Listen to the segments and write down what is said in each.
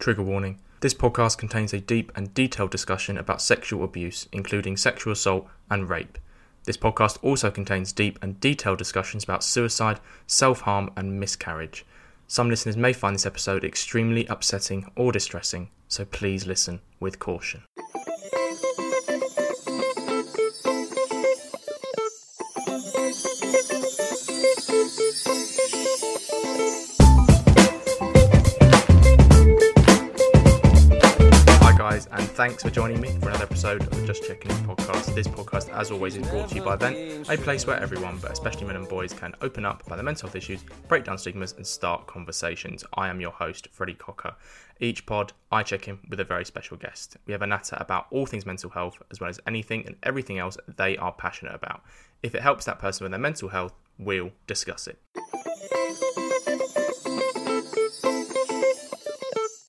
Trigger warning. This podcast contains a deep and detailed discussion about sexual abuse, including sexual assault and rape. This podcast also contains deep and detailed discussions about suicide, self harm, and miscarriage. Some listeners may find this episode extremely upsetting or distressing, so please listen with caution. Thanks for joining me for another episode of the Just Checking In podcast. This podcast, as always, is brought to you by Vent, a place where everyone, but especially men and boys, can open up about their mental health issues, break down stigmas, and start conversations. I am your host, Freddie Cocker. Each pod, I check in with a very special guest. We have a natter about all things mental health, as well as anything and everything else they are passionate about. If it helps that person with their mental health, we'll discuss it.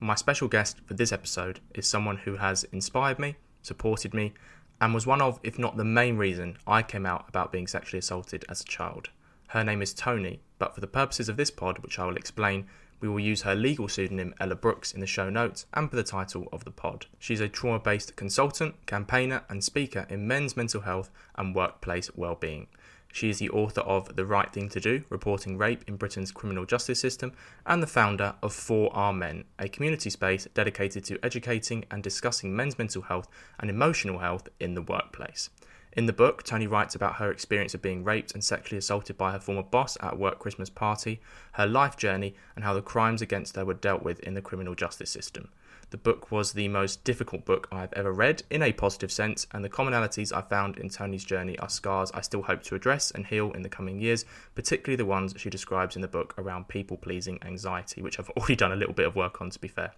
My special guest for this episode is someone who has inspired me, supported me, and was one of, if not the main reason, I came out about being sexually assaulted as a child. Her name is Toni, but for the purposes of this pod, which I will explain, we will use her legal pseudonym Ella Brooks in the show notes and for the title of the pod. She's a trauma based consultant, campaigner, and speaker in men's mental health and workplace well-being. She is the author of The Right Thing to Do, reporting rape in Britain's criminal justice system, and the founder of For Our Men, a community space dedicated to educating and discussing men's mental health and emotional health in the workplace. In the book, Toni writes about her experience of being raped and sexually assaulted by her former boss at a work Christmas party, her life journey, and how the crimes against her were dealt with in the criminal justice system. The book was the most difficult book I've ever read in a positive sense, and the commonalities I found in Toni's journey are scars I still hope to address and heal in the coming years, particularly the ones she describes in the book around people pleasing anxiety, which I've already done a little bit of work on, to be fair.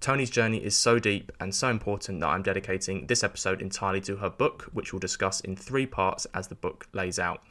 Toni's journey is so deep and so important that I'm dedicating this episode entirely to her book, which we'll discuss in three parts as the book lays out.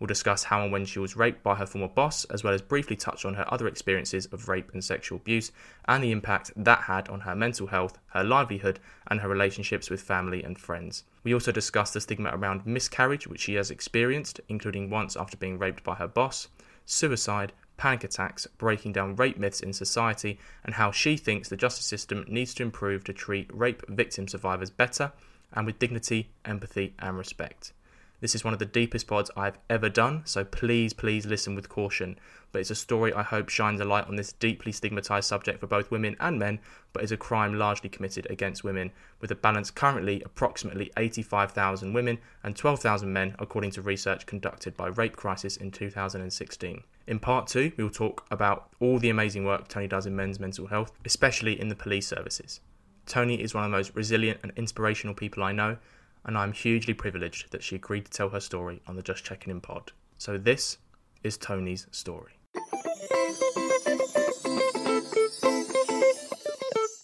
We'll discuss how and when she was raped by her former boss, as well as briefly touch on her other experiences of rape and sexual abuse and the impact that had on her mental health, her livelihood, and her relationships with family and friends. We also discuss the stigma around miscarriage, which she has experienced, including once after being raped by her boss, suicide, panic attacks, breaking down rape myths in society, and how she thinks the justice system needs to improve to treat rape victim survivors better and with dignity, empathy, and respect. This is one of the deepest pods I've ever done, so please, please listen with caution. But it's a story I hope shines a light on this deeply stigmatised subject for both women and men, but is a crime largely committed against women, with a balance currently approximately 85,000 women and 12,000 men, according to research conducted by Rape Crisis in 2016. In part two, we will talk about all the amazing work Toni does in men's mental health, especially in the police services. Toni is one of the most resilient and inspirational people I know, and I'm hugely privileged that she agreed to tell her story on the Just Checking In pod. So, this is Toni's story.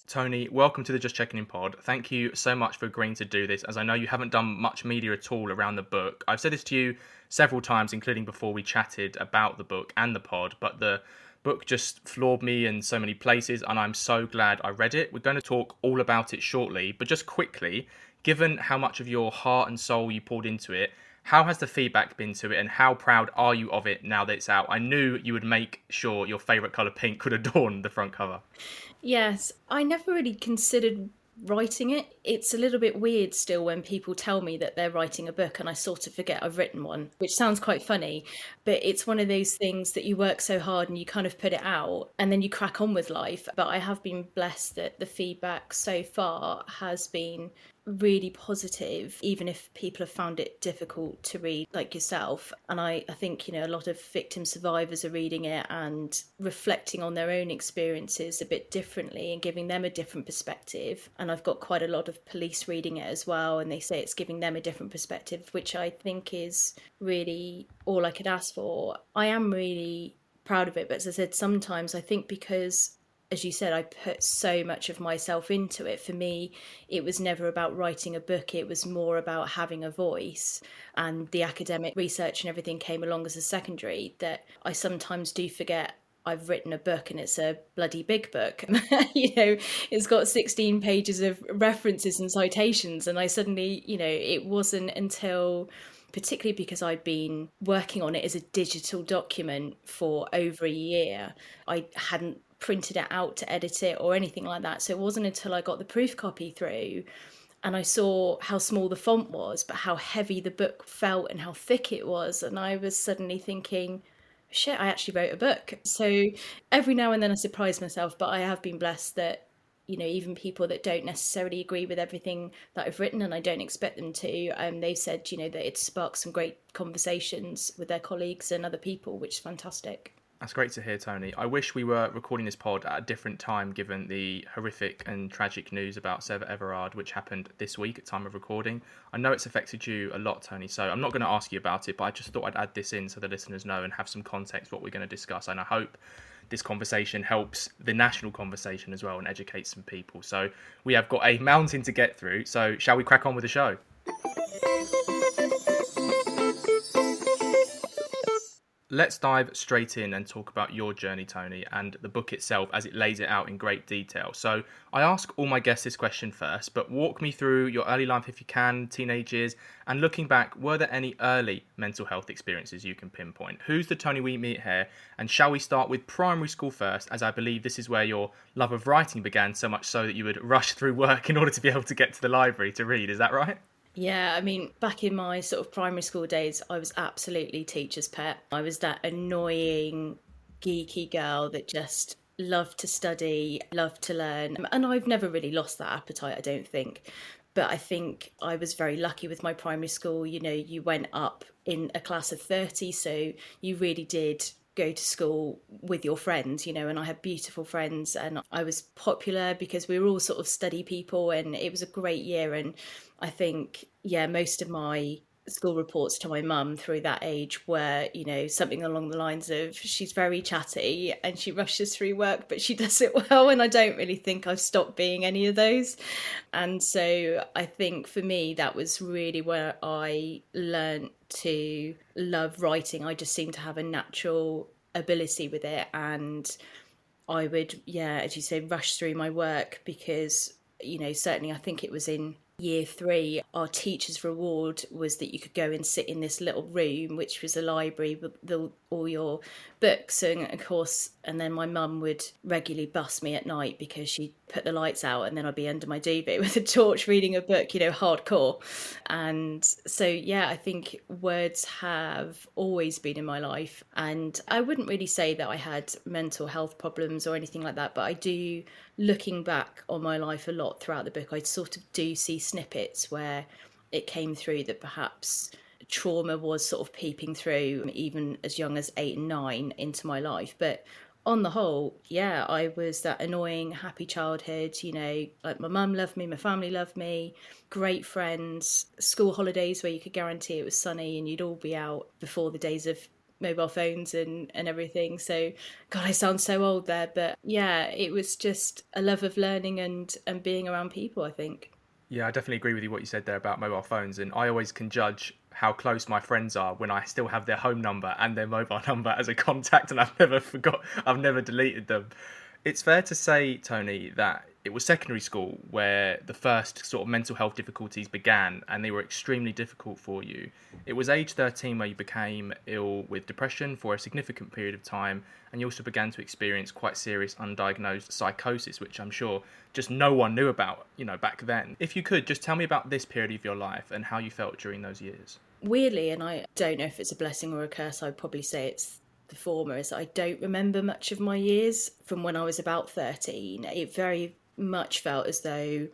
Toni, welcome to the Just Checking In pod. Thank you so much for agreeing to do this, as I know you haven't done much media at all around the book. I've said this to you several times, including before we chatted about the book and the pod, but the book just floored me in so many places, and I'm so glad I read it. We're going to talk all about it shortly, but just quickly, given how much of your heart and soul you poured into it, how has the feedback been to it, and how proud are you of it now that it's out? I knew you would make sure your favourite colour pink could adorn the front cover. Yes, I never really considered writing it. It's a little bit weird still when people tell me that they're writing a book and I sort of forget I've written one, which sounds quite funny. But it's one of those things that you work so hard and you kind of put it out and then you crack on with life. But I have been blessed that the feedback so far has been really positive, even if people have found it difficult to read, like yourself. And I, I think, you know, a lot of victim survivors are reading it and reflecting on their own experiences a bit differently and giving them a different perspective. And I've got quite a lot of police reading it as well, and they say it's giving them a different perspective, which I think is really all I could ask for. I am really proud of it, but as I said, sometimes I think because as you said, I put so much of myself into it. For me, it was never about writing a book, it was more about having a voice. And the academic research and everything came along as a secondary that I sometimes do forget. I've written a book and it's a bloody big book. you know, it's got 16 pages of references and citations. And I suddenly, you know, it wasn't until particularly because I'd been working on it as a digital document for over a year. I hadn't printed it out to edit it or anything like that. So it wasn't until I got the proof copy through and I saw how small the font was, but how heavy the book felt and how thick it was. And I was suddenly thinking, shit, I actually wrote a book. So every now and then I surprise myself, but I have been blessed that, you know, even people that don't necessarily agree with everything that I've written, and I don't expect them to, um, they've said, you know, that it sparked some great conversations with their colleagues and other people, which is fantastic. That's great to hear, Toni. I wish we were recording this pod at a different time given the horrific and tragic news about Sarah Everard, which happened this week at time of recording. I know it's affected you a lot, Toni, so I'm not going to ask you about it, but I just thought I'd add this in so the listeners know and have some context what we're going to discuss. And I hope this conversation helps the national conversation as well and educates some people. So we have got a mountain to get through. So shall we crack on with the show? Let's dive straight in and talk about your journey, Toni, and the book itself as it lays it out in great detail. So, I ask all my guests this question first, but walk me through your early life if you can, teenage years, and looking back, were there any early mental health experiences you can pinpoint? Who's the Toni we meet here? And shall we start with primary school first, as I believe this is where your love of writing began, so much so that you would rush through work in order to be able to get to the library to read. Is that right? Yeah, I mean, back in my sort of primary school days, I was absolutely teacher's pet. I was that annoying, geeky girl that just loved to study, loved to learn. And I've never really lost that appetite, I don't think. But I think I was very lucky with my primary school. You know, you went up in a class of 30, so you really did go to school with your friends, you know, and I had beautiful friends and I was popular because we were all sort of study people and it was a great year. And I think, yeah, most of my school reports to my mum through that age were, you know, something along the lines of she's very chatty and she rushes through work, but she does it well. And I don't really think I've stopped being any of those. And so I think for me, that was really where I learned to love writing. I just seemed to have a natural ability with it. And I would, yeah, as you say, rush through my work because, you know, certainly I think it was in year three, our teacher's reward was that you could go and sit in this little room, which was a library with the, all your books. And of course, and then my mum would regularly bust me at night because she'd put the lights out and then I'd be under my duvet with a torch reading a book, you know, hardcore. And so, yeah, I think words have always been in my life. And I wouldn't really say that I had mental health problems or anything like that, but I do looking back on my life a lot throughout the book, I sort of do see snippets where it came through that perhaps trauma was sort of peeping through even as young as eight and nine into my life. But on the whole, yeah, I was that annoying, happy childhood. You know, like my mum loved me, my family loved me, great friends, school holidays where you could guarantee it was sunny and you'd all be out before the days of mobile phones and and everything so god i sound so old there but yeah it was just a love of learning and and being around people i think yeah i definitely agree with you what you said there about mobile phones and i always can judge how close my friends are when i still have their home number and their mobile number as a contact and i've never forgot i've never deleted them it's fair to say toni that it was secondary school where the first sort of mental health difficulties began and they were extremely difficult for you. It was age 13 where you became ill with depression for a significant period of time and you also began to experience quite serious undiagnosed psychosis which I'm sure just no one knew about, you know, back then. If you could just tell me about this period of your life and how you felt during those years. Weirdly, and I don't know if it's a blessing or a curse, I'd probably say it's the former is I don't remember much of my years from when I was about 13. It very much felt as though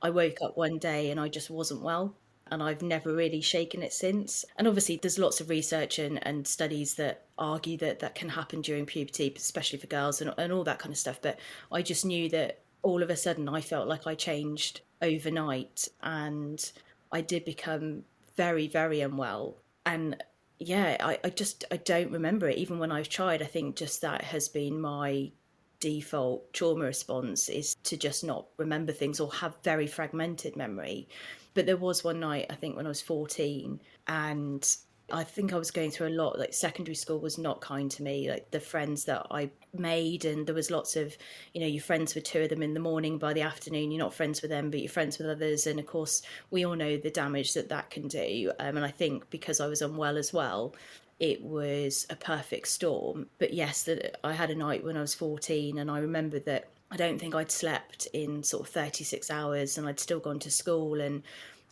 I woke up one day and I just wasn't well. And I've never really shaken it since. And obviously, there's lots of research and, and studies that argue that that can happen during puberty, especially for girls and, and all that kind of stuff. But I just knew that all of a sudden I felt like I changed overnight and I did become very, very unwell. And yeah, I, I just I don't remember it. Even when I've tried, I think just that has been my default trauma response is to just not remember things or have very fragmented memory. But there was one night, I think when I was 14, and I think I was going through a lot. Like secondary school was not kind to me. Like the friends that I made, and there was lots of, you know, you're friends with two of them in the morning. By the afternoon, you're not friends with them, but you're friends with others. And of course, we all know the damage that that can do. Um, and I think because I was unwell as well, it was a perfect storm. But yes, that I had a night when I was 14, and I remember that I don't think I'd slept in sort of 36 hours, and I'd still gone to school. And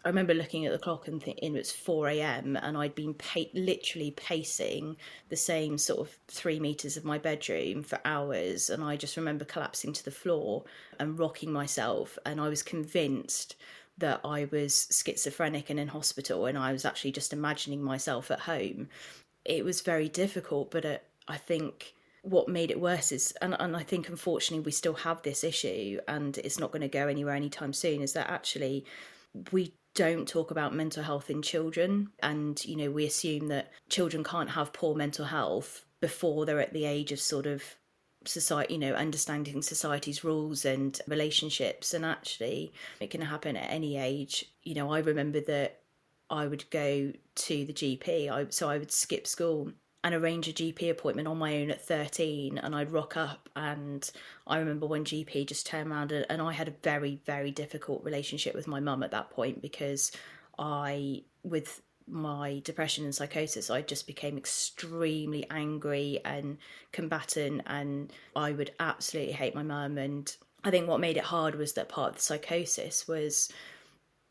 I remember looking at the clock and thinking it was 4 a.m. and I'd been pa- literally pacing the same sort of three meters of my bedroom for hours. And I just remember collapsing to the floor and rocking myself. And I was convinced that I was schizophrenic and in hospital, and I was actually just imagining myself at home. It was very difficult, but uh, I think what made it worse is, and, and I think unfortunately we still have this issue, and it's not going to go anywhere anytime soon, is that actually we don't talk about mental health in children. And you know we assume that children can't have poor mental health before they're at the age of sort of society you know understanding society's rules and relationships. And actually it can happen at any age. You know i remember that i would go to the gp I, so i would skip school and arrange a GP appointment on my own at 13 and I'd rock up and I remember when GP just turned around and, and I had a very very difficult relationship with my mum at that point because I with my depression and psychosis I just became extremely angry and combatant and I would absolutely hate my mum. And I think what made it hard was that part of the psychosis was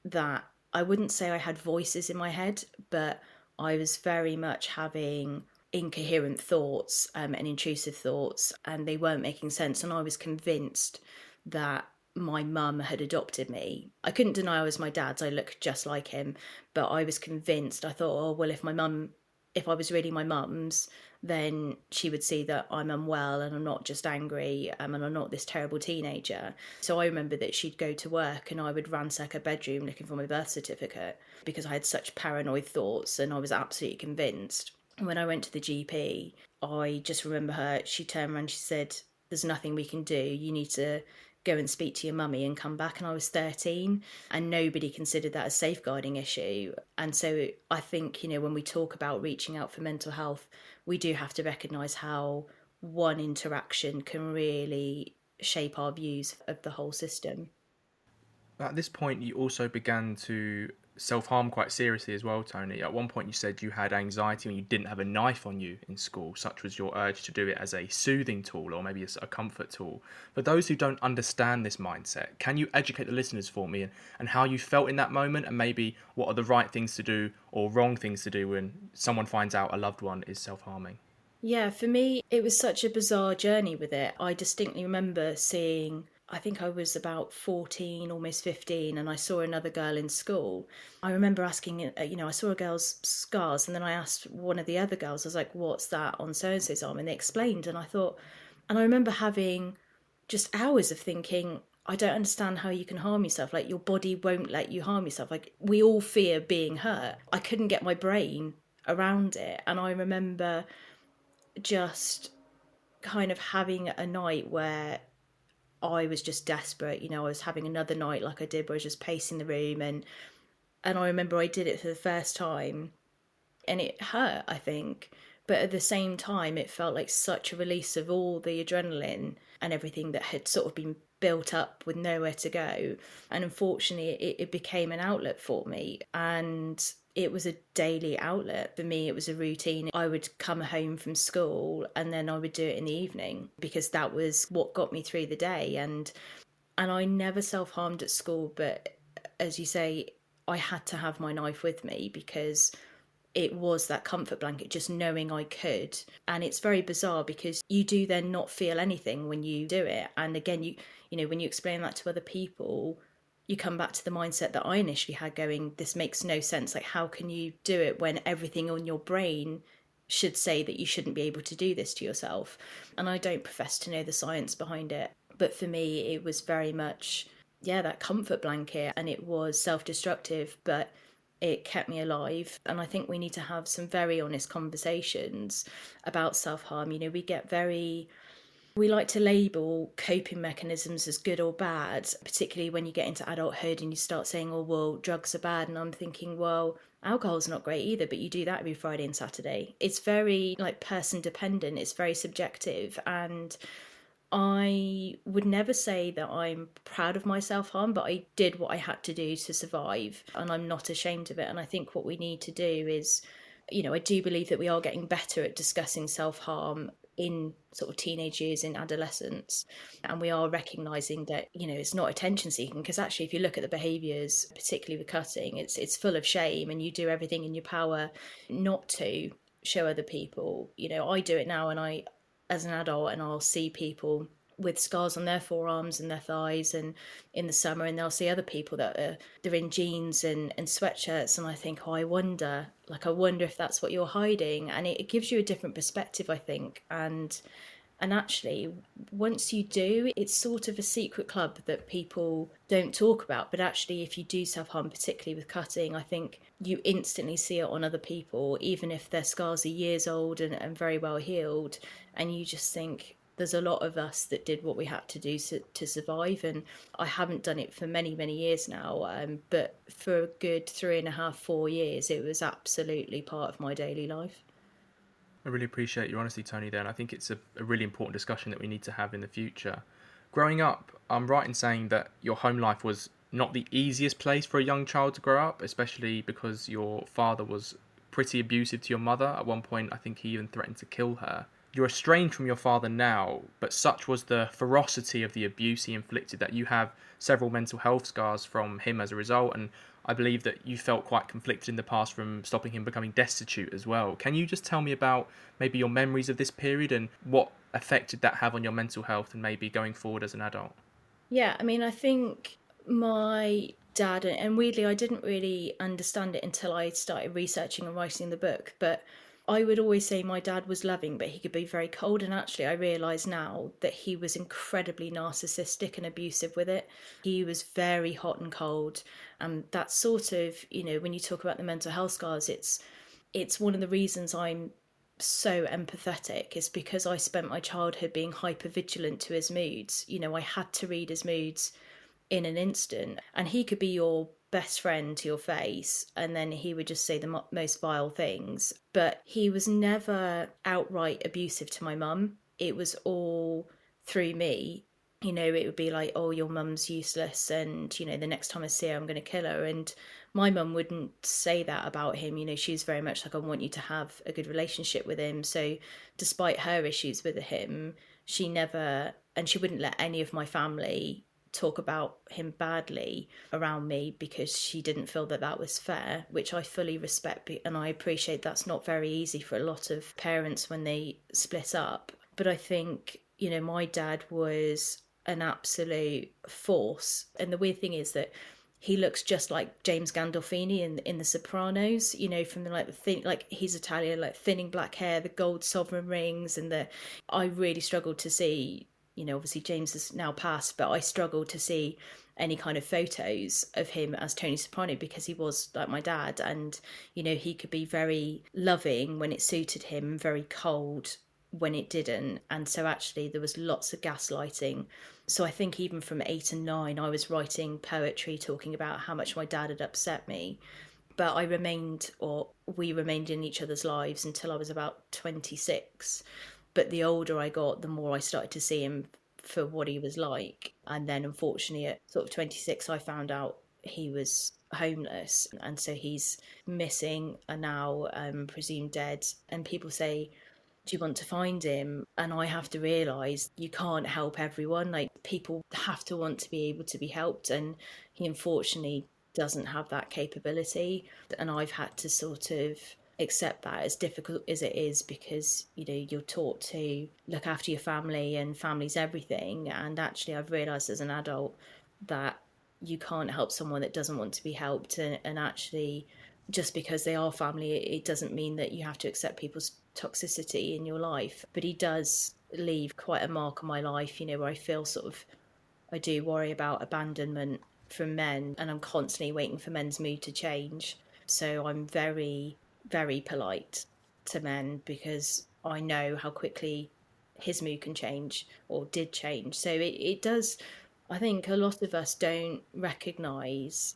that I wouldn't say I had voices in my head but I was very much having incoherent thoughts um, and intrusive thoughts, and they weren't making sense. And I was convinced that my mum had adopted me. I couldn't deny I was my dad's, I looked just like him, but I was convinced. I thought, oh, well, if my mum, if I was really my mum's, then she would see that I'm unwell and I'm not just angry um, and I'm not this terrible teenager. So I remember that she'd go to work and I would ransack her bedroom looking for my birth certificate because I had such paranoid thoughts and I was absolutely convinced when I went to the GP, I just remember her, she turned around, she said, There's nothing we can do. You need to go and speak to your mummy and come back. And I was 13, and nobody considered that a safeguarding issue. And so I think, you know, when we talk about reaching out for mental health, we do have to recognise how one interaction can really shape our views of the whole system. At this point, you also began to self harm quite seriously as well, Toni. At one point, you said you had anxiety when you didn't have a knife on you in school. Such was your urge to do it as a soothing tool or maybe a, comfort tool. For those who don't understand this mindset, can you educate the listeners for me and, and how you felt in that moment and maybe what are the right things to do or wrong things to do when someone finds out a loved one is self harming? Yeah, for me, it was such a bizarre journey with it. I distinctly remember seeing I think I was about 14, almost 15, and I saw another girl in school. I remember asking, uh, you know, I saw a girl's scars, and then I asked one of the other girls, I was like, what's that on so and so's arm? And they explained, and I thought, and I remember having just hours of thinking, I don't understand how you can harm yourself. Like, your body won't let you harm yourself. Like, we all fear being hurt. I couldn't get my brain around it. And I remember just kind of having a night where I was just desperate. You know, I was having another night like I did where I was just pacing the room and and I remember I did it for the first time and it hurt, I think. But at the same time it felt like such a release of all the adrenaline and everything that had sort of been built up with nowhere to go. And unfortunately it, it became an outlet for me. And it was a daily outlet. For me, it was a routine. I would come home from school and then I would do it in the evening because that was what got me through the day. And and I never self harmed at school, but as you say, I had to have my knife with me because it was that comfort blanket, just knowing I could. And it's very bizarre because you do then not feel anything when you do it. And again, you you know, when you explain that to other people, you come back to the mindset that I initially had going, this makes no sense. Like, how can you do it when everything on your brain should say that you shouldn't be able to do this to yourself? And I don't profess to know the science behind it. But for me, it was very much, yeah, that comfort blanket. And it was self destructive, but it kept me alive. And I think we need to have some very honest conversations about self harm. You know, we get very we like to label coping mechanisms as good or bad, particularly when you get into adulthood and you start saying, oh, well, drugs are bad. And I'm thinking, well, alcohol's not great either, but you do that every Friday and Saturday. It's very like person dependent, it's very subjective. And I would never say that I'm proud of my self harm, but I did what I had to do to survive and I'm not ashamed of it. And I think what we need to do is you know, I do believe that we are getting better at discussing self harm in sort of teenage years in adolescence. And we are recognizing that you know it's not attention seeking because actually if you look at the behaviors particularly with cutting it's it's full of shame and you do everything in your power not to show other people. You know i do it now and i as an adult and i'll see people with scars on their forearms and their thighs and in the summer and they'll see other people that are they're in jeans and, and sweatshirts and I think oh I wonder like I wonder if that's what you're hiding and it, it gives you a different perspective I think and and actually once you do it's sort of a secret club that people don't talk about but actually if you do self-harm particularly with cutting I think you instantly see it on other people even if their scars are years old and, and very well healed and you just think there's a lot of us that did what we had to do to, to survive and i haven't done it for many many years now um, but for a good three and a half four years it was absolutely part of my daily life. I really appreciate your honesty toni there and i think it's a, a really important discussion that we need to have in the future. Growing up i'm right in saying that your home life was not the easiest place for a young child to grow up especially because your father was pretty abusive to your mother. At one point i think he even threatened to kill her you're estranged from your father now, but such was the ferocity of the abuse he inflicted that you have several mental health scars from him as a result. And I believe that you felt quite conflicted in the past from stopping him becoming destitute as well. Can you just tell me about maybe your memories of this period and what effect did that have on your mental health and maybe going forward as an adult? Yeah, I mean, I think my dad, and weirdly, I didn't really understand it until I started researching and writing the book, but I would always say my dad was loving, but he could be very cold. And actually, I realise now that he was incredibly narcissistic and abusive with it. He was very hot and cold. And that sort of, you know, when you talk about the mental health scars, it's it's one of the reasons I'm so empathetic is because I spent my childhood being hyper vigilant to his moods. You know, I had to read his moods in an instant, and he could be your best friend to your face and then he would just say the most vile things. But he was never outright abusive to my mum. It was all through me. You know it would be like oh your mum's useless and you know the next time i see her i'm going to kill her. And my mum wouldn't say that about him. You know she's very much like i want you to have a good relationship with him. So despite her issues with him she never and she wouldn't let any of my family talk about him badly around me because she didn't feel that that was fair, which I fully respect and I appreciate that's not very easy for a lot of parents when they split up. But I think, you know, my dad was an absolute force. And the weird thing is that he looks just like James Gandolfini in in The Sopranos. You know, from the, like the thin, like he's Italian, like thinning black hair, the gold sovereign rings, and the. I really struggled to see you know, obviously James has now passed, but I struggled to see any kind of photos of him as Tony Soprano because he was like my dad. And you know he could be very loving when it suited him very cold when it didn't. And so actually there was lots of gaslighting. So I think even from 8 and 9 I was writing poetry talking about how much my dad had upset me. But I remained or we remained in each other's lives until I was about 26 but the older I got, the more I started to see him for what he was like. And then, unfortunately, at sort of 26, I found out he was homeless. And so he's missing and now um, presumed dead. And people say, do you want to find him? And I have to realize you can't help everyone. Like people have to want to be able to be helped. And he unfortunately doesn't have that capability. And I've had to sort of accept that as difficult as it is because you know you're taught to look after your family and family's everything. And actually I've realized as an adult that you can't help someone that doesn't want to be helped. And, and actually just because they are family it doesn't mean that you have to accept people's toxicity in your life. But he does leave quite a mark on my life you know where I feel sort of I do worry about abandonment from men and I'm constantly waiting for men's mood to change. So I'm very very polite to men because I know how quickly his mood can change or did change. So it, it does, I think a lot of us don't recognize,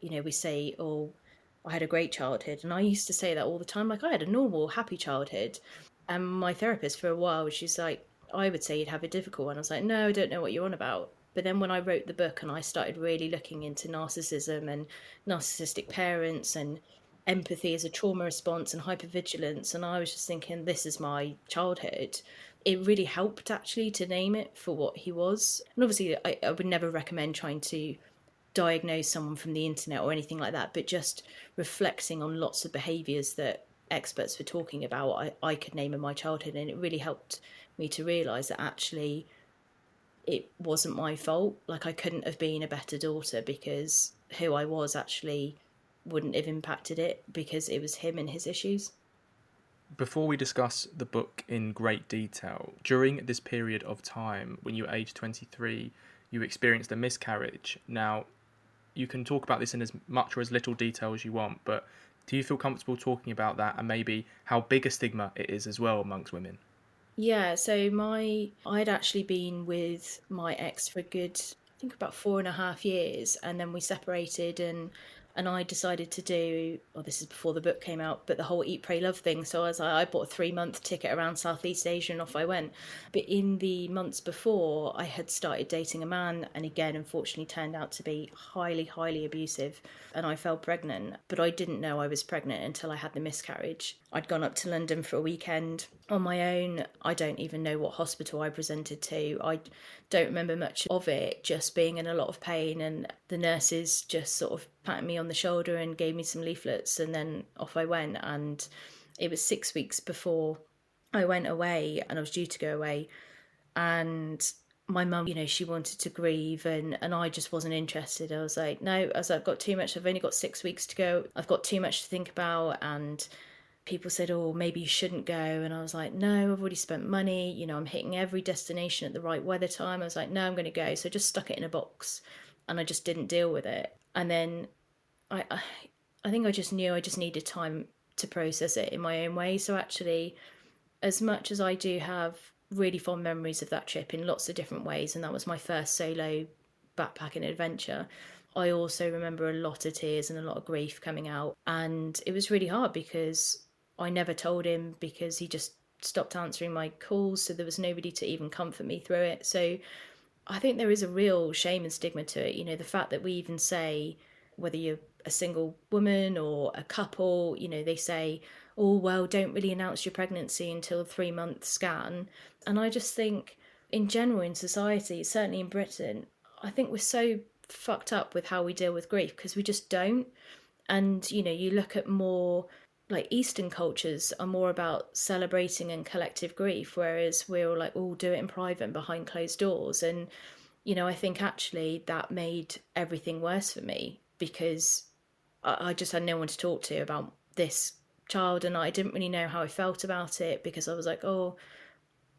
you know, we say, oh, I had a great childhood. And I used to say that all the time, like I had a normal, happy childhood. And my therapist for a while, she's like, I would say you'd have a difficult one. I was like, no, I don't know what you're on about. But then when I wrote the book and I started really looking into narcissism and narcissistic parents and empathy as a trauma response and hypervigilance. And I was just thinking, this is my childhood. It really helped actually to name it for what he was. And obviously, I, I would never recommend trying to diagnose someone from the internet or anything like that, but just reflecting on lots of behaviors that experts were talking about, I, I could name in my childhood. And it really helped me to realize that actually it wasn't my fault. Like I couldn't have been a better daughter because who I was actually wouldn't have impacted it because it was him and his issues. Before we discuss the book in great detail, during this period of time when you were age 23, you experienced a miscarriage. Now, you can talk about this in as much or as little detail as you want, but do you feel comfortable talking about that and maybe how big a stigma it is as well amongst women? Yeah, so my I'd actually been with my ex for a good I think about four and a half years and then we separated and and I decided to do, well, this is before the book came out, but the whole Eat, Pray, Love thing. So I was I bought a three month ticket around Southeast Asia and off I went. But in the months before, I had started dating a man, and again, unfortunately, turned out to be highly, highly abusive, and I fell pregnant. But I didn't know I was pregnant until I had the miscarriage. I'd gone up to London for a weekend on my own. I don't even know what hospital I presented to. I don't remember much of it, just being in a lot of pain, and the nurses just sort of patted me on the shoulder and gave me some leaflets, and then off I went. And it was six weeks before I went away, and I was due to go away. And my mum, you know, she wanted to grieve, and and I just wasn't interested. I was like, no, as I've got too much. I've only got six weeks to go. I've got too much to think about, and people said, oh, maybe you shouldn't go. And I was like, no, I've already spent money. You know, I'm hitting every destination at the right weather time. I was like, no, I'm going to go. So I just stuck it in a box and I just didn't deal with it. And then I, I, I think I just knew I just needed time to process it in my own way. So actually, as much as I do have really fond memories of that trip in lots of different ways, and that was my first solo backpacking adventure, I also remember a lot of tears and a lot of grief coming out. And it was really hard because I never told him because he just stopped answering my calls, so there was nobody to even comfort me through it. So I think there is a real shame and stigma to it. You know, the fact that we even say, whether you're a single woman or a couple, you know, they say, oh, well, don't really announce your pregnancy until a three month scan. And I just think, in general, in society, certainly in Britain, I think we're so fucked up with how we deal with grief because we just don't. And, you know, you look at more like Eastern cultures are more about celebrating and collective grief, whereas we're all like, oh, do it in private and behind closed doors. And, you know, I think actually that made everything worse for me because I, I just had no one to talk to about this child and I didn't really know how I felt about it because I was like, oh,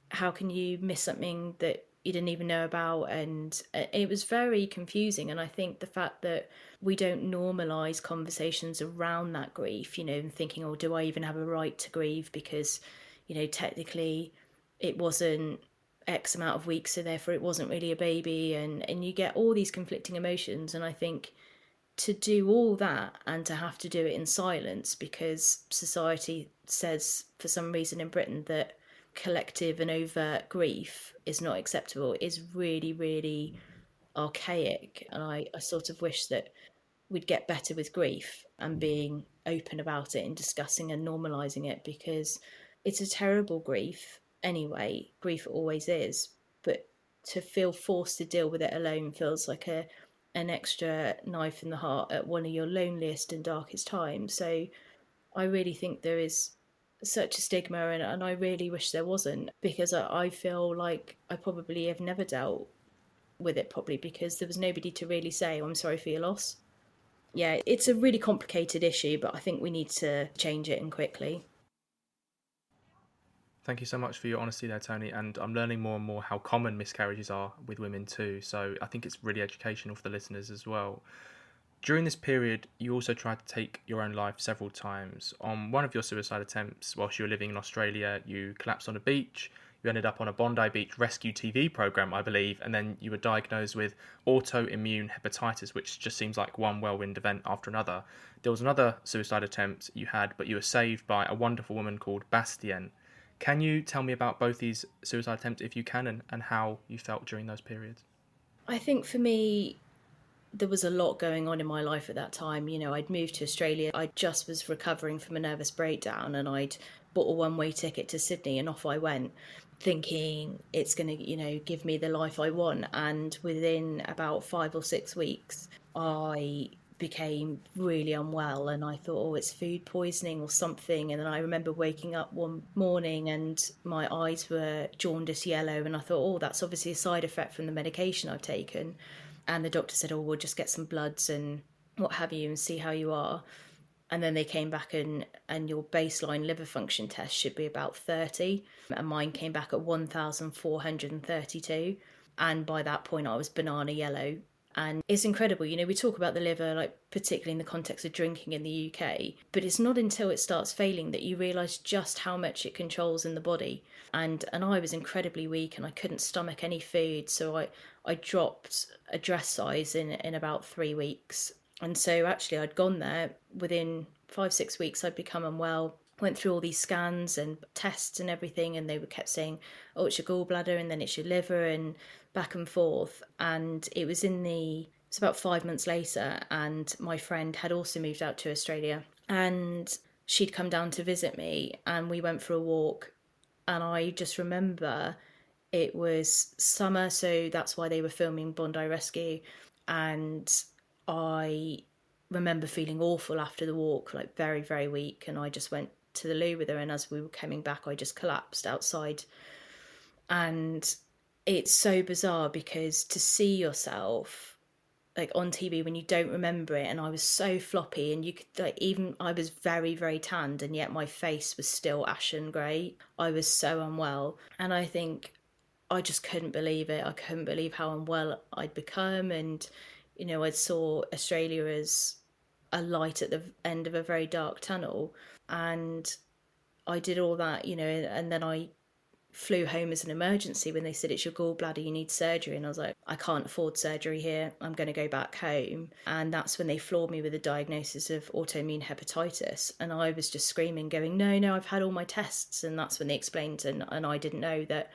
how can you miss something that you didn't even know about and uh, it was very confusing. And i think the fact that we don't normalize conversations around that grief you know and thinking oh do i even have a right to grieve? because you know technically it wasn't x amount of weeks so therefore it wasn't really a baby and and you get all these conflicting emotions. And i think to do all that and to have to do it in silence because society says for some reason in britain that collective and overt grief is not acceptable is really, really archaic. And I, I sort of wish that we'd get better with grief and being open about it and discussing and normalizing it because it's a terrible grief anyway. Grief always is. But to feel forced to deal with it alone feels like a an extra knife in the heart at one of your loneliest and darkest times. So I really think there is such a stigma and, and I really wish there wasn't because I, I feel like I probably have never dealt with it properly because there was nobody to really say, oh, I'm sorry for your loss. Yeah, it's a really complicated issue, but I think we need to change it and quickly. Thank you so much for your honesty there, Toni. And I'm learning more and more how common miscarriages are with women too. So I think it's really educational for the listeners as well. During this period, you also tried to take your own life several times. On one of your suicide attempts, whilst you were living in Australia, you collapsed on a beach. You ended up on a Bondi Beach rescue TV program, I believe, and then you were diagnosed with autoimmune hepatitis, which just seems like one whirlwind event after another. There was another suicide attempt you had, but you were saved by a wonderful woman called Bastien. Can you tell me about both these suicide attempts, if you can, and, and how you felt during those periods? I think for me, there was a lot going on in my life at that time. You know, I'd moved to Australia. I just was recovering from a nervous breakdown and I'd bought a one way ticket to Sydney and off I went, thinking it's going to, you know, give me the life I want. And within about five or six weeks, I became really unwell and I thought, oh, it's food poisoning or something. And then I remember waking up one morning and my eyes were jaundice yellow. And I thought, oh, that's obviously a side effect from the medication I've taken. And the doctor said, oh, we'll just get some bloods and what have you and see how you are. And then they came back and, and your baseline liver function test should be about 30. And mine came back at 1,432. And by that point, I was banana yellow and it's incredible you know we talk about the liver like particularly in the context of drinking in the UK but it's not until it starts failing that you realize just how much it controls in the body and and I was incredibly weak and I couldn't stomach any food so I I dropped a dress size in in about 3 weeks and so actually I'd gone there within 5 6 weeks I'd become unwell went through all these scans and tests and everything and they were kept saying oh it's your gallbladder and then it's your liver and back and forth. And it was in the, it's about five months later, and my friend had also moved out to Australia. And she'd come down to visit me, and we went for a walk. And I just remember it was summer, so that's why they were filming Bondi Rescue. And I remember feeling awful after the walk, like very, very weak. And I just went to the loo with her. And as we were coming back, I just collapsed outside. And it's so bizarre because to see yourself like on TV when you don't remember it and I was so floppy and you could like even I was very very tanned and yet my face was still ashen grey I was so unwell and I think I just couldn't believe it I couldn't believe how unwell I'd become and you know I saw Australia as a light at the end of a very dark tunnel and I did all that you know and then I flew home as an emergency when they said it's your gallbladder, you need surgery. And I was like, I can't afford surgery here. I'm going to go back home. And that's when they floored me with a diagnosis of autoimmune hepatitis. And I was just screaming, going, No, no, I've had all my tests. And that's when they explained, and, and I didn't know that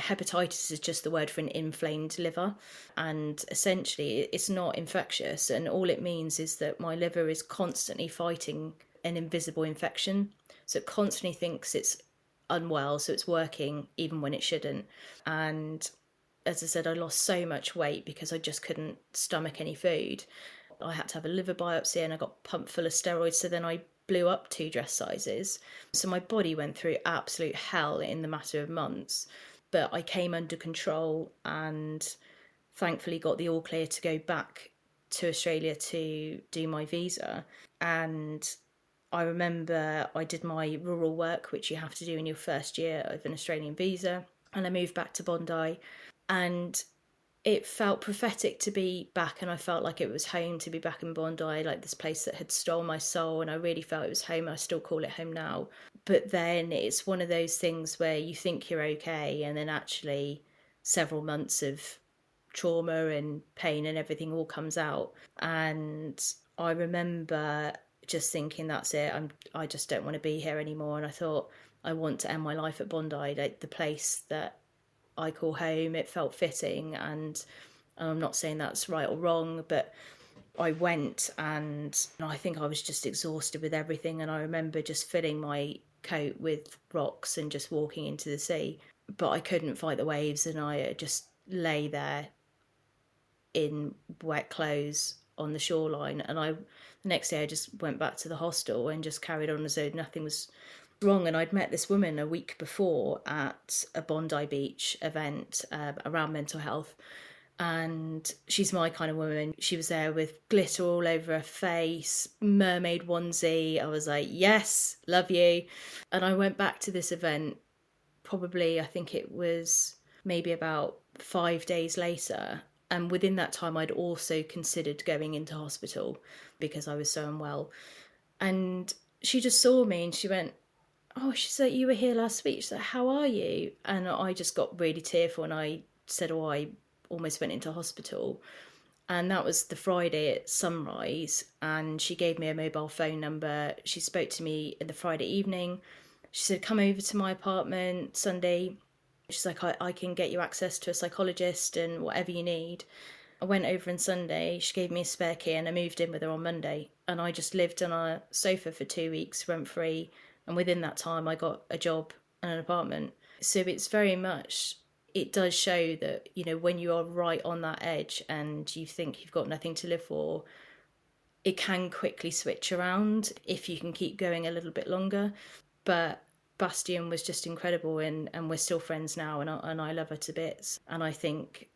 hepatitis is just the word for an inflamed liver and essentially it's not infectious and all it means is that my liver is constantly fighting an invisible infection so it constantly thinks it's unwell, so it's working even when it shouldn't. And as I said, I lost so much weight because I just couldn't stomach any food. I had to have a liver biopsy and I got pumped full of steroids. So then I blew up two dress sizes. So my body went through absolute hell in the matter of months. But I came under control and thankfully got the all clear to go back to Australia to do my visa. And I remember I did my rural work, which you have to do in your first year of an Australian visa, and I moved back to Bondi. And it felt prophetic to be back, and I felt like it was home to be back in Bondi, like this place that had stolen my soul. And I really felt it was home. I still call it home now. But then it's one of those things where you think you're okay, and then actually, several months of trauma and pain and everything all comes out. And I remember just thinking that's it. I'm I just don't want to be here anymore. And I thought I want to end my life at Bondi, like the place that I call home. It felt fitting, and I'm not saying that's right or wrong, but I went and I think I was just exhausted with everything. And I remember just filling my coat with rocks and just walking into the sea. But I couldn't fight the waves, and I uh, just lay there in wet clothes on the shoreline. And I the next day I just went back to the hostel and just carried on as though nothing was wrong. And I'd met this woman a week before at a Bondi Beach event uh, around mental health. And she's my kind of woman. She was there with glitter all over her face, mermaid onesie. I was like, yes, love you. And I went back to this event probably, I think it was maybe about five days later and within that time i'd also considered going into hospital because i was so unwell and she just saw me and she went oh she said you were here last week said how are you and i just got really tearful and i said oh i almost went into hospital and that was the friday at sunrise and she gave me a mobile phone number she spoke to me in the friday evening she said come over to my apartment sunday She's like, I, I can get you access to a psychologist and whatever you need. I went over on Sunday. She gave me a spare key, and I moved in with her on Monday. And I just lived on a sofa for two weeks, rent free. And within that time, I got a job and an apartment. So it's very much it does show that you know when you are right on that edge and you think you've got nothing to live for it can quickly switch around if you can keep going a little bit longer but Bastian was just incredible and and we're still friends now and I, and I love her to bits and I think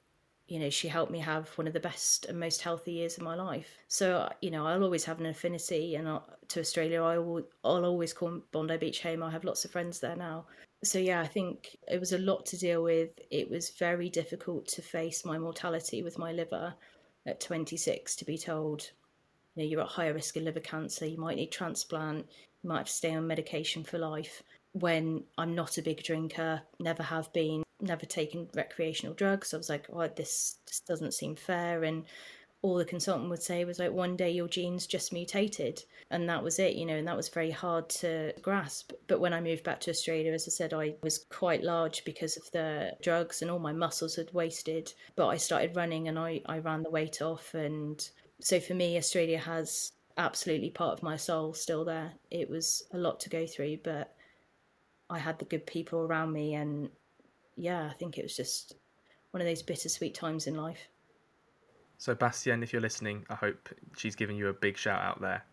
you know she helped me have one of the best and most healthy years of my life so uh, you know I'll always have an affinity and I'll, to Australia I will I'll always call Bondi Beach home I have lots of friends there now so yeah, I think it was a lot to deal with. It was very difficult to face my mortality with my liver at 26 to be told, you know, you're at higher risk of liver cancer, you might need transplant, you might have to stay on medication for life. When I'm not a big drinker, never have been, never taken recreational drugs. I was like, oh, this just doesn't seem fair. And all the consultant would say was like one day your genes just mutated. And that was it you know and that was very hard to grasp. But when i moved back to australia as i said i was quite large because of the drugs and all my muscles had wasted. But i started running and i, I ran the weight off. And so for me australia has absolutely part of my soul still there. It was a lot to go through but i had the good people around me and yeah i think it was just one of those bittersweet times in life so, Bastien, if you're listening, I hope she's giving you a big shout out there.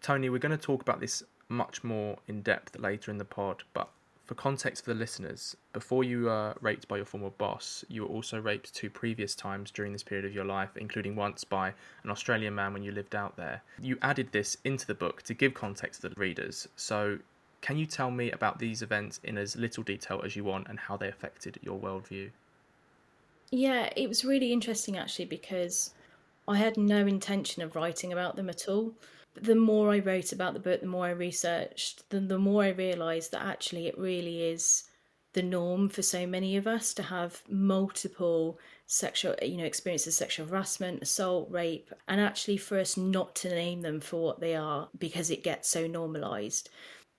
Toni, we're going to talk about this much more in depth later in the pod, but for context for the listeners, before you were raped by your former boss, you were also raped two previous times during this period of your life, including once by an Australian man when you lived out there. You added this into the book to give context to the readers. So, can you tell me about these events in as little detail as you want and how they affected your worldview? Yeah, it was really interesting actually because I had no intention of writing about them at all. But the more I wrote about the book, the more I researched, the, the more I realised that actually it really is the norm for so many of us to have multiple sexual you know experiences of sexual harassment assault rape and actually for us not to name them for what they are because it gets so normalized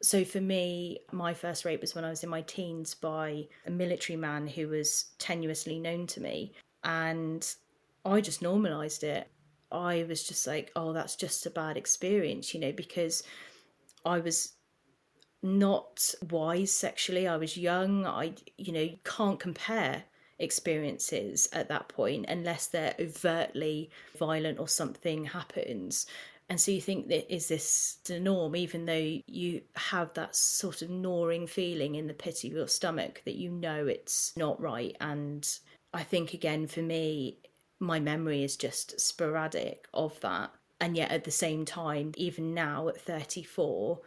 so for me, my first rape was when I was in my teens by a military man who was tenuously known to me. And I just normalized it. I was just like, oh, that's just a bad experience, you know, because I was not wise sexually. I was young. I, you know, can't compare experiences at that point unless they're overtly violent or something happens. And so you think that is this the norm, even though you have that sort of gnawing feeling in the pit of your stomach that you know it's not right. And I think, again, for me, my memory is just sporadic of that. And yet at the same time, even now at 34,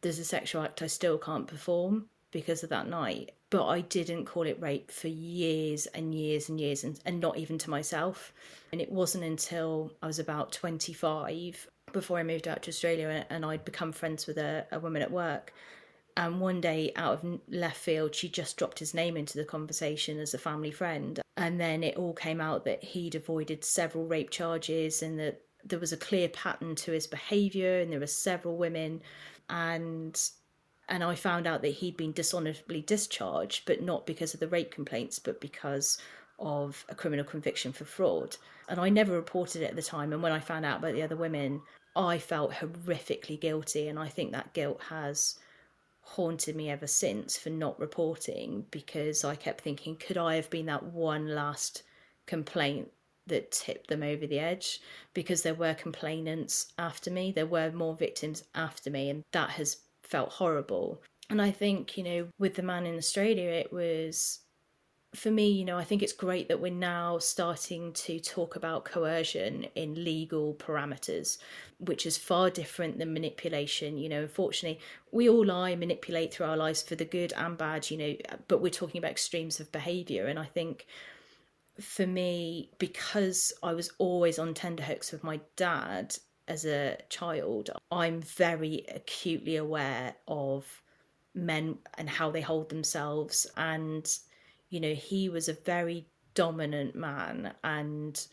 there's a sexual act I still can't perform because of that night. But I didn't call it rape for years and years and years, and, and not even to myself. And it wasn't until I was about 25 before I moved out to Australia and I'd become friends with a, a woman at work. And one day, out of left field, she just dropped his name into the conversation as a family friend. And then it all came out that he'd avoided several rape charges and that there was a clear pattern to his behaviour and there were several women. And and I found out that he'd been dishonorably discharged, but not because of the rape complaints, but because of a criminal conviction for fraud. And I never reported it at the time. And when I found out about the other women, I felt horrifically guilty. And I think that guilt has haunted me ever since for not reporting because I kept thinking, could I have been that one last complaint that tipped them over the edge? Because there were complainants after me, there were more victims after me, and that has felt horrible. And I think, you know, with the man in Australia, it was for me, you know, I think it's great that we're now starting to talk about coercion in legal parameters, which is far different than manipulation. You know, unfortunately, we all lie, manipulate through our lives for the good and bad, you know, but we're talking about extremes of behavior. And I think for me, because I was always on tenterhooks with my dad as a child, I'm very acutely aware of men and how they hold themselves and you know, he was a very dominant man. And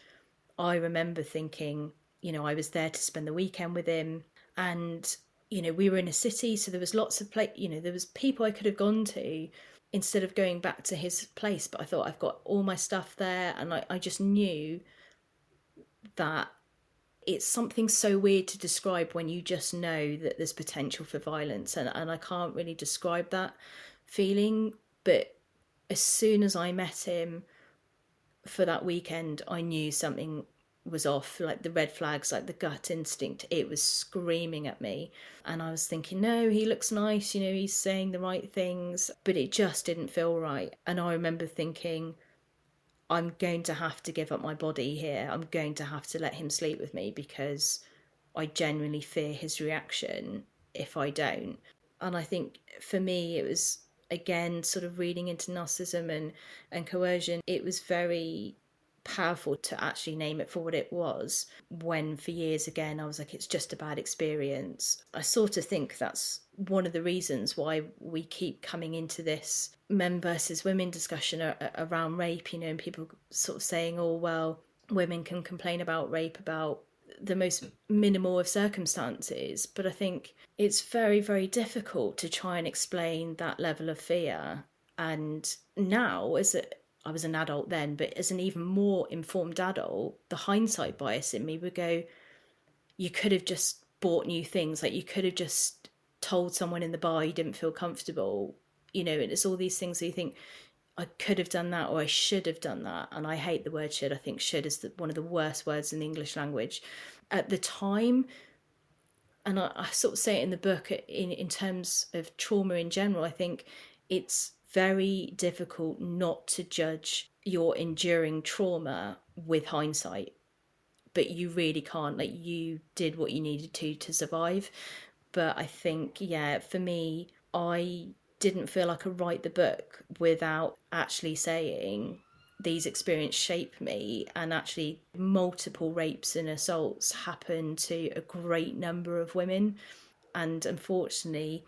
I remember thinking, you know, I was there to spend the weekend with him. And, you know, we were in a city, so there was lots of, place, you know, there was people I could have gone to. instead of going back to his place. But I thought I've got all my stuff there, and I, I just knew that it's something so weird to describe when you just know that there's potential for violence and, and I can't really describe that feeling but as soon as I met him for that weekend I knew something was off like the red flags like the gut instinct it was screaming at me and I was thinking no he looks nice you know he's saying the right things but it just didn't feel right and I remember thinking I'm going to have to give up my body here. I'm going to have to let him sleep with me because I genuinely fear his reaction if I don't. And I think for me, it was again sort of reading into narcissism and, and coercion. It was very powerful to actually name it for what it was when for years again I was like it's just a bad experience. I sort of think that's one of the reasons why we keep coming into this men versus women discussion around rape, you know, and people sort of saying, oh, well, women can complain about rape about the most minimal of circumstances. But I think it's very, very difficult to try and explain that level of fear. And now, as a, I was an adult then, but as an even more informed adult, the hindsight bias in me would go, you could have just bought new things. Like you could have just told someone in the bar you didn't feel comfortable you know, and it's all these things that you think, I could have done that or I should have done that. And I hate the word should. I think should is the, one of the worst words in the English language. At the time, and I, I, sort of say it in the book uh, in, in terms of trauma in general, I think it's very difficult not to judge your enduring trauma with hindsight. But you really can't. Like, you did what you needed to to survive. But I think, yeah, for me, I didn't feel I could write the book without actually saying these experiences shape me and actually multiple rapes and assaults happen to a great number of women. And unfortunately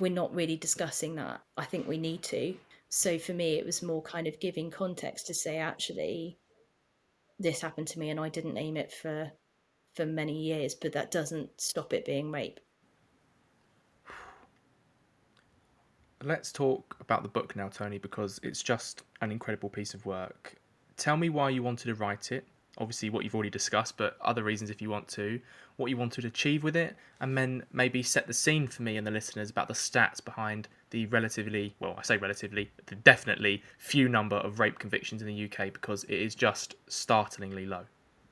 we're not really discussing that. I think we need to. So for me it was more kind of giving context to say actually this happened to me and i didn't aim it for for many years but that doesn't stop it being rape let's talk about the book now, Toni, because it's just an incredible piece of work. Tell me why you wanted to write it. Obviously, what you've already discussed, but other reasons if you want to. What you wanted to achieve with it, and then maybe set the scene for me and the listeners about the stats behind the relatively, well, I say relatively, the definitely few number of rape convictions in the UK because it is just startlingly low.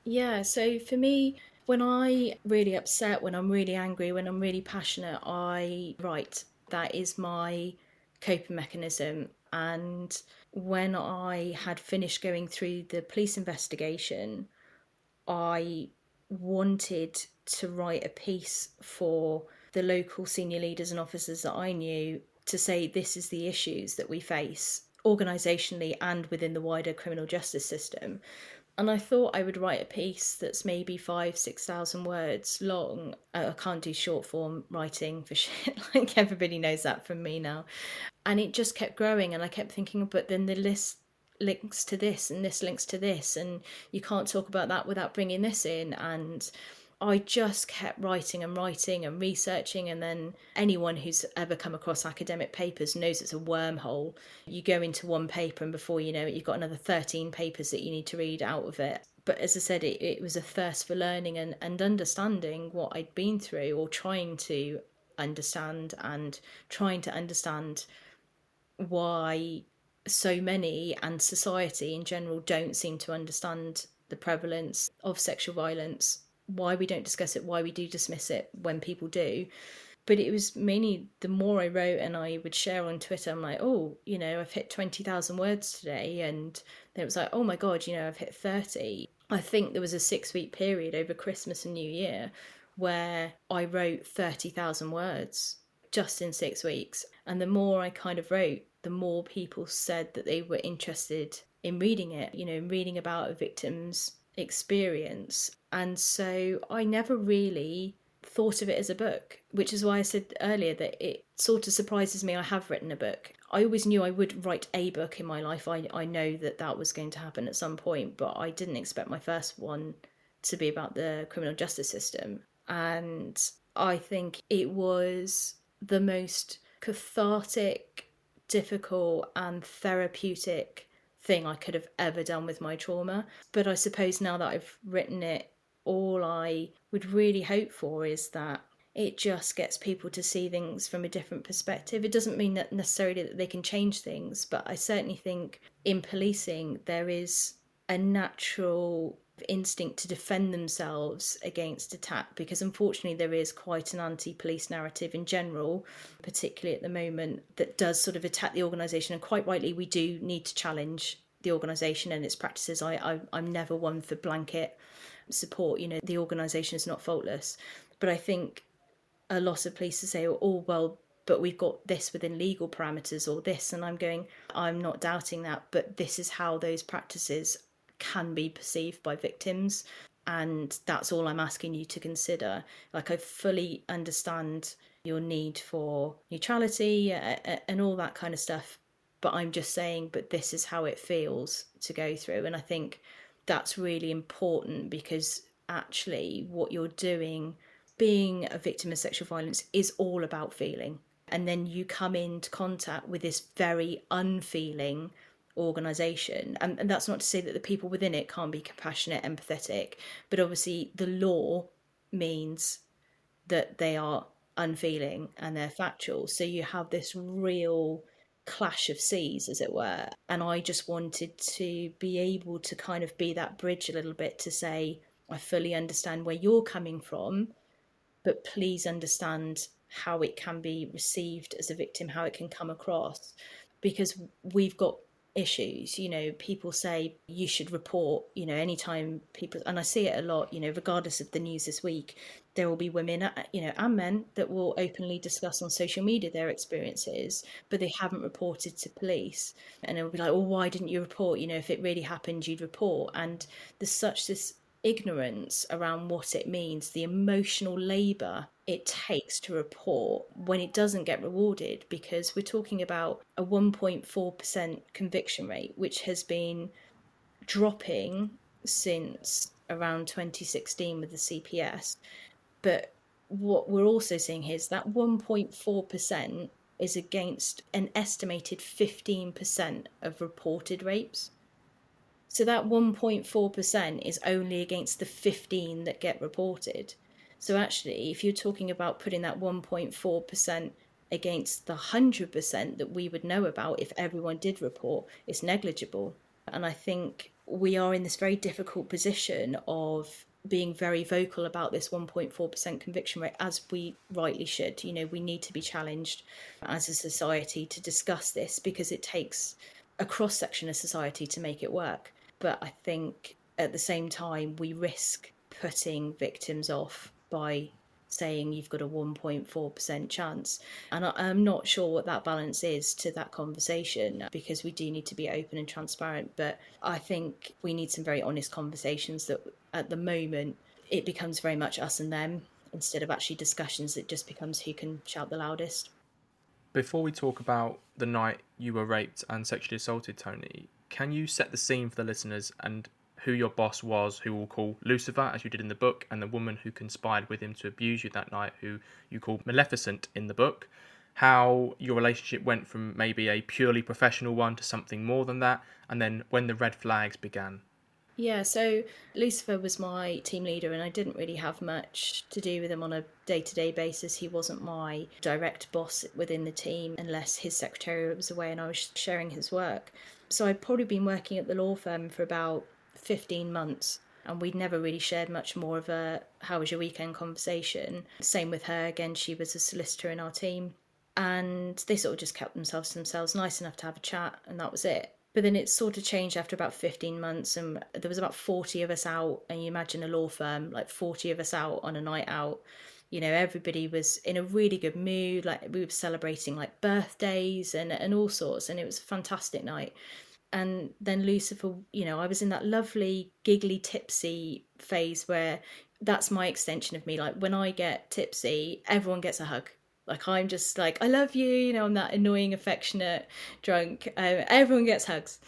Yeah, so for me, when I really upset, when I'm really angry, when I'm really passionate, I write. That is my coping mechanism. And when I had finished going through the police investigation, I wanted to write a piece for the local senior leaders and officers that I knew to say this is the issues that we face organisationally and within the wider criminal justice system and I thought I would write a piece that's maybe five, six thousand words long. I can't do short form writing for shit. like everybody knows that from me now. And it just kept growing, and I kept thinking, oh, but then the list links to this, and this links to this, and you can't talk about that without bringing this in. And I just kept writing and writing and researching. And then anyone who's ever come across academic papers knows it's a wormhole. You go into one paper, and before you know it, you've got another 13 papers that you need to read out of it. But as I said, it, it was a thirst for learning and, and understanding what I'd been through or trying to understand and trying to understand why so many and society in general don't seem to understand the prevalence of sexual violence why we don't discuss it, why we do dismiss it when people do. But it was mainly the more I wrote and I would share on Twitter, I'm like, oh, you know, I've hit 20,000 words today. And then it was like, oh my God, you know, I've hit 30. I think there was a six week period over Christmas and New Year where I wrote 30,000 words just in six weeks. And the more I kind of wrote, the more people said that they were interested in reading it, you know, reading about a victim's experience. And so I never really thought of it as a book, which is why I said earlier that it sort of surprises me I have written a book. I always knew I would write a book in my life. I, I know that that was going to happen at some point, but I didn't expect my first one to be about the criminal justice system. And I think it was the most cathartic difficult and therapeutic thing I could have ever done with my trauma. But I suppose now that I've written it, all I would really hope for is that it just gets people to see things from a different perspective. It doesn't mean that necessarily that they can change things, but I certainly think in policing there is a natural instinct to defend themselves against attack because unfortunately there is quite an anti-police narrative in general particularly at the moment that does sort of attack the organization. And quite rightly we do need to challenge the organization and its practices. I, I i'm never one for blanket support. You know the organization is not faultless. But i think a lot of police say oh well but we've got this within legal parameters or this. And i'm going i'm not doubting that but this is how those practices can be perceived by victims. And that's all I'm asking you to consider. Like, I fully understand your need for neutrality uh, uh, and all that kind of stuff. But I'm just saying, but this is how it feels to go through. And I think that's really important because actually, what you're doing, being a victim of sexual violence, is all about feeling. And then you come into contact with this very unfeeling organization. And, and that's not to say that the people within it can't be compassionate empathetic but obviously the law means that they are unfeeling and they're factual. So you have this real clash of seas as it were. And i just wanted to be able to kind of be that bridge a little bit to say i fully understand where you're coming from but please understand how it can be received as a victim how it can come across. Because we've got issues you know people say you should report you know anytime people and i see it a lot you know regardless of the news this week there will be women uh, you know and men that will openly discuss on social media their experiences but they haven't reported to police. And it will be like well why didn't you report? You know if it really happened you'd report. And there's such this ignorance around what it means, the emotional labour it takes to report when it doesn't get rewarded, because we're talking about a 1.4% conviction rate, which has been dropping since around 2016 with the CPS. But what we're also seeing here is that 1.4% is against an estimated 15% of reported rapes. So that 1.4% is only against the 15 that get reported. So actually, if you're talking about putting that 1.4% against the 100% that we would know about if everyone did report, it's negligible. And I think we are in this very difficult position of being very vocal about this 1.4% conviction rate, as we rightly should. You know, we need to be challenged as a society to discuss this because it takes a cross section of society to make it work. But I think at the same time, we risk putting victims off by saying you've got a 1.4% chance. And I, am not sure what that balance is to that conversation because we do need to be open and transparent. But I think we need some very honest conversations that at the moment it becomes very much us and them instead of actually discussions. It just becomes who can shout the loudest. Before we talk about the night you were raped and sexually assaulted, Toni, can you set the scene for the listeners and who your boss was, who we'll call Lucifer, as you did in the book, and the woman who conspired with him to abuse you that night, who you call Maleficent in the book? How your relationship went from maybe a purely professional one to something more than that, and then when the red flags began. Yeah, so Lucifer was my team leader, and I didn't really have much to do with him on a day to day basis. He wasn't my direct boss within the team unless his secretary was away and I was sharing his work. So I'd probably been working at the law firm for about 15 months and we'd never really shared much more of a how was your weekend conversation. Same with her, again, she was a solicitor in our team. And they sort of just kept themselves to themselves, nice enough to have a chat, and that was it. But then it sort of changed after about 15 months, and there was about 40 of us out. And you imagine a law firm, like 40 of us out on a night out you know everybody was in a really good mood like we were celebrating like birthdays and and all sorts and it was a fantastic night and then lucifer you know i was in that lovely giggly tipsy phase where that's my extension of me. Like when i get tipsy everyone gets a hug. Like i'm just like i love you you know i'm that annoying affectionate drunk uh, everyone gets hugs.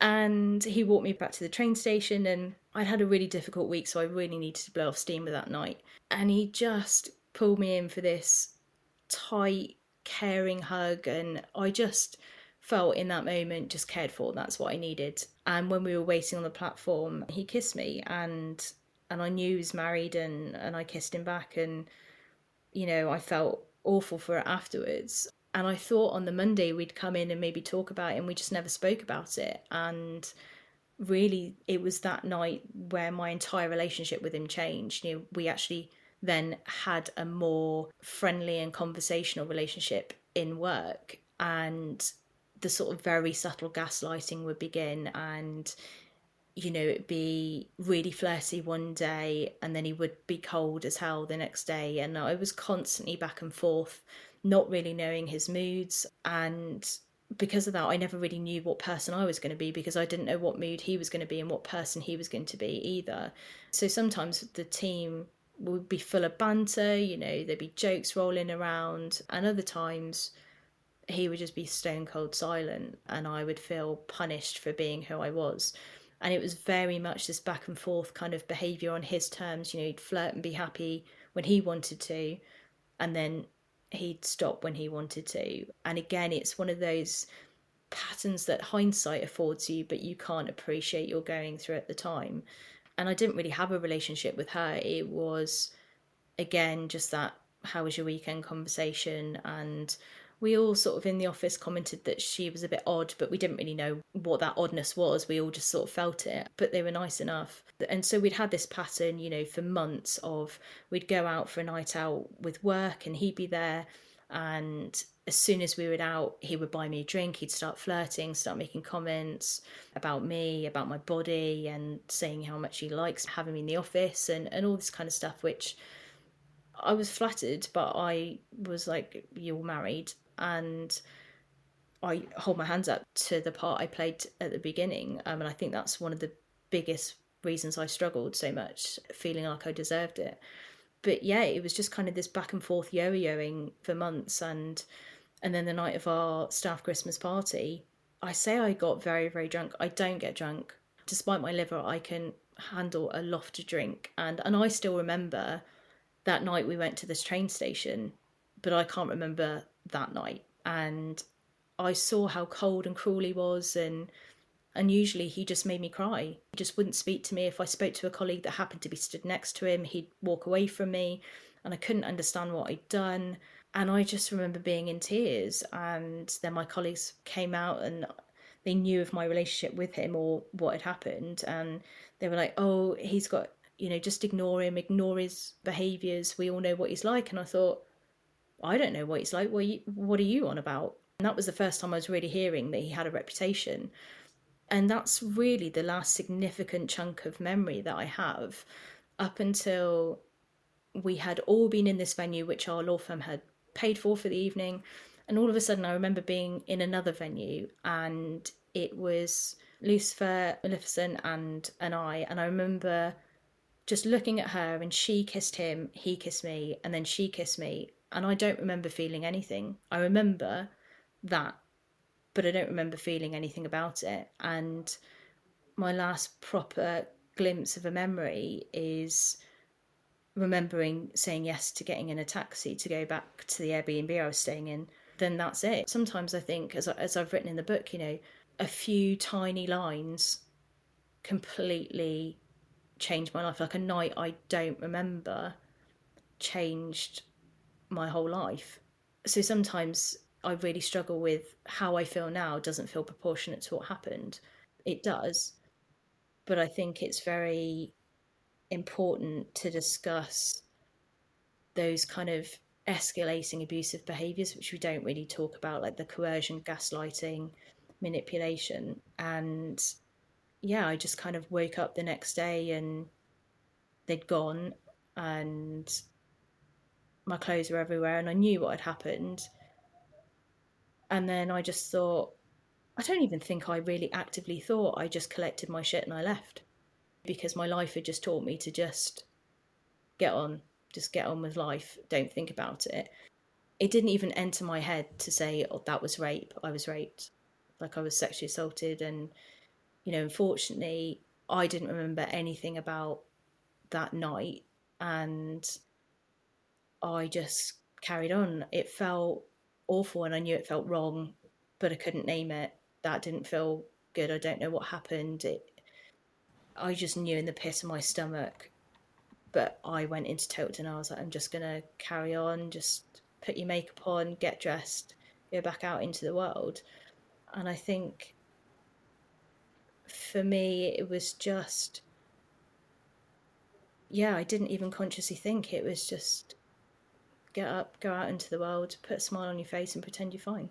And he walked me back to the train station and i'd had a really difficult week so i really needed to blow off steam that night. And he just pulled me in for this tight caring hug and i just felt in that moment just cared for. That's what I needed. And when we were waiting on the platform, he kissed me and and I knew he was married and and I kissed him back and you know, I felt awful for it afterwards. And I thought on the Monday we'd come in and maybe talk about it and we just never spoke about it. And really it was that night where my entire relationship with him changed. You know, we actually then had a more friendly and conversational relationship in work and the sort of very subtle gaslighting would begin and you know it'd be really flirty one day and then he would be cold as hell the next day. And i was constantly back and forth not really knowing his moods. And because of that i never really knew what person i was going to be because i didn't know what mood he was going to be and what person he was going to be either. So sometimes the team would be full of banter you know there'd be jokes rolling around and other times he would just be stone cold silent and I would feel punished for being who I was. And it was very much this back and forth kind of behaviour on his terms. You know, he'd flirt and be happy when he wanted to, and then he'd stop when he wanted to. And again, it's one of those patterns that hindsight affords you, but you can't appreciate you're going through at the time. And I didn't really have a relationship with her. It was, again, just that how was your weekend conversation and we all sort of in the office commented that she was a bit odd, but we didn't really know what that oddness was. We all just sort of felt it, but they were nice enough. And so we'd had this pattern, you know, for months of we'd go out for a night out with work and he'd be there. And as soon as we were out, he would buy me a drink. He'd start flirting, start making comments about me, about my body, and saying how much he likes having me in the office and, and all this kind of stuff, which I was flattered, but I was like, You're married and I hold my hands up to the part I played at the beginning. Um, and I think that's one of the biggest reasons I struggled so much, feeling like I deserved it. But yeah, it was just kind of this back and forth yo-yoing for months, and and then the night of our staff Christmas party, I say I got very very drunk. I don't get drunk, despite my liver. I can handle a lot to drink, and and I still remember that night we went to this train station, but I can't remember that night and I saw how cold and cruel he was and and usually he just made me cry. He just wouldn't speak to me. If I spoke to a colleague that happened to be stood next to him, he'd walk away from me and I couldn't understand what I'd done. And I just remember being in tears. And then my colleagues came out and they knew of my relationship with him or what had happened. And they were like, oh, he's got, you know, just ignore him, ignore his behaviours. We all know what he's like. And I thought, I don't know what it's like. What are you, what are you on about? And that was the first time I was really hearing that he had a reputation. And that's really the last significant chunk of memory that I have up until we had all been in this venue, which our law firm had paid for for the evening. And all of a sudden, I remember being in another venue, and it was Lucifer, Maleficent, and and I. And I remember just looking at her, and she kissed him, he kissed me, and then she kissed me, and I don't remember feeling anything. I remember that, but I don't remember feeling anything about it. And my last proper glimpse of a memory is remembering saying yes to getting in a taxi to go back to the Airbnb I was staying in. Then that's it. Sometimes I think, as, as I've written in the book, you know, a few tiny lines completely changed my life. Like a night I don't remember changed my whole life. So sometimes I really struggle with how I feel now doesn't feel proportionate to what happened. It does. But I think it's very important to discuss those kind of escalating abusive behaviors, which we don't really talk about, like the coercion, gaslighting, manipulation. And yeah, I just kind of woke up the next day and they'd gone and my clothes were everywhere and I knew what had happened. And then I just thought, I don't even think I really actively thought. I just collected my shit and I left because my life had just taught me to just get on, just get on with life, don't think about it. It didn't even enter my head to say, oh, that was rape. I was raped. Like I was sexually assaulted. And, you know, unfortunately, I didn't remember anything about that night. And I just carried on. It felt awful and I knew it felt wrong but I couldn't name it. That didn't feel good. I don't know what happened. It, I just knew in the pit of my stomach. But I went into total denial. I was like, I'm just gonna carry on, just put your makeup on, get dressed, go back out into the world. And I think for me, it was just, yeah, I didn't even consciously think. It was just get up, go out into the world, put a smile on your face, and pretend you're fine.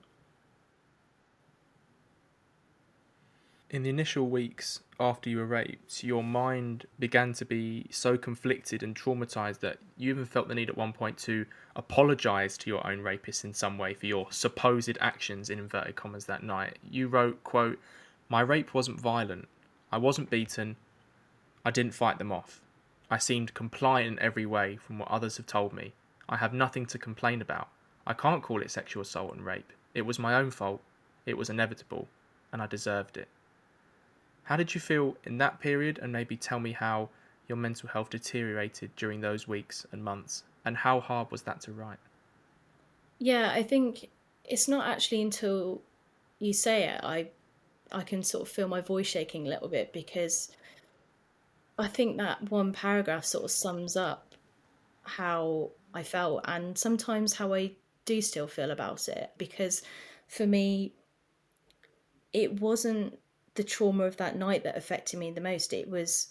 In the initial weeks after you were raped, your mind began to be so conflicted and traumatized that you even felt the need at one point to apologize to your own rapist in some way for your supposed actions in inverted commas that night. You wrote, quote, "My rape wasn't violent. I wasn't beaten. I didn't fight them off. I seemed compliant in every way from what others have told me. I have nothing to complain about. I can't call it sexual assault and rape. It was my own fault. It was inevitable, and I deserved it." How did you feel in that period, and maybe tell me how your mental health deteriorated during those weeks and months, and how hard was that to write? Yeah, I think it's not actually until you say it I I can sort of feel my voice shaking a little bit because I think that one paragraph sort of sums up how I felt and sometimes how I do still feel about it because for me it wasn't the trauma of that night that affected me the most. It was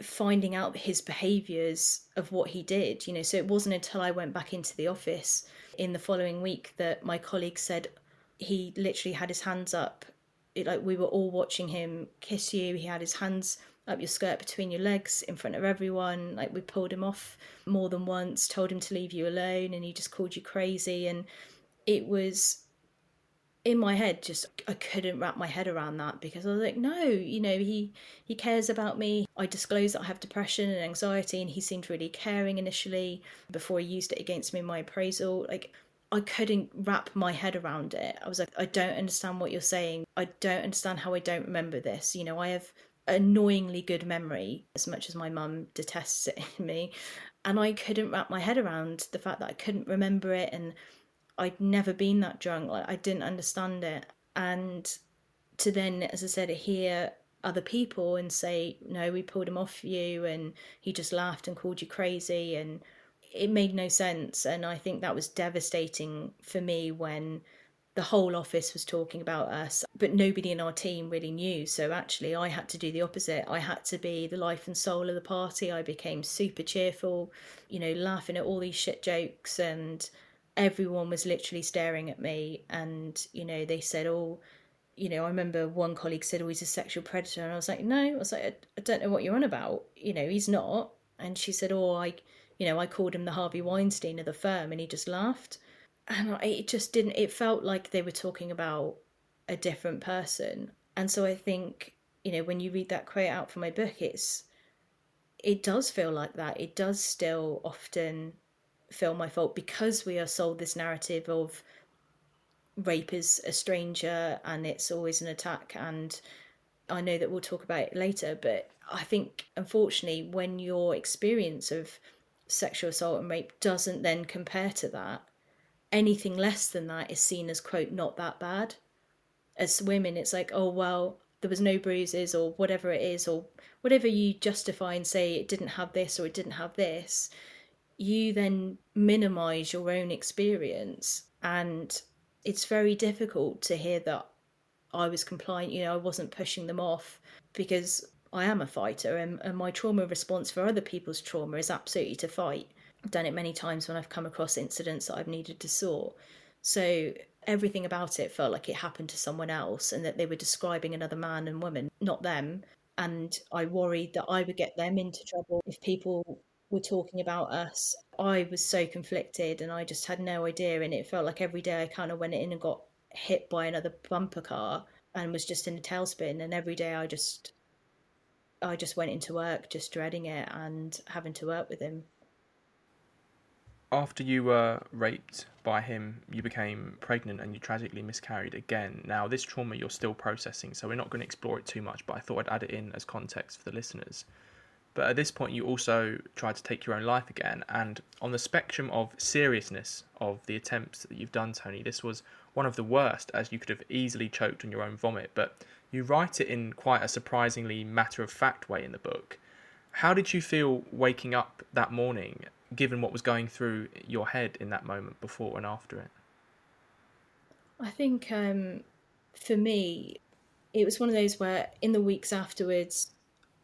finding out his behaviors of what he did, you know. So it wasn't until I went back into the office in the following week that my colleague said he literally had his hands up. It, like we were all watching him kiss you. He had his hands up your skirt between your legs in front of everyone. Like we pulled him off more than once, told him to leave you alone, and he just called you crazy. And it was in my head just I couldn't wrap my head around that because I was like no you know he he cares about me. I disclosed that I have depression and anxiety and he seemed really caring initially before he used it against me in my appraisal. Like I couldn't wrap my head around it. I was like I don't understand what you're saying. I don't understand how I don't remember this. You know I have annoyingly good memory as much as my mum detests it in me and I couldn't wrap my head around the fact that I couldn't remember it and I'd never been that drunk. Like I didn't understand it. And to then, as I said, hear other people and say, no, we pulled him off you and he just laughed and called you crazy and it made no sense. And I think that was devastating for me when the whole office was talking about us, but nobody in our team really knew. So actually, I had to do the opposite. I had to be the life and soul of the party. I became super cheerful, you know, laughing at all these shit jokes and everyone was literally staring at me and you know they said oh you know i remember one colleague said oh he's a sexual predator and i was like no i was like i, I don't know what you're on about you know he's not and she said oh i you know i called him the harvey weinstein of the firm and he just laughed and it just didn't it felt like they were talking about a different person. And so i think you know when you read that quote out from my book it's it does feel like that. It does still often feel my fault because we are sold this narrative of rape is a stranger and it's always an attack. And I know that we'll talk about it later but I think unfortunately when your experience of sexual assault and rape doesn't then compare to that anything less than that is seen as quote not that bad as women it's like oh well there was no bruises or whatever it is or whatever you justify and say it didn't have this or it didn't have this you then minimize your own experience and it's very difficult to hear that I was compliant, you know, I wasn't pushing them off because I am a fighter and, and my trauma response for other people's trauma is absolutely to fight. Done it many times when I've come across incidents that I've needed to sort. So everything about it felt like it happened to someone else and that they were describing another man and woman, not them. And I worried that I would get them into trouble if people were talking about us. I was so conflicted and I just had no idea. And it felt like every day I kind of went in and got hit by another bumper car and was just in a tailspin. And every day I just, I just went into work just dreading it and having to work with him. After you were raped by him, you became pregnant and you tragically miscarried again. Now, this trauma you're still processing, so we're not going to explore it too much, but I thought I'd add it in as context for the listeners. But at this point, you also tried to take your own life again. And on the spectrum of seriousness of the attempts that you've done, Toni, this was one of the worst, as you could have easily choked on your own vomit, but you write it in quite a surprisingly matter of fact way in the book. How did you feel waking up that morning, given what was going through your head in that moment before and after it? I think um, for me, it was one of those where in the weeks afterwards,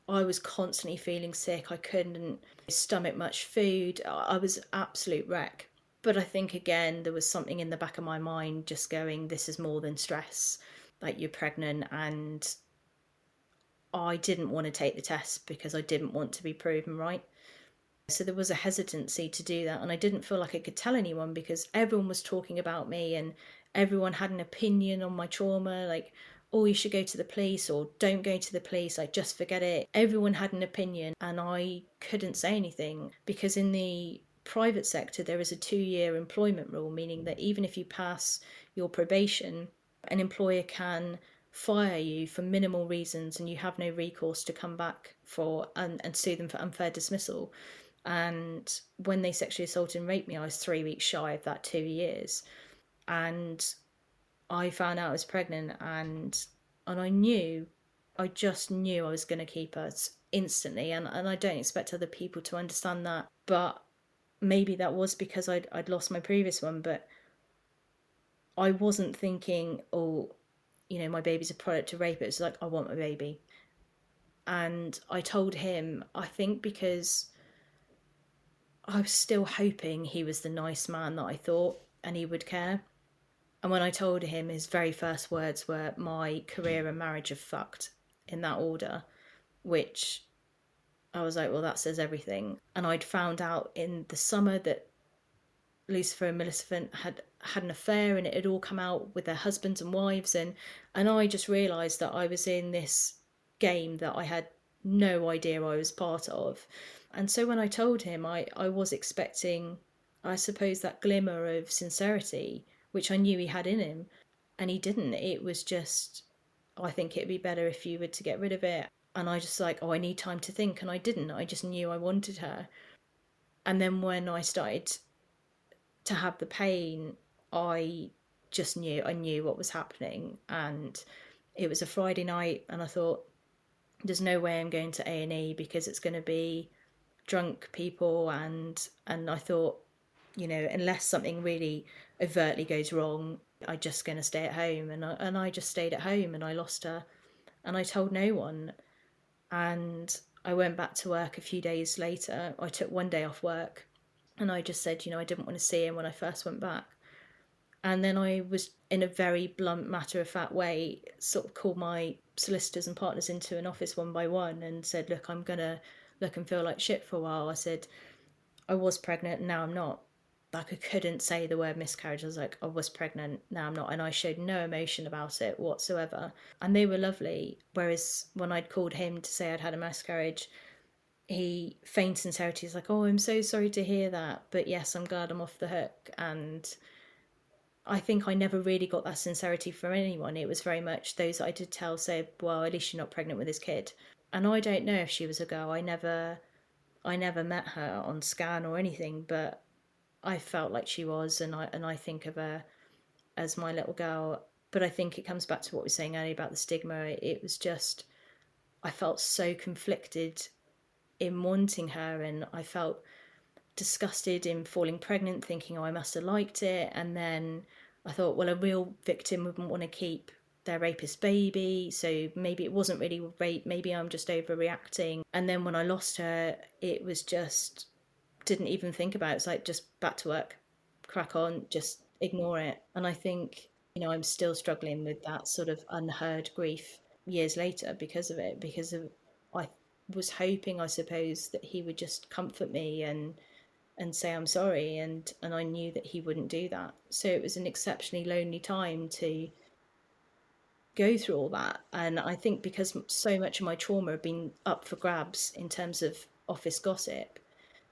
I was constantly feeling sick. I couldn't stomach much food. I was absolute wreck. But I think again, there was something in the back of my mind just going, this is more than stress. Like you're pregnant. And I didn't want to take the test because I didn't want to be proven right. So there was a hesitancy to do that. And I didn't feel like I could tell anyone because everyone was talking about me and everyone had an opinion on my trauma. Like, oh, you should go to the police or don't go to the police, like just forget it. Everyone had an opinion and I couldn't say anything because in the private sector there is a two year employment rule, meaning that even if you pass your probation, an employer can fire you for minimal reasons and you have no recourse to come back for and, and sue them for unfair dismissal. And when they sexually assaulted and raped me, I was three weeks shy of that two years. And I found out I was pregnant and and I knew I just knew I was going to keep her instantly. And, and I don't expect other people to understand that. But maybe that was because I'd, I'd lost my previous one but I wasn't thinking oh you know my baby's a product of rape. It like I want my baby. And I told him I think because I was still hoping he was the nice man that I thought and he would care and when I told him, his very first words were, My career and marriage are fucked, in that order, which I was like, Well, that says everything. And I'd found out in the summer that Lucifer and Maleficent had had an affair and it had all come out with their husbands and wives and and I just realized that I was in this game that I had no idea I was part of. And so when I told him I, I was expecting I suppose that glimmer of sincerity which I knew he had in him, and he didn't. It was just, I think it'd be better if you were to get rid of it. And I just like, oh, I need time to think, and I didn't. I just knew I wanted her. And then when I started to have the pain, I just knew I knew what was happening, and it was a Friday night, and I thought, there's no way I'm going to A and E because it's going to be drunk people, and and I thought, you know, unless something really overtly goes wrong, I'm just going to stay at home. And I, and I just stayed at home and I lost her. And I told no one. And I went back to work a few days later. I took one day off work and I just said, you know, I didn't want to see him when I first went back. And then I was, in a very blunt, matter of fact way, sort of called my solicitors and partners into an office one by one and said, look, I'm going to look and feel like shit for a while. I said, I was pregnant now I'm not like I couldn't say the word miscarriage. I was like, I was pregnant, now I'm not. And I showed no emotion about it whatsoever. And they were lovely. Whereas when I'd called him to say I'd had a miscarriage, he feigned sincerity. He's like, Oh, I'm so sorry to hear that. But yes, I'm glad I'm off the hook. And I think I never really got that sincerity from anyone. It was very much those I did tell say, Well, at least you're not pregnant with this kid. And I don't know if she was a girl. I never I never met her on scan or anything, but I felt like she was, and I and I think of her as my little girl. But I think it comes back to what we were saying earlier about the stigma. It was just I felt so conflicted in wanting her, and I felt disgusted in falling pregnant, thinking, oh, I must have liked it. And then I thought, well, a real victim wouldn't want to keep their rapist baby, so maybe it wasn't really rape, maybe I'm just overreacting. And then when I lost her, it was just didn't even think about it. It's like just back to work, crack on, just ignore it. And I think, you know, I'm still struggling with that sort of unheard grief years later because of it, because of I was hoping, I suppose, that he would just comfort me and and say I'm sorry and and I knew that he wouldn't do that. So it was an exceptionally lonely time to go through all that. And I think because so much of my trauma had been up for grabs in terms of office gossip,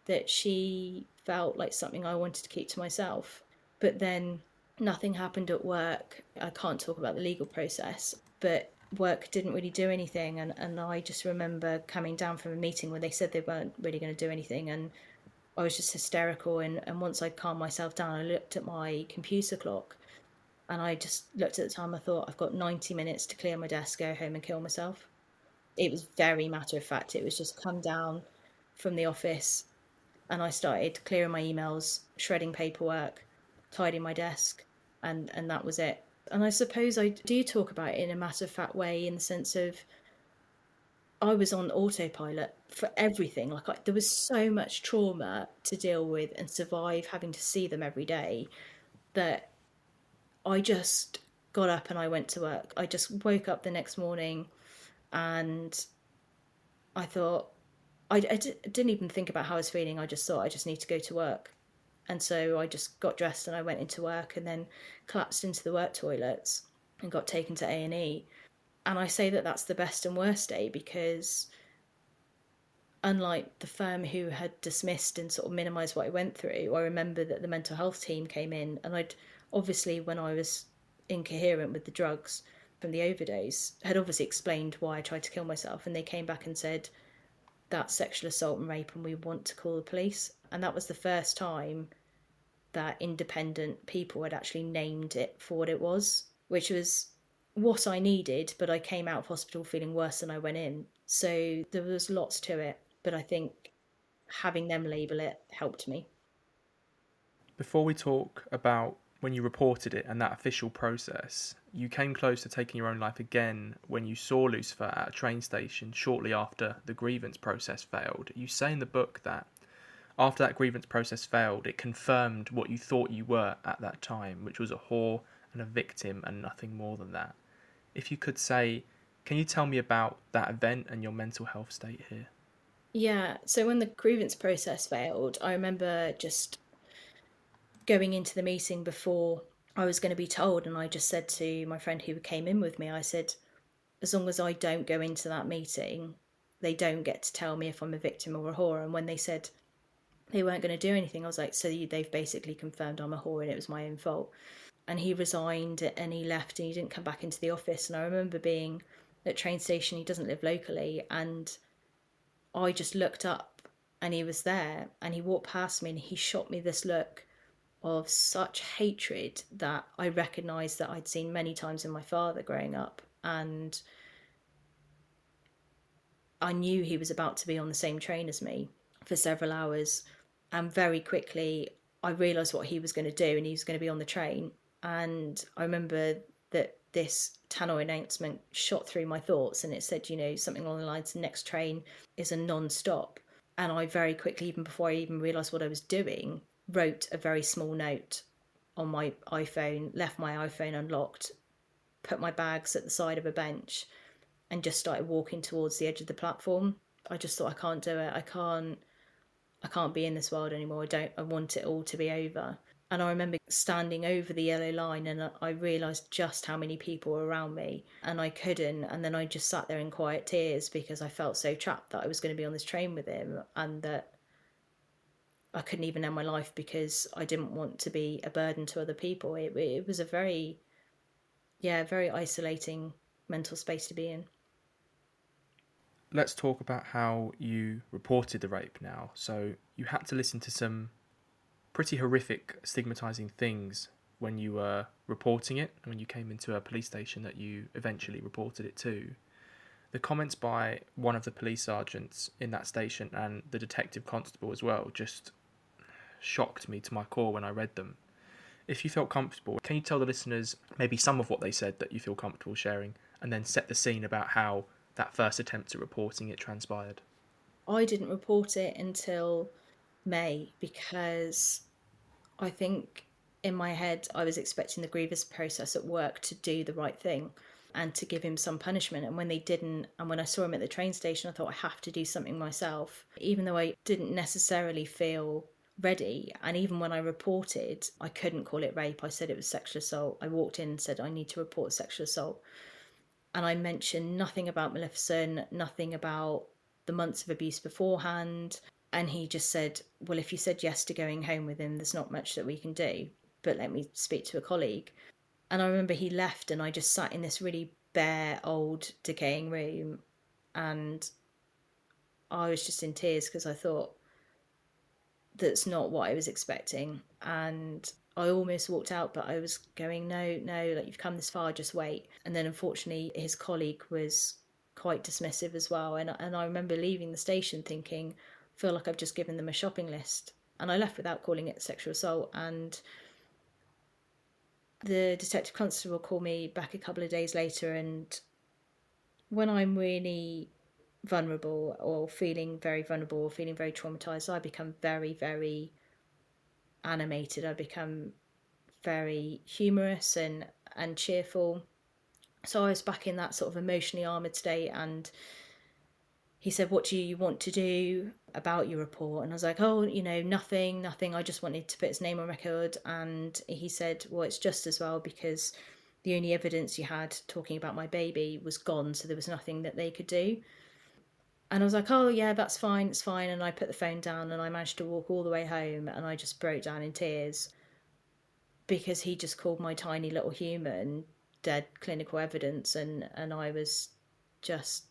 that she felt like something I wanted to keep to myself. But then nothing happened at work. I can't talk about the legal process, but work didn't really do anything. And, and I just remember coming down from a meeting where they said they weren't really going to do anything. And I was just hysterical. And, and once I calmed myself down, I looked at my computer clock And I just looked at the time, I thought, I've got 90 minutes to clear my desk, go home and kill myself. It was very matter of fact. It was just come down from the office and I started clearing my emails, shredding paperwork, tidying my desk, and, and that was it. And I suppose I do talk about it in a matter of fact way in the sense of I was on autopilot for everything. Like I, there was so much trauma to deal with and survive having to see them every day that I just got up and I went to work. I just woke up the next morning and I thought, I, I didn't even think about how I was feeling. I just thought I just need to go to work. And so I just got dressed and I went into work and then collapsed into the work toilets and got taken to A&E. And I say that that's the best and worst day because unlike the firm who had dismissed and sort of minimized what I went through, I remember that the mental health team came in and I'd obviously when I was incoherent with the drugs from the overdose had obviously explained why I tried to kill myself and they came back and said that's sexual assault and rape and we want to call the police. And that was the first time that independent people had actually named it for what it was which was what I needed but I came out of hospital feeling worse than I went in. So there was lots to it but I think having them label it helped me. Before we talk about when you reported it and that official process, you came close to taking your own life again when you saw Lucifer at a train station shortly after the grievance process failed. You say in the book that after that grievance process failed, it confirmed what you thought you were at that time, which was a whore and a victim and nothing more than that. If you could say, can you tell me about that event and your mental health state here? Yeah, so when the grievance process failed, I remember just going into the meeting before I was going to be told, and I just said to my friend who came in with me, I said, as long as I don't go into that meeting, they don't get to tell me if I'm a victim or a whore. And when they said they weren't going to do anything, I was like, so they've basically confirmed I'm a whore and it was my own fault. And he resigned and he left and he didn't come back into the office. And I remember being at train station, he doesn't live locally, and I just looked up and he was there and he walked past me and he shot me this look of such hatred that I recognised that I'd seen many times in my father growing up. And I knew he was about to be on the same train as me for several hours. And very quickly, I realised what he was going to do, and he was going to be on the train. And I remember that this tannoy announcement shot through my thoughts, and it said, you know, something along the lines: "Next train is a non-stop." And I very quickly, even before I even realised what I was doing, wrote a very small note on my iPhone, left my iPhone unlocked, put my bags at the side of a bench, and just started walking towards the edge of the platform. I just thought I can't do it. I can't. I can't be in this world anymore. I don't. I want it all to be over. And I remember standing over the yellow line, and I realised just how many people were around me, and I couldn't. And then I just sat there in quiet tears because I felt so trapped that I was going to be on this train with him, and that I couldn't even end my life because I didn't want to be a burden to other people. It, it was a very, yeah, very isolating mental space to be in. Let's talk about how you reported the rape now. So you had to listen to some pretty horrific, stigmatizing things when you were reporting it, and when you came into a police station that you eventually reported it to. The comments by one of the police sergeants in that station and the detective constable as well just shocked me to my core when I read them. If you felt comfortable, can you tell the listeners maybe some of what they said that you feel comfortable sharing, and then set the scene about how that first attempt at reporting it transpired? I didn't report it until May because I think in my head I was expecting the grievous process at work to do the right thing and to give him some punishment. And when they didn't, and when I saw him at the train station, I thought I have to do something myself. Even though I didn't necessarily feel ready. And even when I reported, I couldn't call it rape. I said it was sexual assault. I walked in and said, I need to report sexual assault. And I mentioned nothing about Maleficent, nothing about the months of abuse beforehand. And he just said, Well, if you said yes to going home with him, there's not much that we can do, but let me speak to a colleague. And I remember he left, and I just sat in this really bare, old, decaying room. And I was just in tears because I thought, that's not what I was expecting. And I almost walked out, but I was going, no, no, like you've come this far, just wait. And then unfortunately, his colleague was quite dismissive as well. And, and I remember leaving the station thinking, feel like I've just given them a shopping list. And I left without calling it sexual assault. And the detective constable called me back a couple of days later. And when I'm really vulnerable or feeling very vulnerable or feeling very traumatized, I become very, very animated. I become very humorous and and cheerful. So I was back in that sort of emotionally armored state, and he said, "What do you want to do about your report?" And I was like, "Oh, you know, nothing, nothing. I just wanted to put his name on record." And he said, "Well, it's just as well because." The only evidence you had talking about my baby was gone, so there was nothing that they could do. And I was like, oh, yeah, that's fine, it's fine. And I put the phone down and I managed to walk all the way home and I just broke down in tears because he just called my tiny little human dead clinical evidence. And, and I was just,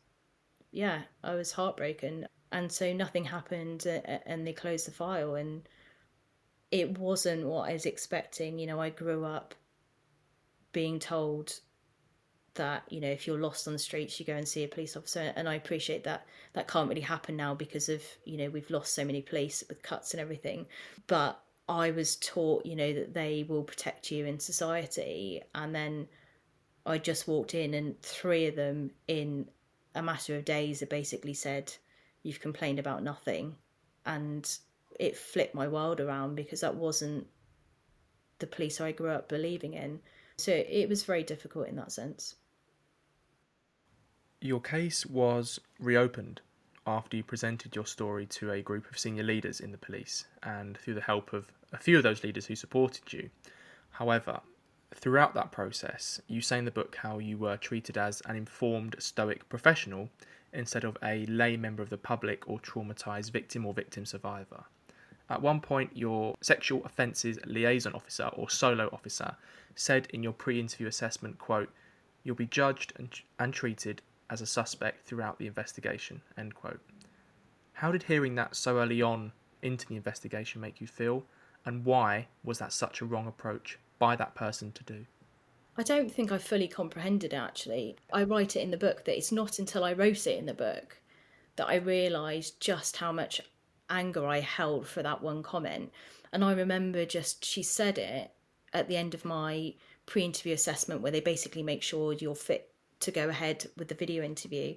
yeah, I was heartbroken. And so nothing happened uh, uh, and they closed the file. And it wasn't what I was expecting. You know, I grew up being told that you know if you're lost on the streets you go and see a police officer. And i appreciate that that can't really happen now because of you know we've lost so many police with cuts and everything. But i was taught you know that they will protect you in society. And then i just walked in and three of them in a matter of days had basically said you've complained about nothing. And it flipped my world around because that wasn't the police i grew up believing in. So it was very difficult in that sense your case was reopened after you presented your story to a group of senior leaders in the police and through the help of a few of those leaders who supported you. However, throughout that process, you say in the book how you were treated as an informed, stoic professional instead of a lay member of the public or traumatised victim or victim survivor. At one point, your sexual offences liaison officer or solo officer said in your pre interview assessment, quote, You'll be judged and, and treated as a suspect throughout the investigation. End quote. How did hearing that so early on into the investigation make you feel, and why was that such a wrong approach by that person to do? I don't think I fully comprehended actually. I write it in the book that it's not until I wrote it in the book that I realised just how much anger I held for that one comment. And I remember just, she said it at the end of my pre interview assessment, where they basically make sure you're fit to go ahead with the video interview.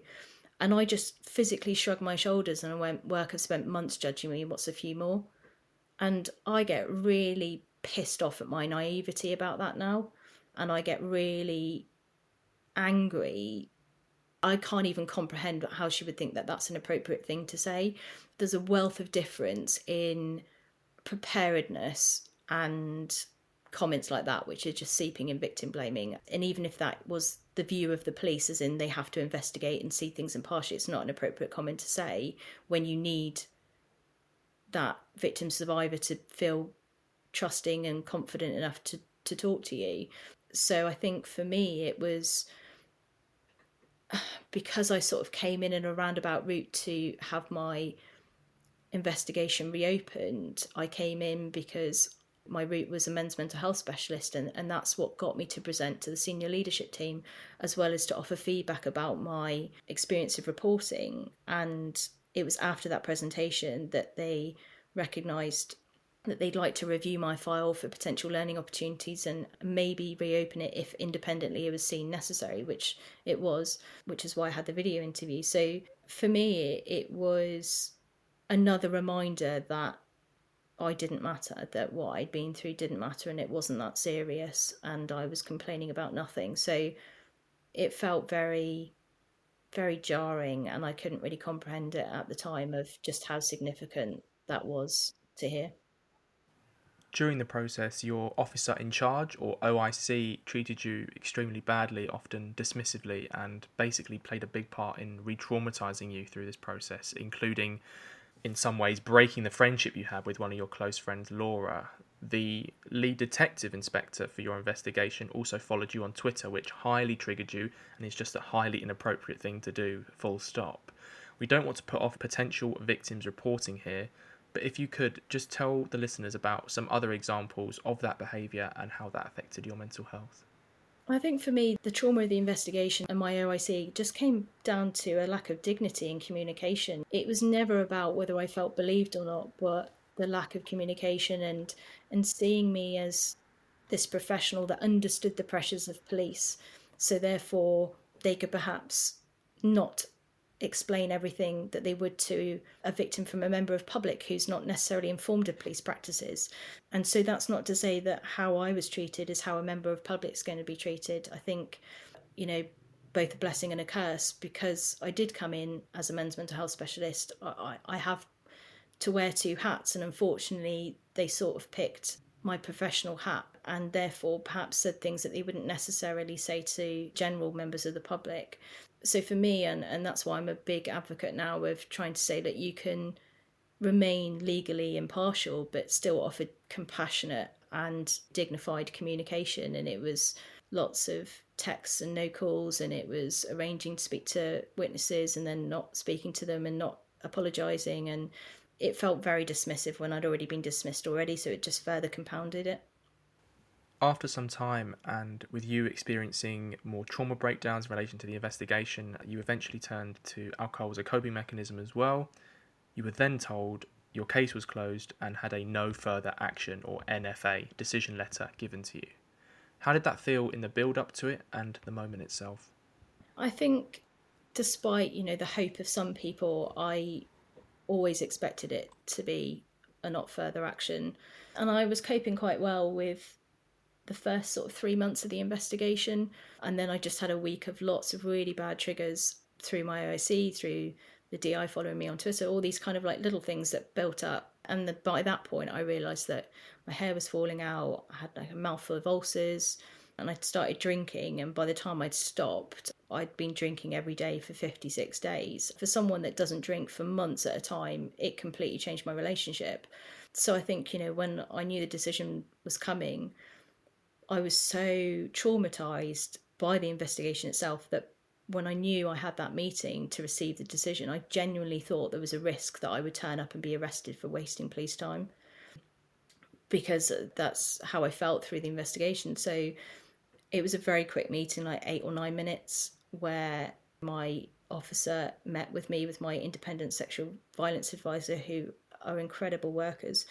And I just physically shrugged my shoulders and I went, Work have spent months judging me, what's a few more? And I get really pissed off at my naivety about that now. And I get really angry. I can't even comprehend how she would think that that's an appropriate thing to say. There's a wealth of difference in preparedness and comments like that, which are just seeping in victim blaming. And even if that was the view of the police, as in they have to investigate and see things impartially, it's not an appropriate comment to say when you need that victim survivor to feel trusting and confident enough to, to talk to you. So I think for me, it was because I sort of came in in a roundabout route to have my investigation reopened. I came in because my route was a men's mental health specialist, and, and that's what got me to present to the senior leadership team, as well as to offer feedback about my experience of reporting. And it was after that presentation that they recognised that they'd like to review my file for potential learning opportunities and maybe reopen it if independently it was seen necessary, which it was, which is why I had the video interview. So for me, it was another reminder that I didn't matter, that what I'd been through didn't matter and it wasn't that serious and I was complaining about nothing. So it felt very, very jarring and I couldn't really comprehend it at the time of just how significant that was to hear. During the process, your officer in charge, or OIC, treated you extremely badly, often dismissively, and basically played a big part in re traumatizing you through this process, including in some ways breaking the friendship you had with one of your close friends, Laura. The lead detective inspector for your investigation also followed you on Twitter, which highly triggered you and is just a highly inappropriate thing to do, full stop. We don't want to put off potential victims reporting here, But if you could just tell the listeners about some other examples of that behaviour and how that affected your mental health. I think for me, the trauma of the investigation and my OIC just came down to a lack of dignity in communication. It was never about whether I felt believed or not, but the lack of communication and and seeing me as this professional that understood the pressures of police. So therefore, they could perhaps not explain everything that they would to a victim from a member of public who's not necessarily informed of police practices. And so that's not to say that how I was treated is how a member of public is going to be treated. I think, you know, both a blessing and a curse because I did come in as a men's mental health specialist. I, I have to wear two hats, and unfortunately, they sort of picked my professional hat and therefore perhaps said things that they wouldn't necessarily say to general members of the public so for me and and that's why I'm a big advocate now of trying to say that you can remain legally impartial but still offer compassionate and dignified communication. And it was lots of texts and no calls and it was arranging to speak to witnesses and then not speaking to them and not apologizing and it felt very dismissive when I'd already been dismissed already so it just further compounded it after some time and with you experiencing more trauma breakdowns in relation to the investigation, you eventually turned to alcohol as a coping mechanism as well. You were then told your case was closed and had a no further action or NFA decision letter given to you. How did that feel in the build up to it and the moment itself? I think despite, you know, the hope of some people, I always expected it to be a not further action. And I was coping quite well with the first sort of three months of the investigation. And then I just had a week of lots of really bad triggers through my OIC, through the DI following me on Twitter, all these kind of like little things that built up. And the, by that point, I realised that my hair was falling out. I had like a mouthful of ulcers, and I'd started drinking. And by the time I'd stopped, I'd been drinking every day for 56 days. For someone that doesn't drink for months at a time, it completely changed my relationship. So I think, you know, when I knew the decision was coming, I was so traumatized by the investigation itself that when I knew I had that meeting to receive the decision, I genuinely thought there was a risk that I would turn up and be arrested for wasting police time because uh, that's how I felt through the investigation. So it was a very quick meeting, like eight or nine minutes, where my officer met with me with my independent sexual violence advisor, who are incredible workers.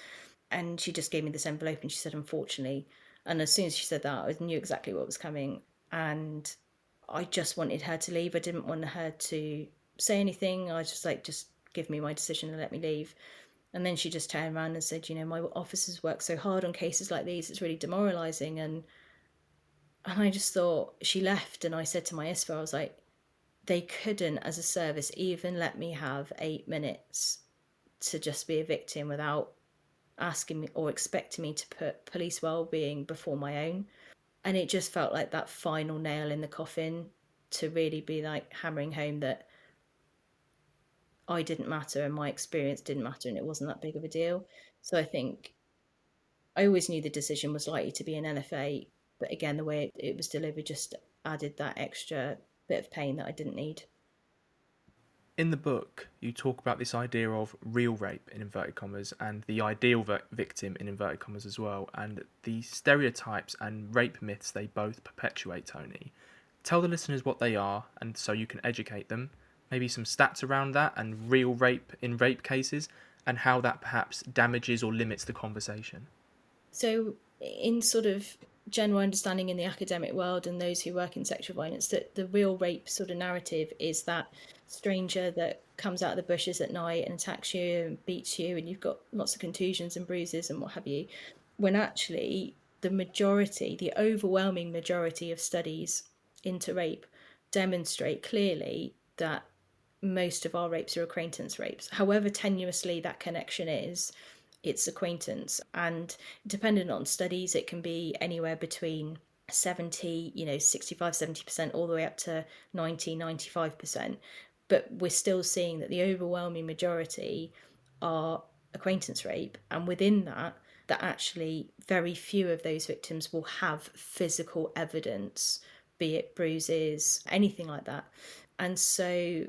And she just gave me this envelope and she said, Unfortunately, and as soon as she said that, I knew exactly what was coming. And I just wanted her to leave. I didn't want her to say anything. I was just like, just give me my decision and let me leave. And then she just turned around and said, you know, my officers work so hard on cases like these, it's really demoralizing. And and I just thought she left and I said to my ISVA, I was like, they couldn't as a service even let me have eight minutes to just be a victim without asking me or expecting me to put police well-being before my own and it just felt like that final nail in the coffin to really be like hammering home that I didn't matter and my experience didn't matter and it wasn't that big of a deal. So I think I always knew the decision was likely to be an NFA, but again, the way it was delivered just added that extra bit of pain that I didn't need in the book, you talk about this idea of real rape in inverted commas and the ideal victim in inverted commas as well, and the stereotypes and rape myths they both perpetuate, Toni. Tell the listeners what they are, and so you can educate them. Maybe some stats around that and real rape in rape cases, and how that perhaps damages or limits the conversation. So, in sort of general understanding in the academic world and those who work in sexual violence, that the real rape sort of narrative is that stranger that comes out of the bushes at night and attacks you and beats you and you've got lots of contusions and bruises and what have you when actually the majority the overwhelming majority of studies into rape demonstrate clearly that most of our rapes are acquaintance rapes. However tenuously that connection is it's acquaintance. And depending on studies it can be anywhere between 70 you know 65 70% all the way up to 90 95% but we're still seeing that the overwhelming majority are acquaintance rape. And within that that actually very few of those victims will have physical evidence be it bruises anything like that. And so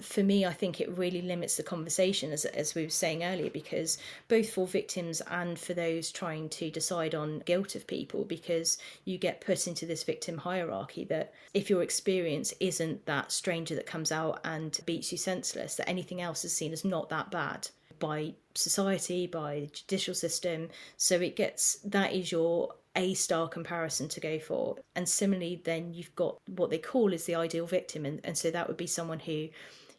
for me, I think it really limits the conversation, as, as we were saying earlier, because both for victims and for those trying to decide on guilt of people, because you get put into this victim hierarchy that if your experience isn't that stranger that comes out and beats you senseless, that anything else is seen as not that bad by society, by the judicial system. So it gets that is your a star comparison to go for. And similarly, then you've got what they call is the ideal victim. And, and so that would be someone who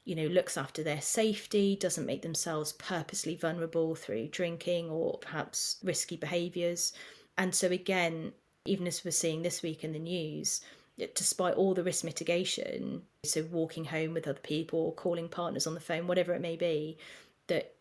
you know, looks after their safety, doesn't make themselves purposely vulnerable through drinking or perhaps risky behaviours. And so, again, even as we're seeing this week in the news, despite all the risk mitigation, so walking home with other people, calling partners on the phone, whatever it may be, that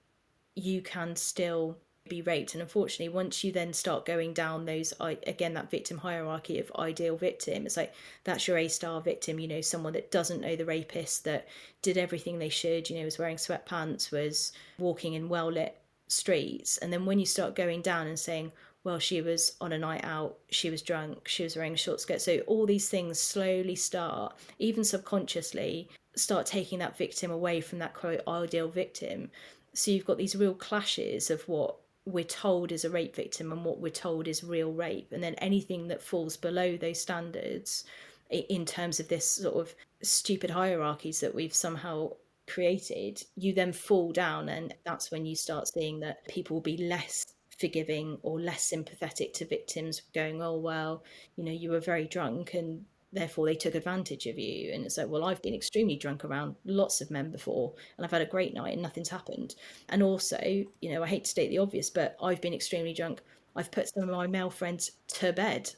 you can still be raped. And unfortunately, once you then start going down those, again, that victim hierarchy of ideal victim, it's like that's your A star victim, you know, someone that doesn't know the rapist, that did everything they should, you know, was wearing sweatpants, was walking in well lit streets. And then when you start going down and saying, well, she was on a night out, she was drunk, she was wearing a short skirt. So all these things slowly start, even subconsciously, start taking that victim away from that quote ideal victim. So you've got these real clashes of what we're told is a rape victim and what we're told is real rape and then anything that falls below those standards in terms of this sort of stupid hierarchies that we've somehow created you then fall down and that's when you start seeing that people will be less forgiving or less sympathetic to victims going oh well you know you were very drunk and therefore they took advantage of you. And it's like well i've been extremely drunk around lots of men before and i've had a great night and nothing's happened. And also you know i hate to state the obvious but i've been extremely drunk. I've put some of my male friends to bed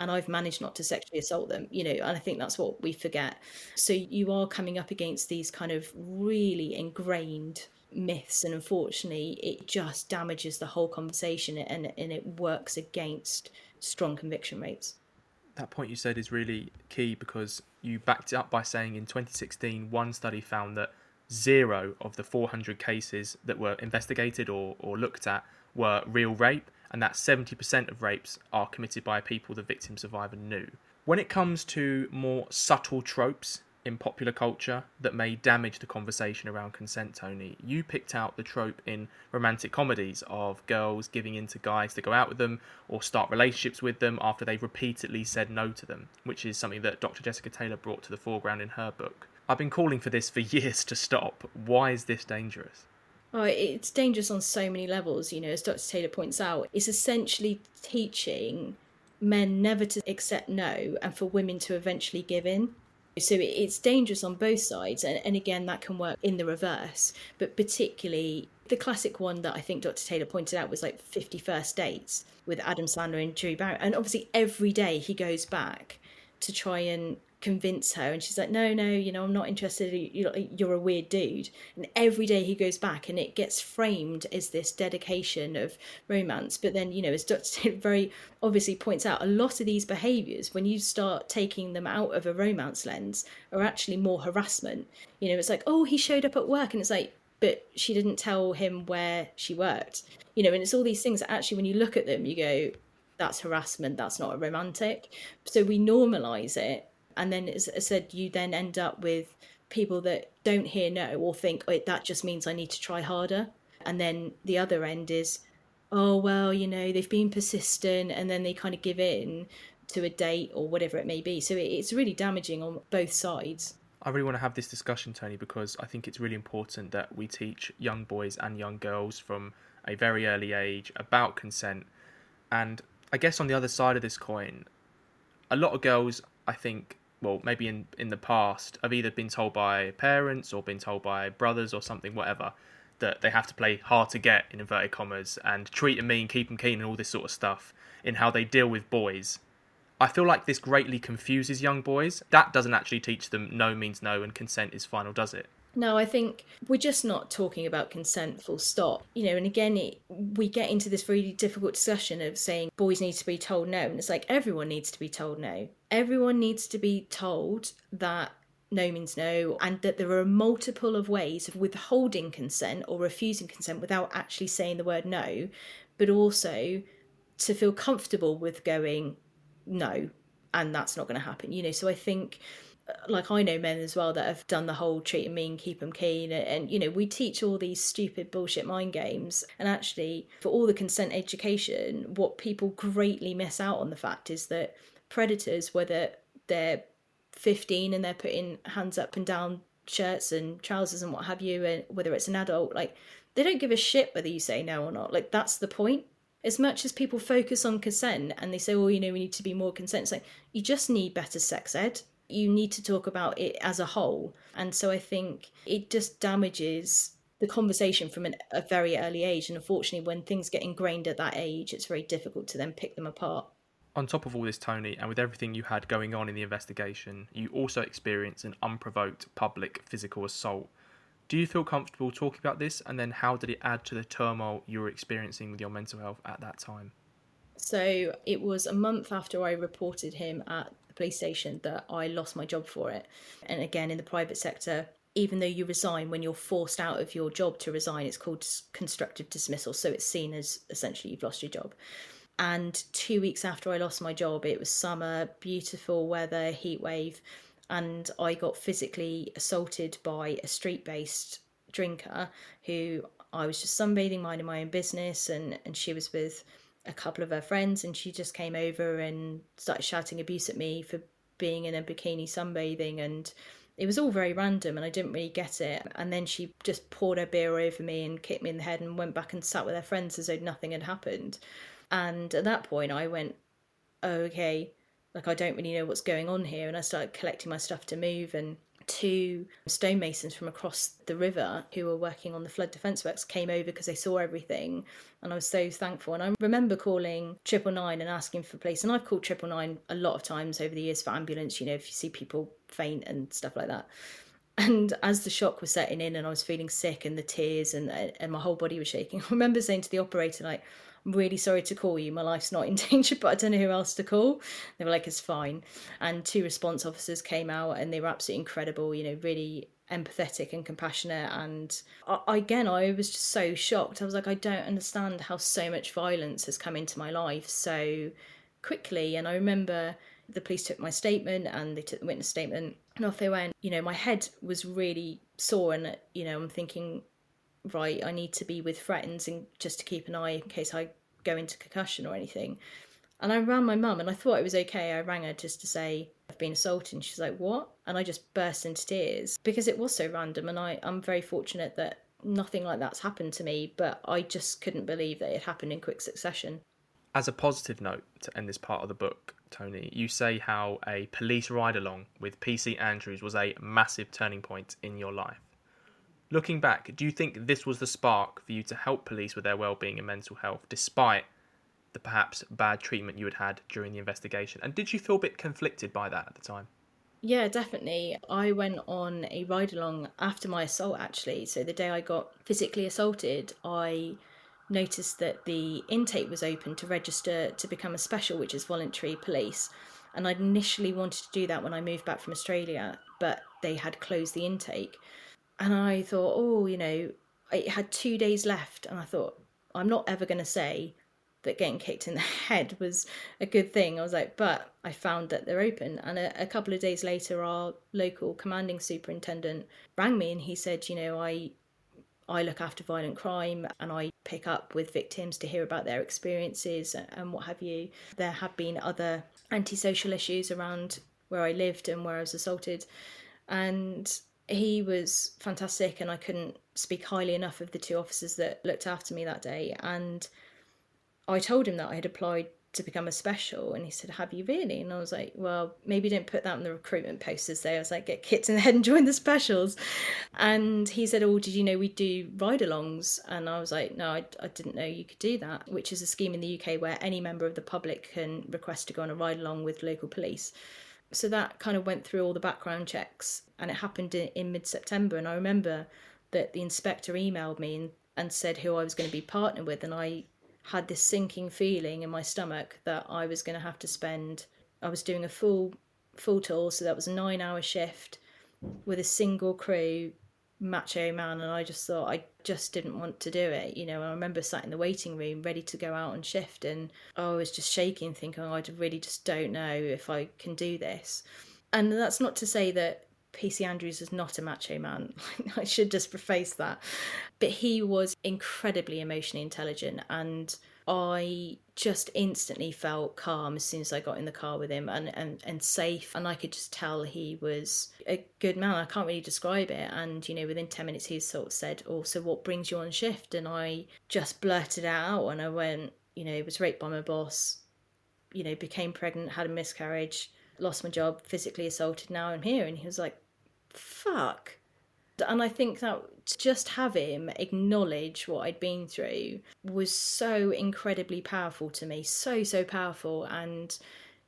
and i've managed not to sexually assault them you know and i think that's what we forget. So you are coming up against these kind of really ingrained myths and unfortunately it just damages the whole conversation and, and it works against strong conviction rates that point you said is really key because you backed it up by saying in 2016 one study found that zero of the 400 cases that were investigated or, or looked at were real rape and that 70% of rapes are committed by people the victim survivor knew. When it comes to more subtle tropes in popular culture that may damage the conversation around consent, Toni. You picked out the trope in romantic comedies of girls giving in to guys to go out with them or start relationships with them after they've repeatedly said no to them, which is something that Dr. Jessica Taylor brought to the foreground in her book. I've been calling for this for years to stop. Why is this dangerous? Oh, it's dangerous on so many levels, you know, as Dr. Taylor points out. It's essentially teaching men never to accept no and for women to eventually give in. So it's dangerous on both sides. And, and again, that can work in the reverse. But particularly, the classic one that I think Dr. Taylor pointed out was like 50 First Dates with Adam Sandler and Drew Barrymore. And obviously, every day he goes back to try and convince her and she's like no no you know i'm not interested. You're a weird dude. And every day he goes back and it gets framed as this dedication of romance. But then you know as dr very obviously points out a lot of these behaviors when you start taking them out of a romance lens are actually more harassment. You know it's like oh he showed up at work and it's like but she didn't tell him where she worked. You know and it's all these things that actually when you look at them you go that's harassment. That's not romantic. So we normalize it and then as I said, you then end up with people that don't hear no or think oh, that just means I need to try harder. And then the other end is, oh well, you know, they've been persistent, and then they kind of give in to a date or whatever it may be. So it's really damaging on both sides. I really want to have this discussion, Toni, because I think it's really important that we teach young boys and young girls from a very early age about consent. And I guess on the other side of this coin, a lot of girls, I think, well, maybe in, in the past, I've either been told by parents or been told by brothers or something, whatever, that they have to play hard to get, in inverted commas, and treat them mean, keep them keen, and all this sort of stuff in how they deal with boys. I feel like this greatly confuses young boys. That doesn't actually teach them no means no and consent is final, does it? No, I think we're just not talking about consent full stop. You know, and again, it, we get into this really difficult discussion of saying boys need to be told no. And it's like everyone needs to be told no. Everyone needs to be told that no means no and that there are multiple of ways of withholding consent or refusing consent without actually saying the word no, but also to feel comfortable with going no and that's not going to happen. You know, so I think like I know men as well that have done the whole treat them mean, keep them keen, and, and, you know we teach all these stupid bullshit mind games. And actually, for all the consent education, what people greatly miss out on the fact is that predators, whether they're 15 and they're putting hands up and down shirts and trousers and what have you, and whether it's an adult, like they don't give a shit whether you say no or not. Like that's the point. As much as people focus on consent and they say, "Oh, you know, we need to be more consent," it's like you just need better sex ed you need to talk about it as a whole. And so I think it just damages the conversation from an, a very early age. And unfortunately, when things get ingrained at that age, it's very difficult to then pick them apart. On top of all this, Toni, and with everything you had going on in the investigation, you also experienced an unprovoked public physical assault. Do you feel comfortable talking about this? And then how did it add to the turmoil you were experiencing with your mental health at that time? So it was a month after I reported him at police station that I lost my job for it. And again, in the private sector, even though you resign when you're forced out of your job to resign, it's called constructive dismissal. So it's seen as essentially you've lost your job. And two weeks after I lost my job, it was summer, beautiful weather, heat wave, and I got physically assaulted by a street based drinker who I was just sunbathing, minding my own business, and, and she was with a couple of her friends and she just came over and started shouting abuse at me for being in a bikini sunbathing and it was all very random and I didn't really get it. And then she just poured her beer over me and kicked me in the head and went back and sat with her friends as though nothing had happened. And at that point, I went, oh, okay, like I don't really know what's going on here. And I started collecting my stuff to move. And two stonemasons from across the river who were working on the flood defence works came over because they saw everything and I was so thankful. And I remember calling triple nine and asking for police and I've called triple nine a lot of times over the years for ambulance you know if you see people faint and stuff like that. And as the shock was setting in and I was feeling sick and the tears and and my whole body was shaking I remember saying to the operator like I'm really sorry to call you. My life's not in danger, but I don't know who else to call. They were like, it's fine. And two response officers came out and they were absolutely incredible, you know, really empathetic and compassionate. And I, again, I was just so shocked. I was like, I don't understand how so much violence has come into my life so quickly. And I remember the police took my statement and they took the witness statement and off they went. You know, my head was really sore and, you know, I'm thinking, right, I need to be with friends and just to keep an eye in case I go into concussion or anything. And I rang my mum and I thought it was okay. I rang her just to say I've been assaulted. And she's like, What? And I just burst into tears because it was so random. And I, I'm very fortunate that nothing like that's happened to me, but I just couldn't believe that it happened in quick succession. As a positive note to end this part of the book, Toni, you say how a police ride along with PC Andrews was a massive turning point in your life. Looking back, do you think this was the spark for you to help police with their well-being and mental health, despite the perhaps bad treatment you had had during the investigation? And did you feel a bit conflicted by that at the time? Yeah, definitely. I went on a ride along after my assault, actually. So the day I got physically assaulted, I noticed that the intake was open to register to become a special, which is voluntary police. And I'd initially wanted to do that when I moved back from Australia, but they had closed the intake and I thought, oh, you know, it had two days left, and I thought, I'm not ever going to say that getting kicked in the head was a good thing. I was like, but I found that they're open. And a, a, couple of days later, our local commanding superintendent rang me and he said, you know, I I look after violent crime and I pick up with victims to hear about their experiences and what have you. There have been other antisocial issues around where I lived and where I was assaulted. And he was fantastic, and I couldn't speak highly enough of the two officers that looked after me that day. And I told him that I had applied to become a special, and he said, "Have you really?" And I was like, "Well, maybe don't put that on the recruitment posters." There, I was like, "Get kicked in the head and join the specials." And he said, "Oh, did you know we do ride-alongs?" And I was like, "No, I, I didn't know you could do that." Which is a scheme in the UK where any member of the public can request to go on a ride-along with local police so that kind of went through all the background checks and it happened in, in mid-september and i remember that the inspector emailed me and, and said who i was going to be partnered with and i had this sinking feeling in my stomach that i was going to have to spend i was doing a full full tour so that was a nine hour shift with a single crew macho man and I just thought I just didn't want to do it you know I remember sat in the waiting room ready to go out and shift and I was just shaking thinking oh, I really just don't know if I can do this And that's not to say that PC Andrews is not a macho man. I should just preface that. But he was incredibly emotionally intelligent and I just instantly felt calm as soon as I got in the car with him and, and, and safe. And I could just tell he was a good man. I can't really describe it. And, you know, within 10 minutes, he sort of said, Oh, so what brings you on shift? And I just blurted out and I went, You know, was raped by my boss, you know, became pregnant, had a miscarriage, lost my job, physically assaulted, now I'm here. And he was like, Fuck. And I think that to just have him acknowledge what I'd been through was so incredibly powerful to me, so, so powerful. And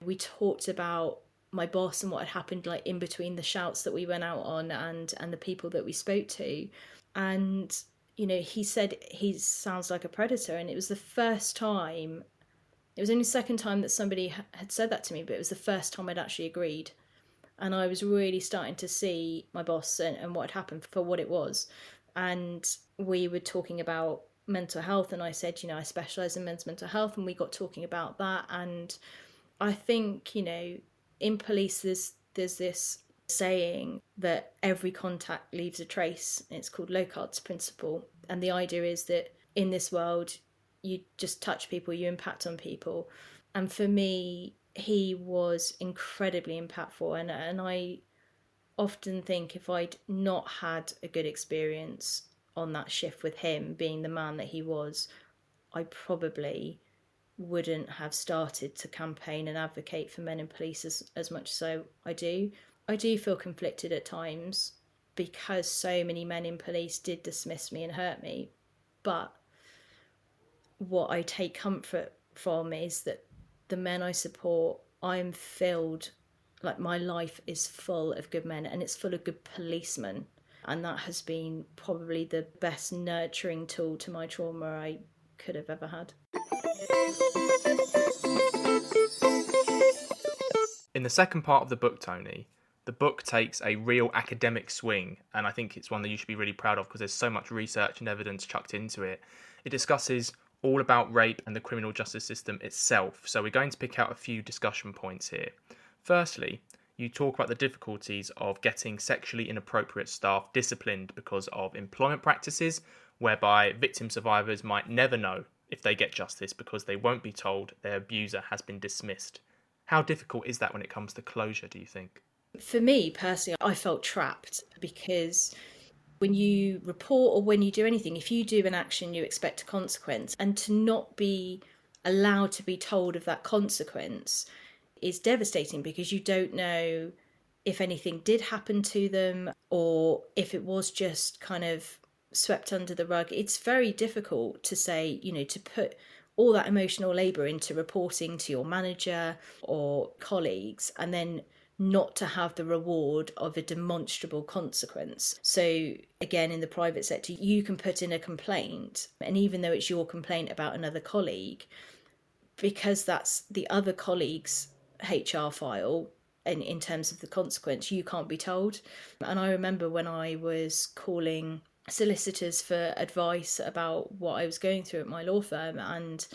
we talked about my boss and what had happened like in between the shouts that we went out on and and the people that we spoke to and you know he said he sounds like a predator and it was the first time it was only the second time that somebody had said that to me but it was the first time i'd actually agreed and I was really starting to see my boss and, and what had happened for what it was. And we were talking about mental health, and I said, you know, I specialize in men's mental health, and we got talking about that. And I think, you know, in police, there's there's this saying that every contact leaves a trace. It's called Locard's principle, and the idea is that in this world, you just touch people, you impact on people. And for me, he was incredibly impactful and and I often think if I'd not had a good experience on that shift with him being the man that he was I probably wouldn't have started to campaign and advocate for men in police as, as much so I do. I do feel conflicted at times because so many men in police did dismiss me and hurt me. But what I take comfort from is that the men I support, I'm filled, like my life is full of good men and it's full of good policemen. And that has been probably the best nurturing tool to my trauma I could have ever had. In the second part of the book, Toni, the book takes a real academic swing, and I think it's one that you should be really proud of because there's so much research and evidence chucked into it. It discusses all about rape and the criminal justice system itself, so we're going to pick out a few discussion points here. Firstly, you talk about the difficulties of getting sexually inappropriate staff disciplined because of employment practices, whereby victim survivors might never know if they get justice because they won't be told their abuser has been dismissed. How difficult is that when it comes to closure, do you think? For me personally, I felt trapped because when you report or when you do anything, if you do an action, you expect a consequence. And to not be allowed to be told of that consequence is devastating because you don't know if anything did happen to them or if it was just kind of swept under the rug. It's very difficult to say, you know, to put all that emotional labour into reporting to your manager or colleagues and then not to have the reward of a demonstrable consequence. So, again, in the private sector, you can put in a complaint, and even though it's your complaint about another colleague, because that's the other colleague's HR file, in, in terms of the consequence, you can't be told. And I remember when I was calling solicitors for advice about what I was going through at my law firm, and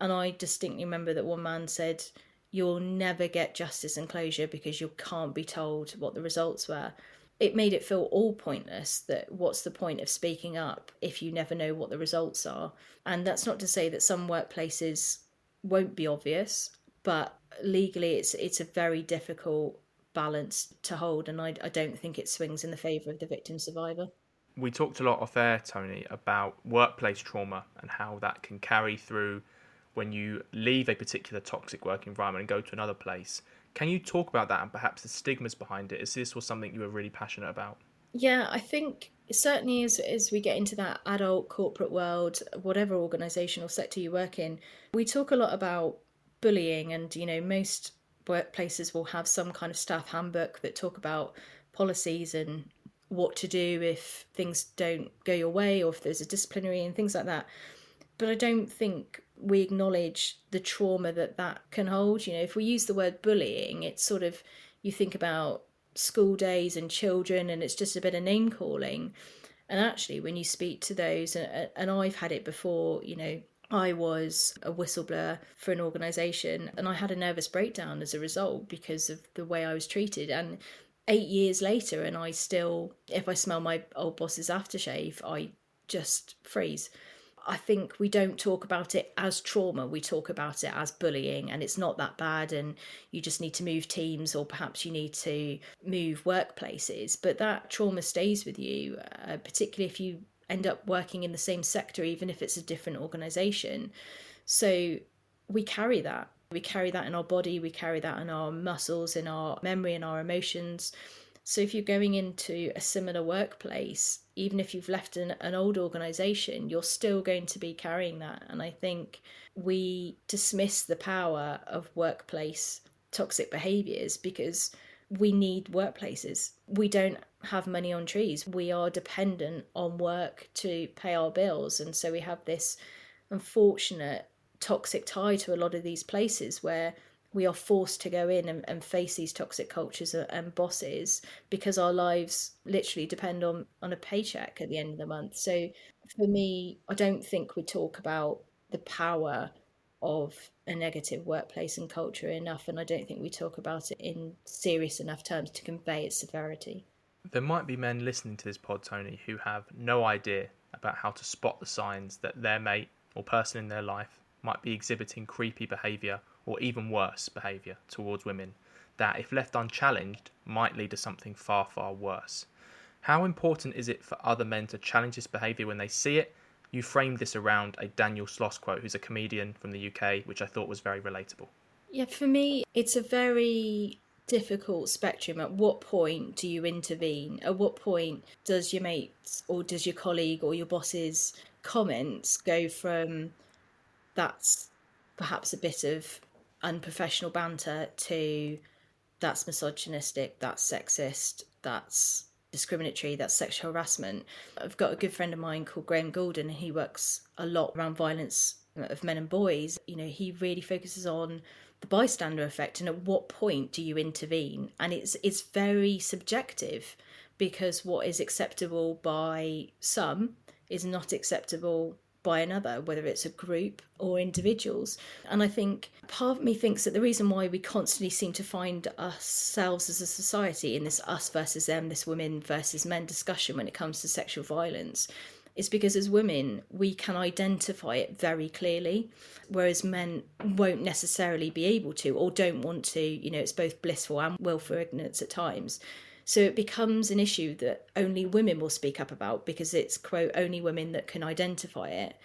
and I distinctly remember that one man said, you'll never get justice and closure because you can't be told what the results were. It made it feel all pointless that what's the point of speaking up if you never know what the results are? And that's not to say that some workplaces won't be obvious, but legally it's it's a very difficult balance to hold and I, I don't think it swings in the favour of the victim survivor. We talked a lot off air, Toni, about workplace trauma and how that can carry through when you leave a particular toxic work environment and go to another place. Can you talk about that and perhaps the stigmas behind it? Is this was something you were really passionate about? Yeah, I think certainly as as we get into that adult corporate world, whatever organisation or sector you work in, we talk a lot about bullying, and you know most workplaces will have some kind of staff handbook that talk about policies and what to do if things don't go your way or if there's a disciplinary and things like that. But I don't think we acknowledge the trauma that that can hold. You know, if we use the word bullying, it's sort of, you think about school days and children, and it's just a bit of name calling. And actually, when you speak to those, and, I've had it before, you know, I was a whistleblower for an organization and I had a nervous breakdown as a result because of the way I was treated. And eight years later, and I still, if I smell my old boss's aftershave, I just freeze. I think we don't talk about it as trauma, we talk about it as bullying, and it's not that bad, and you just need to move teams, or perhaps you need to move workplaces. But that trauma stays with you, uh, particularly if you end up working in the same sector, even if it's a different organization. So we carry that. We carry that in our body, we carry that in our muscles, in our memory, in our emotions. So if you're going into a similar workplace, even if you've left an, an old organization, you're still going to be carrying that. And I think we dismiss the power of workplace toxic behaviors because we need workplaces. We don't have money on trees. We are dependent on work to pay our bills. And so we have this unfortunate toxic tie to a lot of these places where we are forced to go in and, and face these toxic cultures and bosses because our lives literally depend on on a paycheck at the end of the month. So for me i don't think we talk about the power of a negative workplace and culture enough and i don't think we talk about it in serious enough terms to convey its severity. There might be men listening to this pod toni who have no idea about how to spot the signs that their mate or person in their life might be exhibiting creepy behaviour or even worse behaviour towards women that, if left unchallenged, might lead to something far, far worse. How important is it for other men to challenge this behaviour when they see it? You framed this around a Daniel Sloss quote, who's a comedian from the UK, which I thought was very relatable. Yeah, for me, it's a very difficult spectrum. At what point do you intervene? At what point does your mates or does your colleague or your boss's comments go from that's perhaps a bit of unprofessional banter to that's misogynistic, that's sexist, that's discriminatory, that's sexual harassment. I've got a good friend of mine called Graham Goulden, and he works a lot around violence uh, of men and boys. You know, he really focuses on the bystander effect and at what point do you intervene? And it's it's very subjective because what is acceptable by some is not acceptable by another, whether it's a group or individuals. And I think part of me thinks that the reason why we constantly seem to find ourselves as a society in this us versus them, this women versus men discussion when it comes to sexual violence is because as women we can identify it very clearly whereas men won't necessarily be able to or don't want to you know it's both blissful and willful ignorance at times so it becomes an issue that only women will speak up about because it's, quote, only women that can identify it.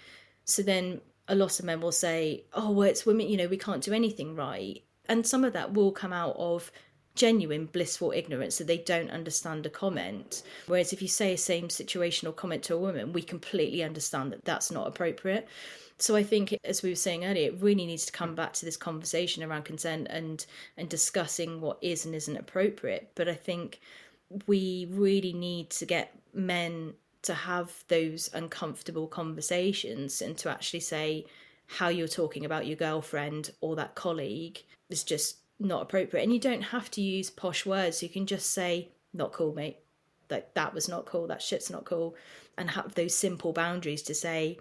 So then a lot of men will say, oh, well, it's women, you know, we can't do anything right. And some of that will come out of genuine blissful ignorance that they don't understand a comment. Whereas if you say a same situational comment to a woman, we completely understand that that's not appropriate. So I think, as we were saying earlier, it really needs to come back to this conversation around consent and and discussing what is and isn't appropriate. But I think we really need to get men to have those uncomfortable conversations and to actually say how you're talking about your girlfriend or that colleague is just not appropriate. And you don't have to use posh words. You can just say, not cool, mate. Like that was not cool. That shit's not cool. And have those simple boundaries to say,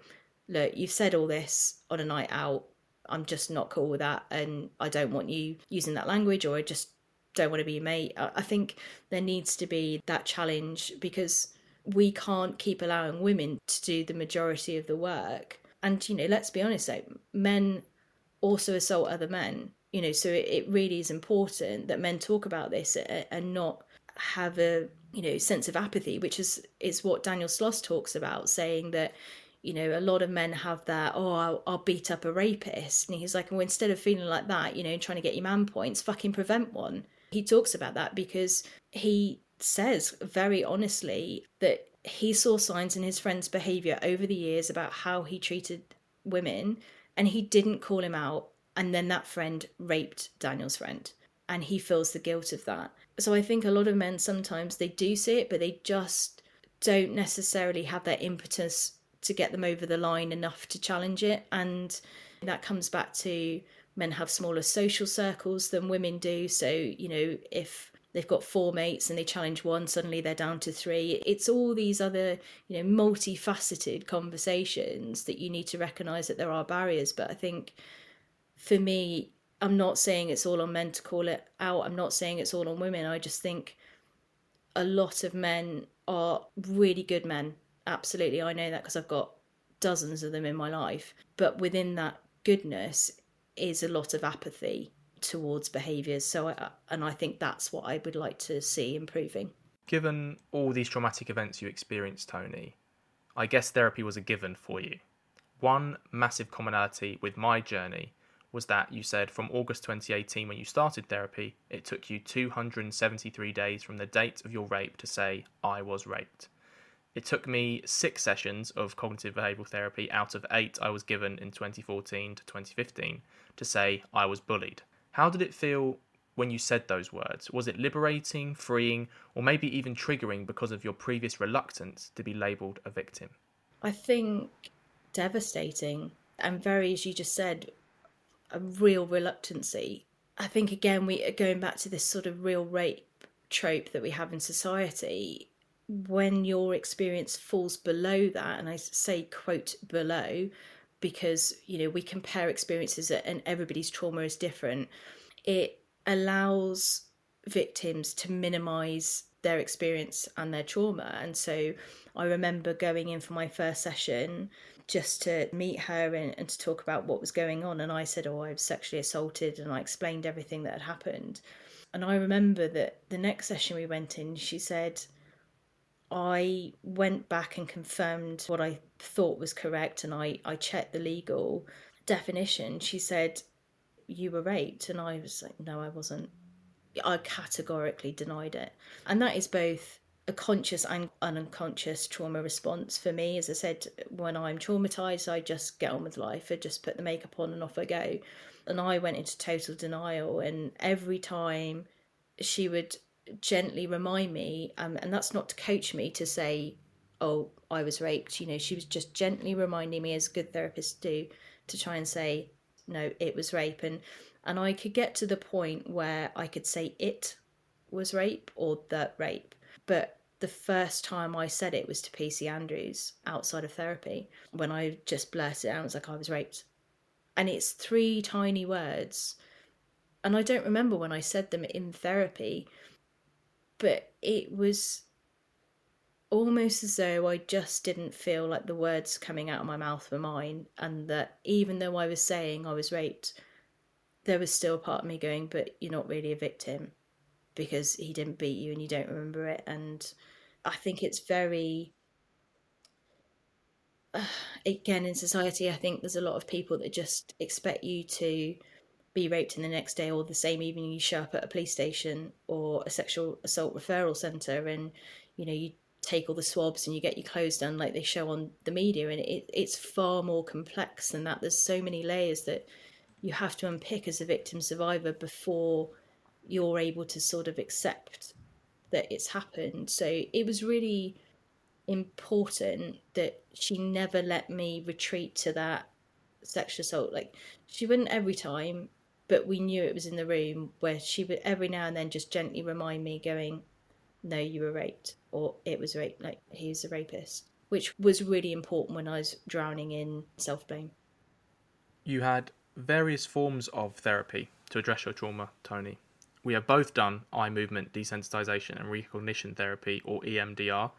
look, you've said all this on a night out. I'm just not cool with that. And I don't want you using that language or I just don't want to be your mate. I think there needs to be that challenge because we can't keep allowing women to do the majority of the work. And, you know, let's be honest, like, men also assault other men, you know, so it, it really is important that men talk about this and not have a, you know, sense of apathy, which is, is what Daniel Sloss talks about, saying that, you know, a lot of men have that, oh, I'll, I'll, beat up a rapist. And he's like, well, instead of feeling like that, you know, trying to get your man points, fucking prevent one. He talks about that because he says very honestly that he saw signs in his friend's behavior over the years about how he treated women and he didn't call him out. And then that friend raped Daniel's friend and he feels the guilt of that. So I think a lot of men sometimes they do see it, but they just don't necessarily have that impetus to get them over the line enough to challenge it. And that comes back to men have smaller social circles than women do. So, you know, if they've got four mates and they challenge one suddenly they're down to three. It's all these other you know multifaceted conversations that you need to recognize that there are barriers. But i think for me i'm not saying it's all on men to call it out. I'm not saying it's all on women. I just think a lot of men are really good men absolutely i know that because i've got dozens of them in my life but within that goodness is a lot of apathy towards behaviours. So, I, and I think that's what I would like to see improving. Given all these traumatic events you experienced, Toni, I guess therapy was a given for you. One massive commonality with my journey was that you said from August 2018, when you started therapy, it took you 273 days from the date of your rape to say, I was raped. It took me six sessions of cognitive behavioural therapy out of eight I was given in 2014 to 2015 to say I was bullied. How did it feel when you said those words? Was it liberating, freeing, or maybe even triggering because of your previous reluctance to be labelled a victim? I think devastating and very, as you just said, a real reluctancy. I think again we are going back to this sort of real rape trope that we have in society. When your experience falls below that, and I say quote below, because you know we compare experiences and everybody's trauma is different it allows victims to minimize their experience and their trauma. And so i remember going in for my first session just to meet her and, and to talk about what was going on and i said oh i was sexually assaulted and i explained everything that had happened. And i remember that the next session we went in she said I went back and confirmed what I thought was correct and I, I checked the legal definition. She said, You were raped. And I was like, No, I wasn't. I categorically denied it. And that is both a conscious and an unconscious trauma response for me. As I said, when I'm traumatized, I just get on with life. I just put the makeup on and off I go. And I went into total denial. And every time she would gently remind me, um, and that's not to coach me to say, oh, I was raped. You know, she was just gently reminding me, as good therapists do, to try and say, no, it was rape. And, and I could get to the point where I could say it was rape or the rape. But the first time I said it was to PC Andrews outside of therapy when I just blurted out, I was like, I was raped. And it's three tiny words. And I don't remember when I said them in therapy, but it was almost as though I just didn't feel like the words coming out of my mouth were mine, and that even though I was saying I was raped, there was still a part of me going, But you're not really a victim because he didn't beat you and you don't remember it. And I think it's very. Uh, again, in society, I think there's a lot of people that just expect you to be raped in the next day or the same evening you show up at a police station or a sexual assault referral centre and you know you take all the swabs and you get your clothes done like they show on the media. And it, it's far more complex than that. There's so many layers that you have to unpick as a victim survivor before you're able to sort of accept that it's happened. So it was really important that she never let me retreat to that sexual assault. Like she wouldn't every time but we knew it was in the room where she would every now and then just gently remind me going no you were raped or it was rape like he's a rapist which was really important when i was drowning in self-blame. You had various forms of therapy to address your trauma toni. We have both done eye movement desensitization and recognition therapy or emdr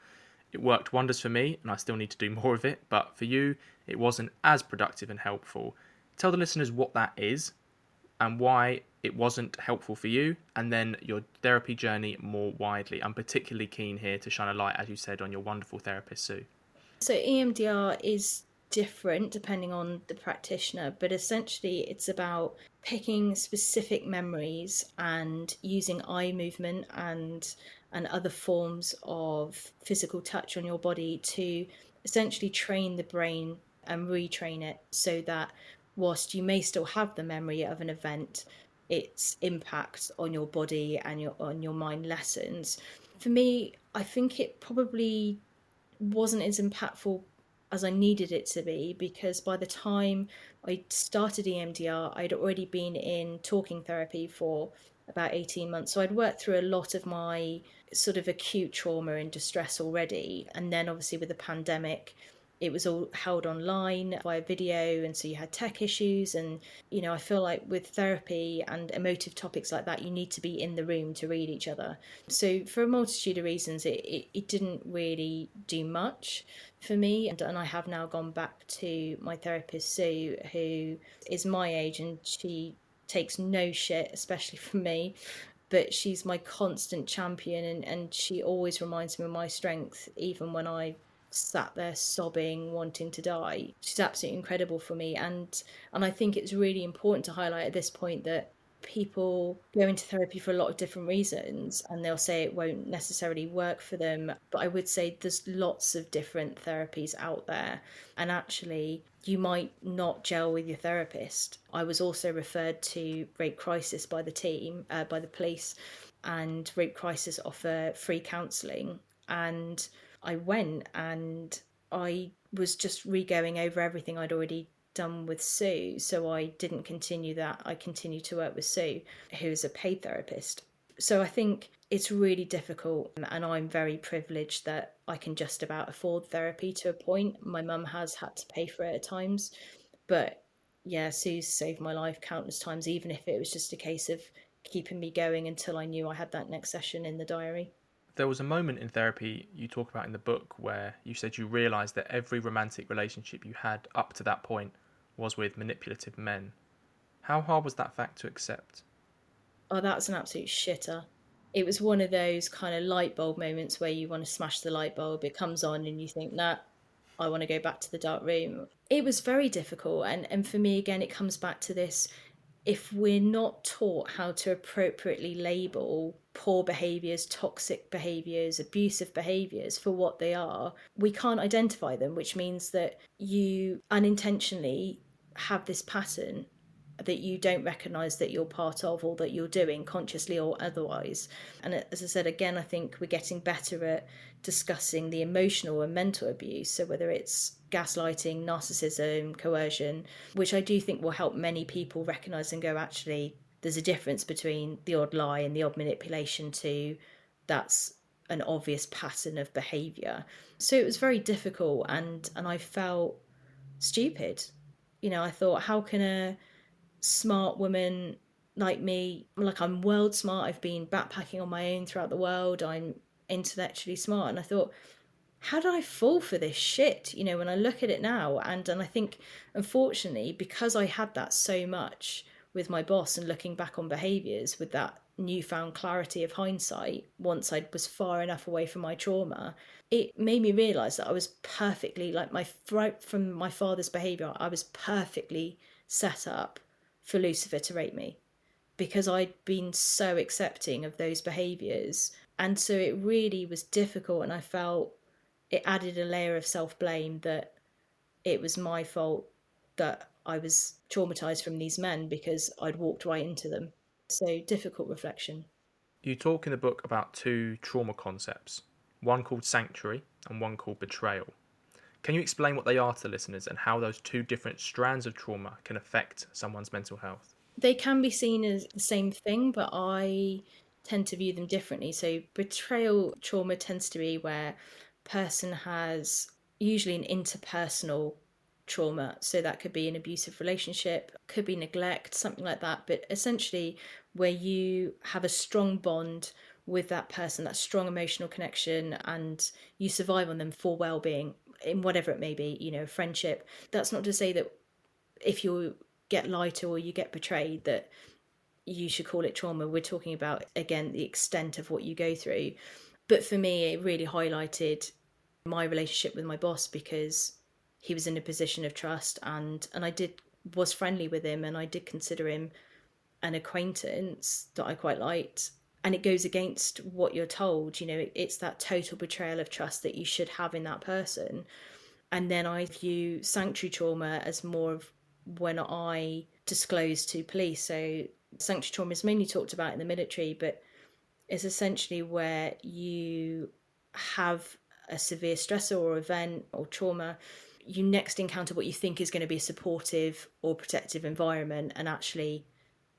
it worked wonders for me and i still need to do more of it but for you it wasn't as productive and helpful. Tell the listeners what that is and why it wasn't helpful for you, and then your therapy journey more widely. I'm particularly keen here to shine a light, as you said, on your wonderful therapist, Sue. So, EMDR is different depending on the practitioner, but essentially it's about picking specific memories and using eye movement and and other forms of physical touch on your body to essentially train the brain and retrain it so that whilst you may still have the memory of an event, its impact on your body and your on your mind lessens. For me, I think it probably wasn't as impactful as I needed it to be because by the time I started EMDR, I'd already been in talking therapy for about 18 months. So I'd worked through a lot of my sort of acute trauma and distress already. And then obviously with the pandemic, it was all held online via video and so you had tech issues and you know i feel like with therapy and emotive topics like that you need to be in the room to read each other. So for a multitude of reasons it, it, it didn't really do much for me and, and i have now gone back to my therapist sue who is my age and she takes no shit especially from me but she's my constant champion and, and she always reminds me of my strength even when i sat there sobbing, wanting to die. She's absolutely incredible for me, and and I think it's really important to highlight at this point that people go into therapy for a lot of different reasons and they'll say it won't necessarily work for them but i would say there's lots of different therapies out there. And actually you might not gel with your therapist. I was also referred to rape crisis by the team uh, by the police and rape crisis offer free counselling and I went and I was just re going over everything I'd already done with Sue. So I didn't continue that. I continued to work with Sue, who's a paid therapist. So I think it's really difficult, um, and I'm very privileged that I can just about afford therapy to a point. My mum has had to pay for it at times, but yeah, Sue's saved my life countless times, even if it was just a case of keeping me going until I knew I had that next session in the diary there was a moment in therapy you talk about in the book where you said you realized that every romantic relationship you had up to that point was with manipulative men. How hard was that fact to accept? Oh, that's an absolute shitter. It was one of those kind of light bulb moments where you want to smash the light bulb, it comes on, and you think, nah, I want to go back to the dark room. It was very difficult. And, and for me, again, it comes back to this if we're not taught how to appropriately label poor behaviors, toxic behaviors, abusive behaviors for what they are, we can't identify them, which means that you unintentionally have this pattern that you don't recognize that you're part of or that you're doing consciously or otherwise. And as I said, again, I think we're getting better at discussing the emotional and mental abuse. So whether it's gaslighting, narcissism, coercion, which I do think will help many people recognize and go, actually, there's a difference between the odd lie and the odd manipulation to that's an obvious pattern of behavior. So it was very difficult and and I felt stupid. You know, I thought how can a smart woman like me, like I'm world smart, I've been backpacking on my own throughout the world, I'm intellectually smart and I thought how did I fall for this shit? You know, when I look at it now, and and I think, unfortunately, because I had that so much with my boss and looking back on behaviours with that newfound clarity of hindsight, once I was far enough away from my trauma, it made me realise that I was perfectly like my throat from my father's behaviour. I was perfectly set up for Lucifer to rape me because I'd been so accepting of those behaviours. And so it really was difficult, and I felt it added a layer of self blame that it was my fault that I was traumatized from these men because I'd walked right into them. So, difficult reflection. You talk in the book about two trauma concepts one called sanctuary and one called betrayal. Can you explain what they are to listeners and how those two different strands of trauma can affect someone's mental health? They can be seen as the same thing, but I tend to view them differently. So, betrayal trauma tends to be where person has usually an interpersonal trauma. So that could be an abusive relationship, could be neglect, something like that. But essentially, where you have a strong bond with that person, that strong emotional connection, and you survive on them for well being in whatever it may be, you know, friendship. That's not to say that if you get to or you get betrayed, that you should call it trauma. We're talking about, again, the extent of what you go through. But for me, it really highlighted my relationship with my boss because he was in a position of trust and and I did was friendly with him and I did consider him an acquaintance that I quite liked. And it goes against what you're told you know it's that total betrayal of trust that you should have in that person. And then I view sanctuary trauma as more of when I disclose to police. So sanctuary trauma is mainly talked about in the military but it's essentially where you have a severe stressor or event or trauma you next encounter what you think is going to be a supportive or protective environment and actually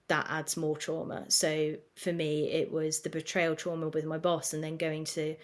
that adds more trauma. So for me, it was the betrayal trauma with my boss, and then going to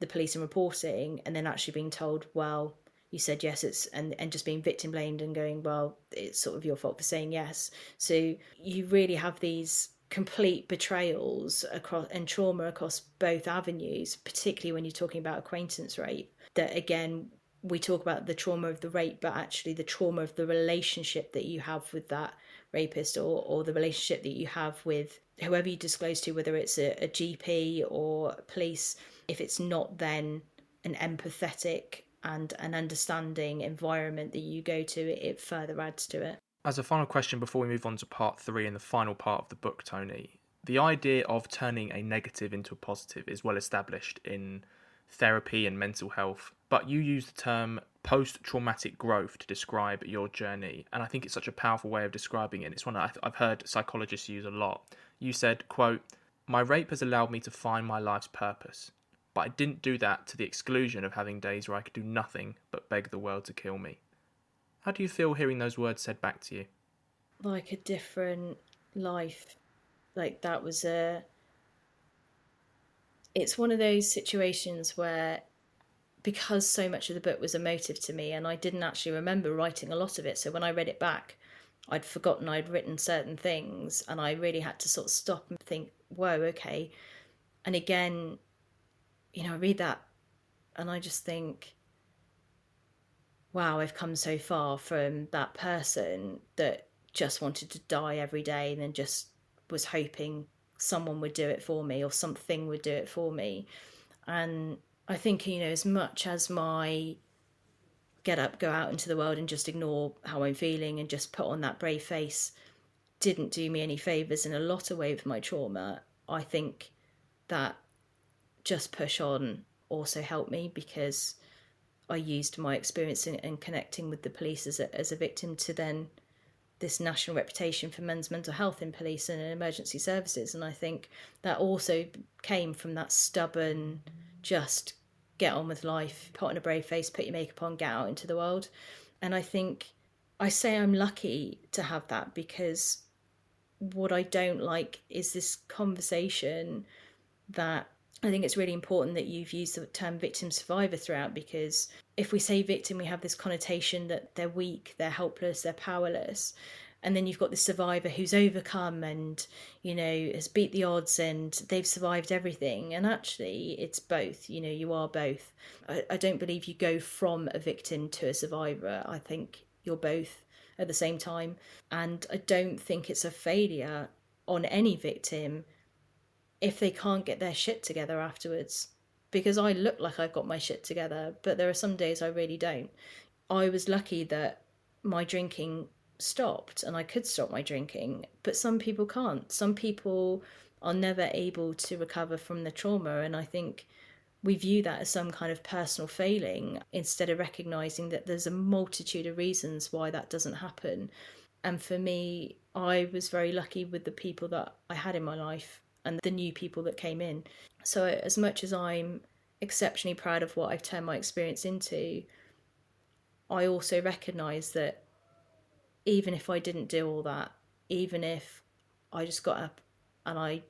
the police and reporting, and then actually being told, well, you said yes, it's and and just being victim blamed and going, well, it's sort of your fault for saying yes. So you really have these complete betrayals across and trauma across both avenues, particularly when you're talking about acquaintance rape. That again, we talk about the trauma of the rape, but actually the trauma of the relationship that you have with that rapist or, or the relationship that you have with whoever you disclose to, whether it's a, a GP or police, if it's not then an empathetic and an understanding environment that you go to, it further adds to it. As a final question before we move on to part three and the final part of the book, Toni, the idea of turning a negative into a positive is well established in therapy and mental health, but you use the term post traumatic growth to describe your journey, and I think it's such a powerful way of describing it. It's one that I've heard psychologists use a lot. You said, quote, My rape has allowed me to find my life's purpose, but I didn't do that to the exclusion of having days where I could do nothing but beg the world to kill me. How do you feel hearing those words said back to you? Like a different life. Like that was a it's one of those situations where because so much of the book was emotive to me and I didn't actually remember writing a lot of it so when I read it back I'd forgotten I'd written certain things and I really had to sort of stop and think whoa okay and again you know I read that and I just think wow I've come so far from that person that just wanted to die every day and then just was hoping someone would do it for me or something would do it for me. And I think, you know, as much as my get up, go out into the world and just ignore how I'm feeling and just put on that brave face didn't do me any favours in a lot of ways with my trauma, I think that just push on also helped me because I used my experience in, in connecting with the police as a, as a victim to then this national reputation for men's mental health in police and in emergency services. And I think that also came from that stubborn, just get on with life, put on a brave face, put your makeup on, get out into the world. And I think I say I'm lucky to have that because what I don't like is this conversation that I think it's really important that you've used the term victim survivor throughout because if we say victim, we have this connotation that they're weak, they're helpless, they're powerless. And then you've got the survivor who's overcome and, you know, has beat the odds and they've survived everything. And actually, it's both. You know, you are both. I, I don't believe you go from a victim to a survivor. I think you're both at the same time. And I don't think it's a failure on any victim if they can't get their shit together afterwards. Because I look like I've got my shit together, but there are some days I really don't. I was lucky that my drinking stopped and I could stop my drinking, but some people can't. Some people are never able to recover from the trauma, and I think we view that as some kind of personal failing instead of recognizing that there's a multitude of reasons why that doesn't happen. And for me, I was very lucky with the people that I had in my life and the new people that came in. So, as much as I'm exceptionally proud of what I've turned my experience into, I also recognize that even if I didn't do all that, even if I just got up and I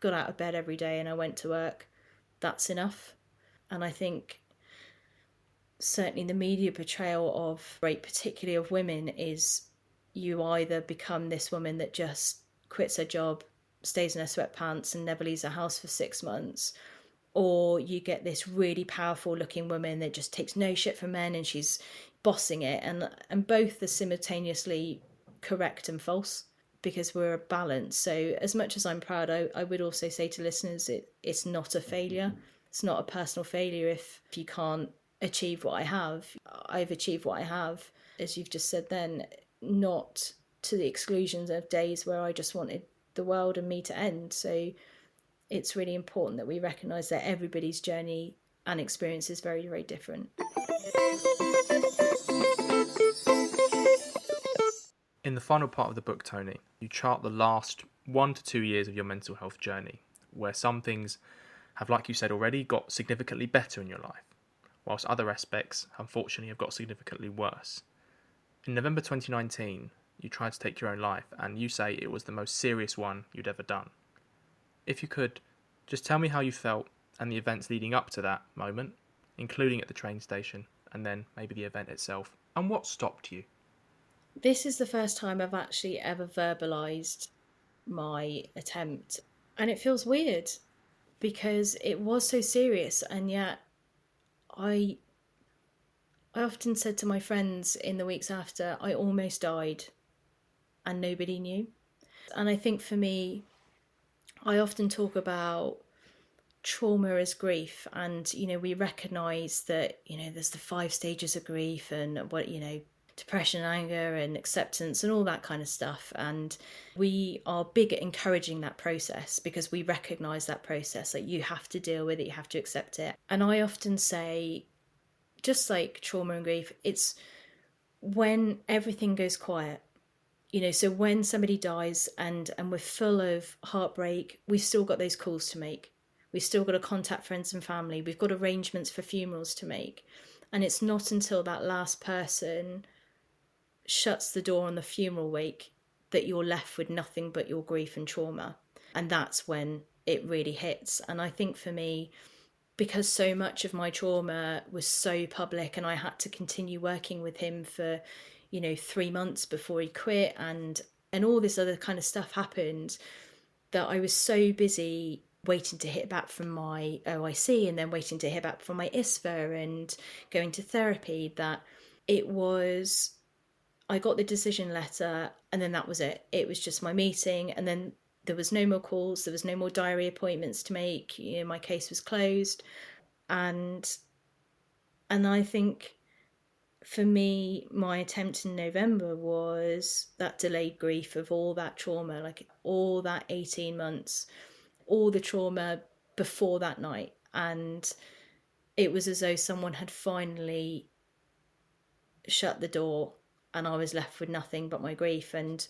got out of bed every day and I went to work, that's enough. And I think certainly the media portrayal of rape, particularly of women, is you either become this woman that just quits her job stays in her sweatpants and never leaves her house for six months. Or you get this really powerful looking woman that just takes no shit from men and she's bossing it. And and both are simultaneously correct and false because we're a balance. So as much as i'm proud i, I would also say to listeners it, it's not a failure. It's not a personal failure if, if you can't achieve what i have. I've achieved what i have as you've just said then not to the exclusions of days where i just wanted the world and me to end. So it's really important that we recognise that everybody's journey and experience is very, very different. In the final part of the book, Toni, you chart the last one to two years of your mental health journey, where some things have, like you said already, got significantly better in your life, whilst other aspects, unfortunately, have got significantly worse. In November 2019, you tried to take your own life, and you say it was the most serious one you'd ever done. If you could, just tell me how you felt and the events leading up to that moment, including at the train station, and then maybe the event itself, and what stopped you. This is the first time I've actually ever verbalized my attempt, and it feels weird because it was so serious, and yet I I often said to my friends in the weeks after, I almost died and nobody knew. And I think for me, I often talk about trauma as grief and you know we recognize that you know there's the five stages of grief and what you know depression anger and acceptance and all that kind of stuff and we are big at encouraging that process because we recognize that process like you have to deal with it you have to accept it and i often say just like trauma and grief it's when everything goes quiet you know so when somebody dies and and we're full of heartbreak we've still got those calls to make. We've still got to contact friends and family. We've got arrangements for funerals to make. And it's not until that last person shuts the door on the funeral wake that you're left with nothing but your grief and trauma. And that's when it really hits. And i think for me because so much of my trauma was so public and i had to continue working with him for you know, three months before he quit and and all this other kind of stuff happened that I was so busy waiting to hear back from my OIC and then waiting to hear back from my ISVA and going to therapy that it was I got the decision letter and then that was it. It was just my meeting and then there was no more calls, there was no more diary appointments to make, you know, my case was closed and and I think for me, my attempt in November was that delayed grief of all that trauma, like all that 18 months, all the trauma before that night. And it was as though someone had finally shut the door and I was left with nothing but my grief. And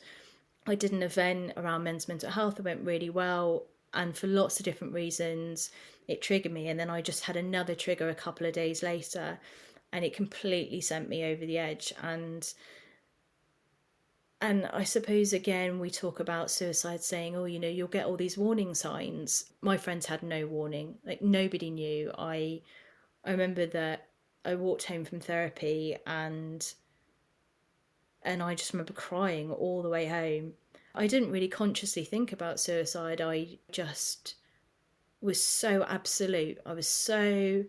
I did an event around men's mental health. It went really well. And for lots of different reasons, it triggered me. And then I just had another trigger a couple of days later and it completely sent me over the edge. And and I suppose again we talk about suicide saying oh you know you'll get all these warning signs. My friends had no warning. Like nobody knew. I I remember that I walked home from therapy and and I just remember crying all the way home. I didn't really consciously think about suicide. I just was so absolute. I was so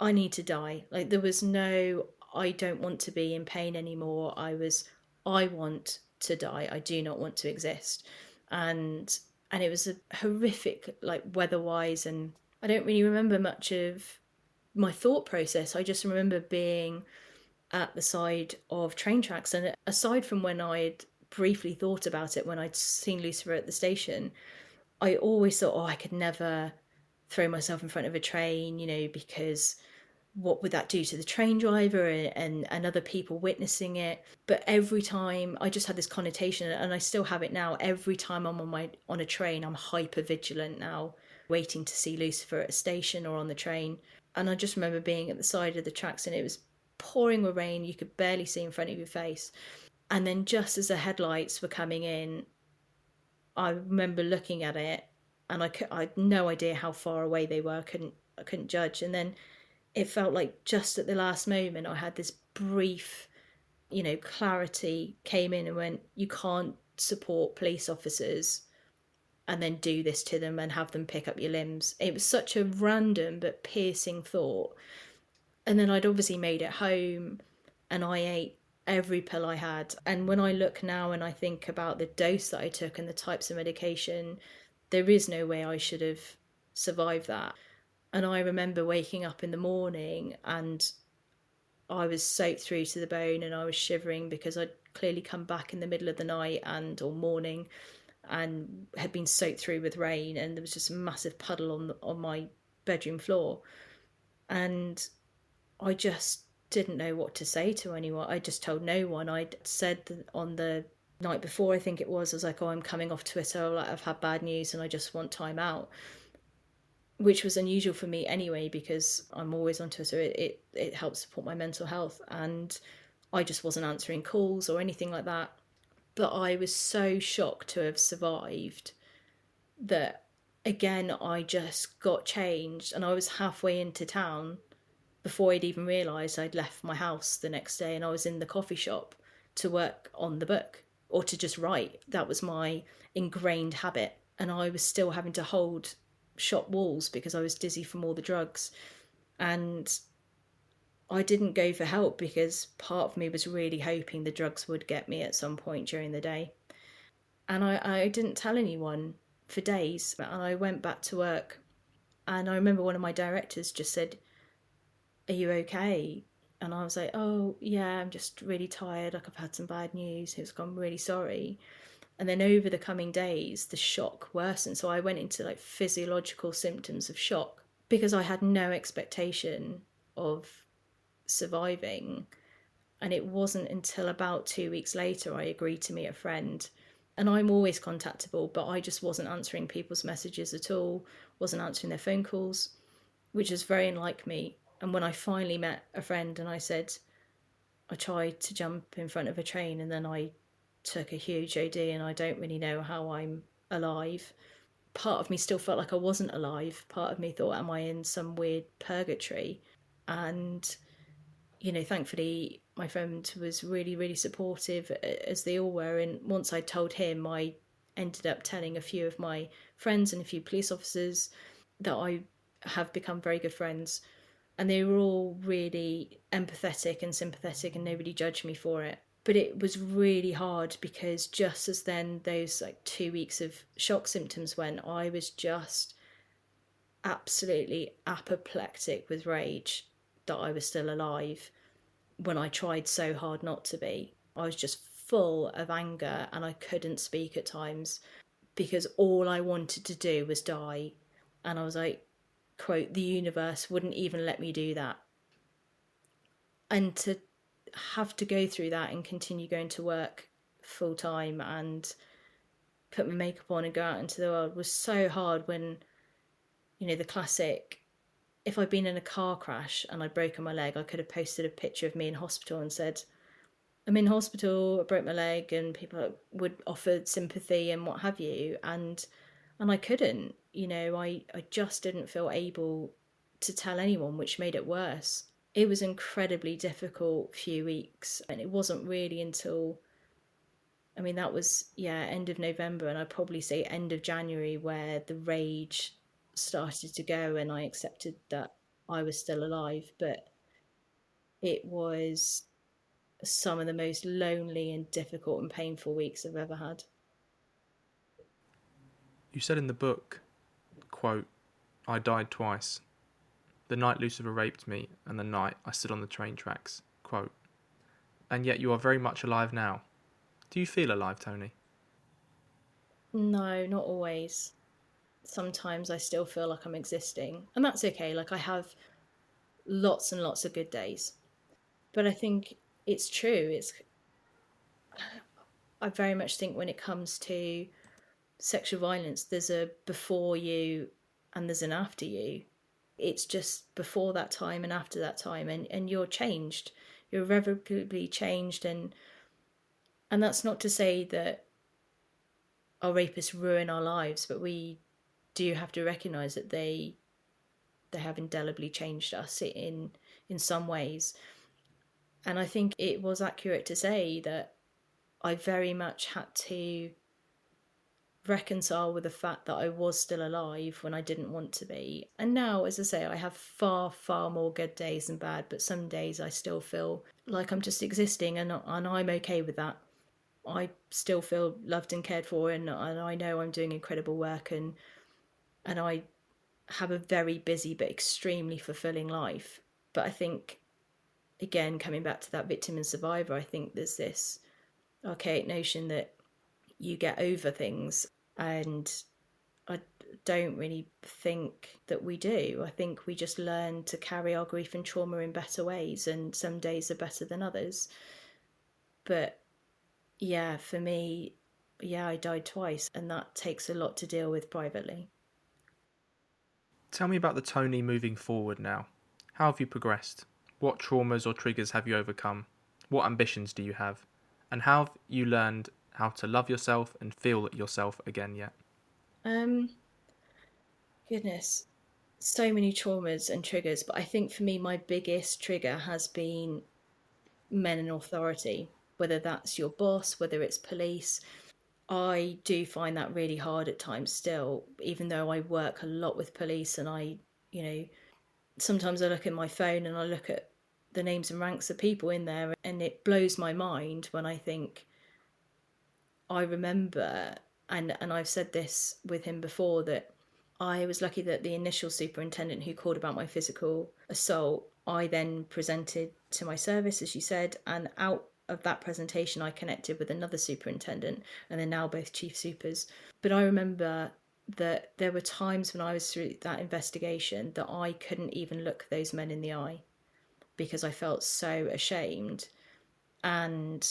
I need to die. Like there was no I don't want to be in pain anymore. I was I want to die. I do not want to exist. And and it was a horrific like weather-wise and I don't really remember much of my thought process. I just remember being at the side of train tracks and aside from when I'd briefly thought about it when I'd seen Lucifer at the station, I always thought, oh, I could never throw myself in front of a train, you know, because what would that do to the train driver and, and, and other people witnessing it? But every time i just had this connotation and i still have it now every time i'm on my on a train i'm hyper vigilant now waiting to see lucifer at a station or on the train. And i just remember being at the side of the tracks and it was pouring with rain you could barely see in front of your face. And then just as the headlights were coming in i remember looking at it and i, could, I had no idea how far away they were I couldn't i couldn't judge. And then it felt like just at the last moment I had this brief, you know, clarity came in and went, you can't support police officers and then do this to them and have them pick up your limbs. It was such a random but piercing thought. And then I'd obviously made it home and I ate every pill I had. And when I look now and I think about the dose that I took and the types of medication, there is no way I should have survived that. And I remember waking up in the morning and I was soaked through to the bone and I was shivering because I'd clearly come back in the middle of the night and or morning and had been soaked through with rain and there was just a massive puddle on the, on my bedroom floor and I just didn't know what to say to anyone. I just told no one. I'd said on the night before, I think it was, I was like, "Oh, I'm coming off Twitter. Like I've had bad news and I just want time out." Which was unusual for me anyway because I'm always on Twitter. It, it, it helps support my mental health, and I just wasn't answering calls or anything like that. But I was so shocked to have survived that again I just got changed and I was halfway into town before I'd even realised I'd left my house the next day and I was in the coffee shop to work on the book or to just write. That was my ingrained habit. And I was still having to hold shop walls because I was dizzy from all the drugs. And I didn't go for help because part of me was really hoping the drugs would get me at some point during the day. And I, I didn't tell anyone for days. And I went back to work. And I remember one of my directors just said, Are you okay? And I was like, Oh, yeah, I'm just really tired. Like, I've had some bad news. He was like, I'm really sorry. And then over the coming days, the shock worsened. So I went into like physiological symptoms of shock because I had no expectation of surviving. And it wasn't until about two weeks later I agreed to meet a friend and I'm always contactable, but I just wasn't answering people's messages at all, wasn't answering their phone calls, which is very unlike me. And when I finally met a friend and I said, I tried to jump in front of a train and then I took a huge OD and I don't really know how I'm alive. Part of me still felt like I wasn't alive. Part of me thought, am I in some weird purgatory? And, you know, thankfully my friend was really, really supportive, as they all were. And once I told him, I ended up telling a few of my friends and a few police officers that I have become very good friends. And they were all really empathetic and sympathetic, and nobody judged me for it. But it was really hard because just as then those like two weeks of shock symptoms went, I was just absolutely apoplectic with rage that I was still alive when I tried so hard not to be. I was just full of anger and I couldn't speak at times because all I wanted to do was die. And I was like, quote, the universe wouldn't even let me do that. And to have to go through that and continue going to work full time and put my makeup on and go out into the world was so hard when, you know, the classic if I'd been in a car crash and I'd broken my leg, I could have posted a picture of me in hospital and said, I'm in hospital, I broke my leg, and people would offer sympathy and what have you. And and I couldn't, you know, I, I just didn't feel able to tell anyone, which made it worse. It was incredibly difficult few weeks, and it wasn't really until I mean that was yeah, end of November and I'd probably say end of January where the rage started to go and I accepted that I was still alive, but it was some of the most lonely and difficult and painful weeks I've ever had. You said in the book, quote, I died twice. The night Lucifer raped me and the night I stood on the train tracks, quote. And yet you are very much alive now. Do you feel alive, Toni? No, not always sometimes I still feel like I'm existing. And that's okay. Like I have lots and lots of good days. But I think it's true. It's I very much think when it comes to sexual violence, there's a before you and there's an after you. It's just before that time and after that time and, and you're changed. You're irrevocably changed and and that's not to say that our rapists ruin our lives, but we do have to recognize that they they have indelibly changed us in in some ways and i think it was accurate to say that i very much had to reconcile with the fact that i was still alive when i didn't want to be. And now as i say i have far far more good days than bad but some days i still feel like i'm just existing and, and i'm okay with that. I still feel loved and cared for and, and i know i'm doing incredible work and and I have a very busy but extremely fulfilling life. But I think, again, coming back to that victim and survivor, I think there's this archaic notion that you get over things, and I don't really think that we do. I think we just learn to carry our grief and trauma in better ways, and some days are better than others. But yeah, for me, yeah, I died twice, and that takes a lot to deal with privately. Tell me about the Toni moving forward now. How have you progressed? What traumas or triggers have you overcome? What ambitions do you have? And how have you learned how to love yourself and feel yourself again yet? Um, goodness, so many traumas and triggers, but I think for me, my biggest trigger has been men in authority, whether that's your boss, whether it's police. I do find that really hard at times still, even though I work a lot with police and I, you know, sometimes I look at my phone and I look at the names and ranks of people in there and it blows my mind when I think I remember and and I've said this with him before that I was lucky that the initial superintendent who called about my physical assault, I then presented to my service, as you said, and out of that presentation, I connected with another superintendent, and they're now both chief supers. But I remember that there were times when I was through that investigation that I couldn't even look those men in the eye because I felt so ashamed. And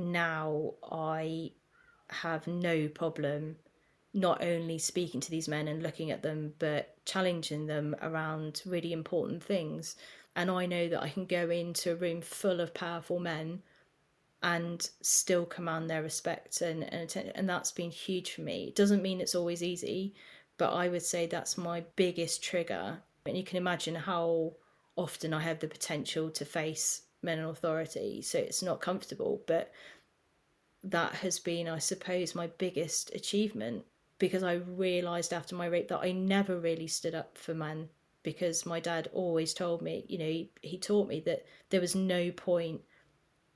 now I have no problem not only speaking to these men and looking at them, but challenging them around really important things. And I know that I can go into a room full of powerful men and still command their respect and and, and that's been huge for me. It doesn't mean it's always easy, but I would say that's my biggest trigger. And you can imagine how often I have the potential to face men in authority, so it's not comfortable, but that has been, I suppose, my biggest achievement because I realised after my rape that I never really stood up for men because my dad always told me, you know, he, he taught me that there was no point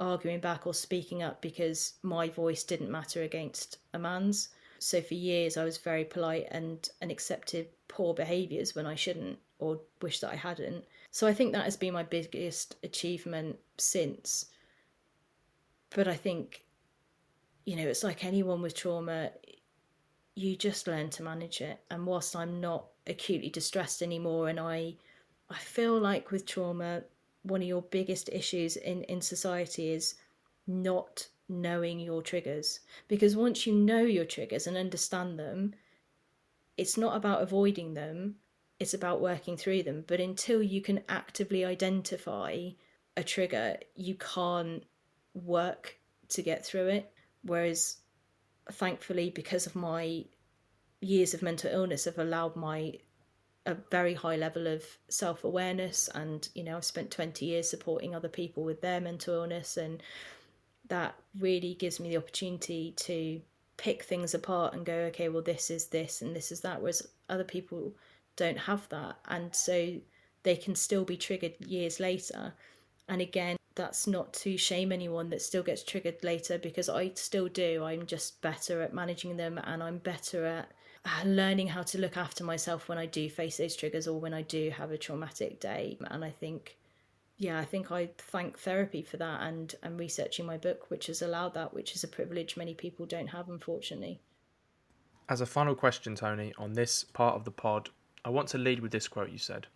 arguing back or speaking up because my voice didn't matter against a man's. So for years I was very polite and, and accepted poor behaviours when I shouldn't or wish that I hadn't. So I think that has been my biggest achievement since. But I think, you know, it's like anyone with trauma, you just learn to manage it. And whilst I'm not acutely distressed anymore, and I, I feel like with trauma, one of your biggest issues in in society is not knowing your triggers. Because once you know your triggers and understand them, it's not about avoiding them. It's about working through them. But until you can actively identify a trigger, you can't work to get through it. Whereas thankfully, because of my years of mental illness, have allowed my a very high level of self awareness. And you know, I've spent twenty years supporting other people with their mental illness, and that really gives me the opportunity to pick things apart and go, okay, well, this is this and this is that. Whereas other people don't have that, and so they can still be triggered years later. And again, that's not to shame anyone that still gets triggered later because I still do. I'm just better at managing them and I'm better at uh, learning how to look after myself when I do face those triggers or when I do have a traumatic day. And I think, yeah, I think I thank therapy for that and, and researching my book, which has allowed that, which is a privilege many people don't have, unfortunately. As a final question, Toni, on this part of the pod, I want to lead with this quote you said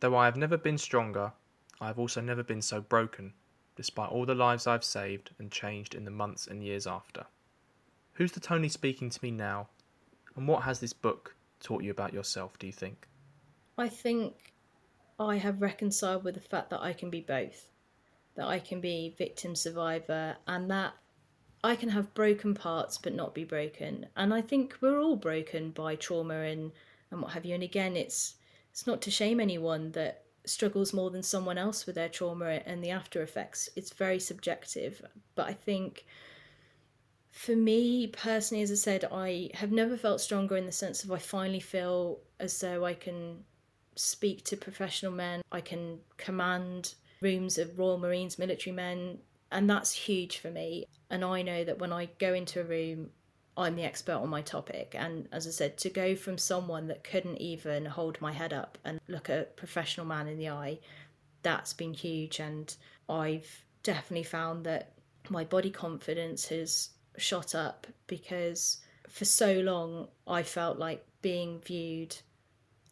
Though I have never been stronger, I have also never been so broken, despite all the lives I've saved and changed in the months and years after. Who's the Toni speaking to me now, and what has this book taught you about yourself, do you think? I think I have reconciled with the fact that I can be both. That I can be victim survivor and that I can have broken parts but not be broken. And I think we're all broken by trauma and, and what have you. And again it's it's not to shame anyone that struggles more than someone else with their trauma and the after effects. It's very subjective. But I think for me personally, as I said, I have never felt stronger in the sense of I finally feel as though I can speak to professional men, I can command rooms of Royal Marines military men, and that's huge for me. And I know that when I go into a room, I'm the expert on my topic. And as I said, to go from someone that couldn't even hold my head up and look a professional man in the eye, that's been huge. And I've definitely found that my body confidence has shot up because for so long I felt like being viewed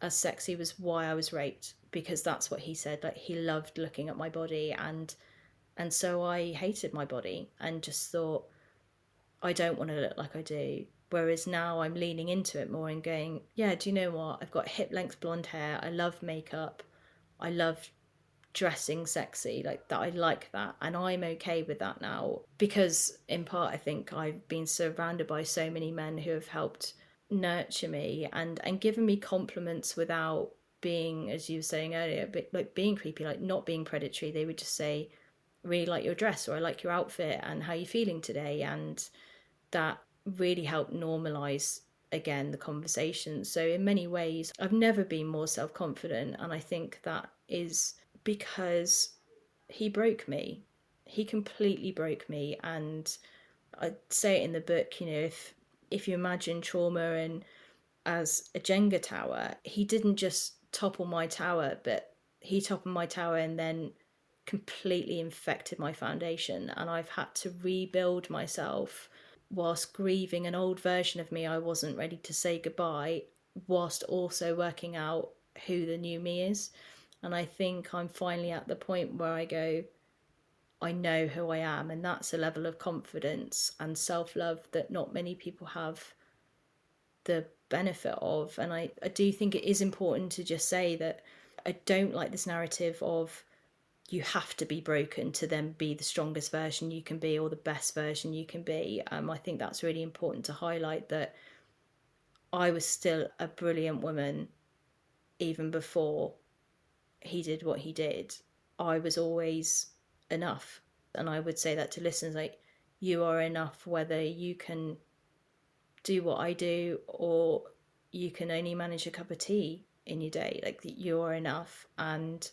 as sexy was why I was raped because that's what he said. Like he loved looking at my body and and so I hated my body and just thought I don't want to look like I do. Whereas now I'm leaning into it more and going, yeah, do you know what? I've got hip length blonde hair. I love makeup. I love dressing sexy like that i like that and i'm okay with that now because in part i think i've been surrounded by so many men who have helped nurture me and and given me compliments without being as you were saying earlier but like being creepy like not being predatory they would just say really like your dress or i like your outfit and how you feeling today and that really helped normalize again the conversation so in many ways i've never been more self-confident and i think that is because he broke me. He completely broke me. And I say it in the book, you know, if if you imagine trauma and as a Jenga tower, he didn't just topple my tower, but he toppled my tower and then completely infected my foundation. And I've had to rebuild myself whilst grieving an old version of me I wasn't ready to say goodbye, whilst also working out who the new me is. And I think I'm finally at the point where I go, I know who I am. And that's a level of confidence and self love that not many people have the benefit of. And I, I do think it is important to just say that I don't like this narrative of you have to be broken to then be the strongest version you can be or the best version you can be. Um, I think that's really important to highlight that I was still a brilliant woman even before he did what he did, I was always enough. And I would say that to listeners like, you are enough whether you can do what I do or you can only manage a cup of tea in your day. Like you are enough. And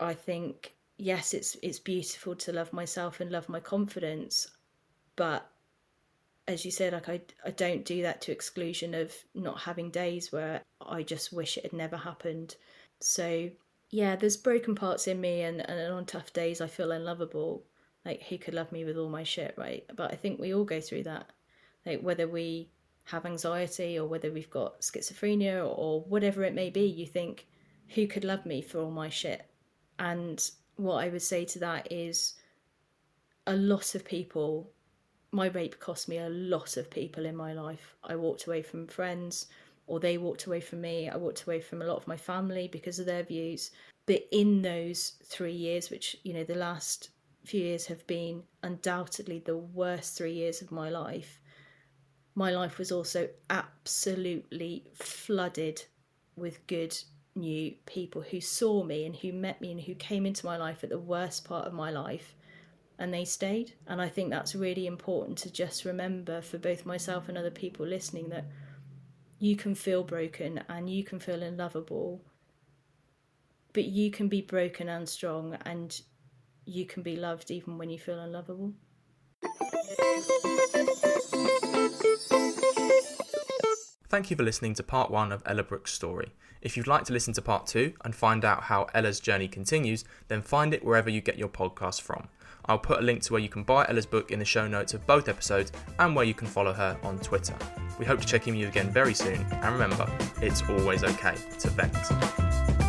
I think yes, it's it's beautiful to love myself and love my confidence, but as you said, like I I don't do that to exclusion of not having days where I just wish it had never happened. So yeah, there's broken parts in me, and, and on tough days, I feel unlovable. Like, who could love me with all my shit, right? But I think we all go through that. Like, whether we have anxiety or whether we've got schizophrenia or, or whatever it may be, you think, who could love me for all my shit? And what I would say to that is a lot of people, my rape cost me a lot of people in my life. I walked away from friends, or they walked away from me. I walked away from a lot of my family because of their views. But in those three years, which, you know, the last few years have been undoubtedly the worst three years of my life, my life was also absolutely flooded with good new people who saw me and who met me and who came into my life at the worst part of my life and they stayed. And I think that's really important to just remember for both myself and other people listening that you can feel broken and you can feel unlovable, but you can be broken and strong and you can be loved even when you feel unlovable. Thank you for listening to part one of Ella Brooks' story. If you'd like to listen to part two and find out how Ella's journey continues, then find it wherever you get your podcast from. I'll put a link to where you can buy Ella's book in the show notes of both episodes and where you can follow her on Twitter. We hope to check in with you again very soon, and remember, it's always okay to vent.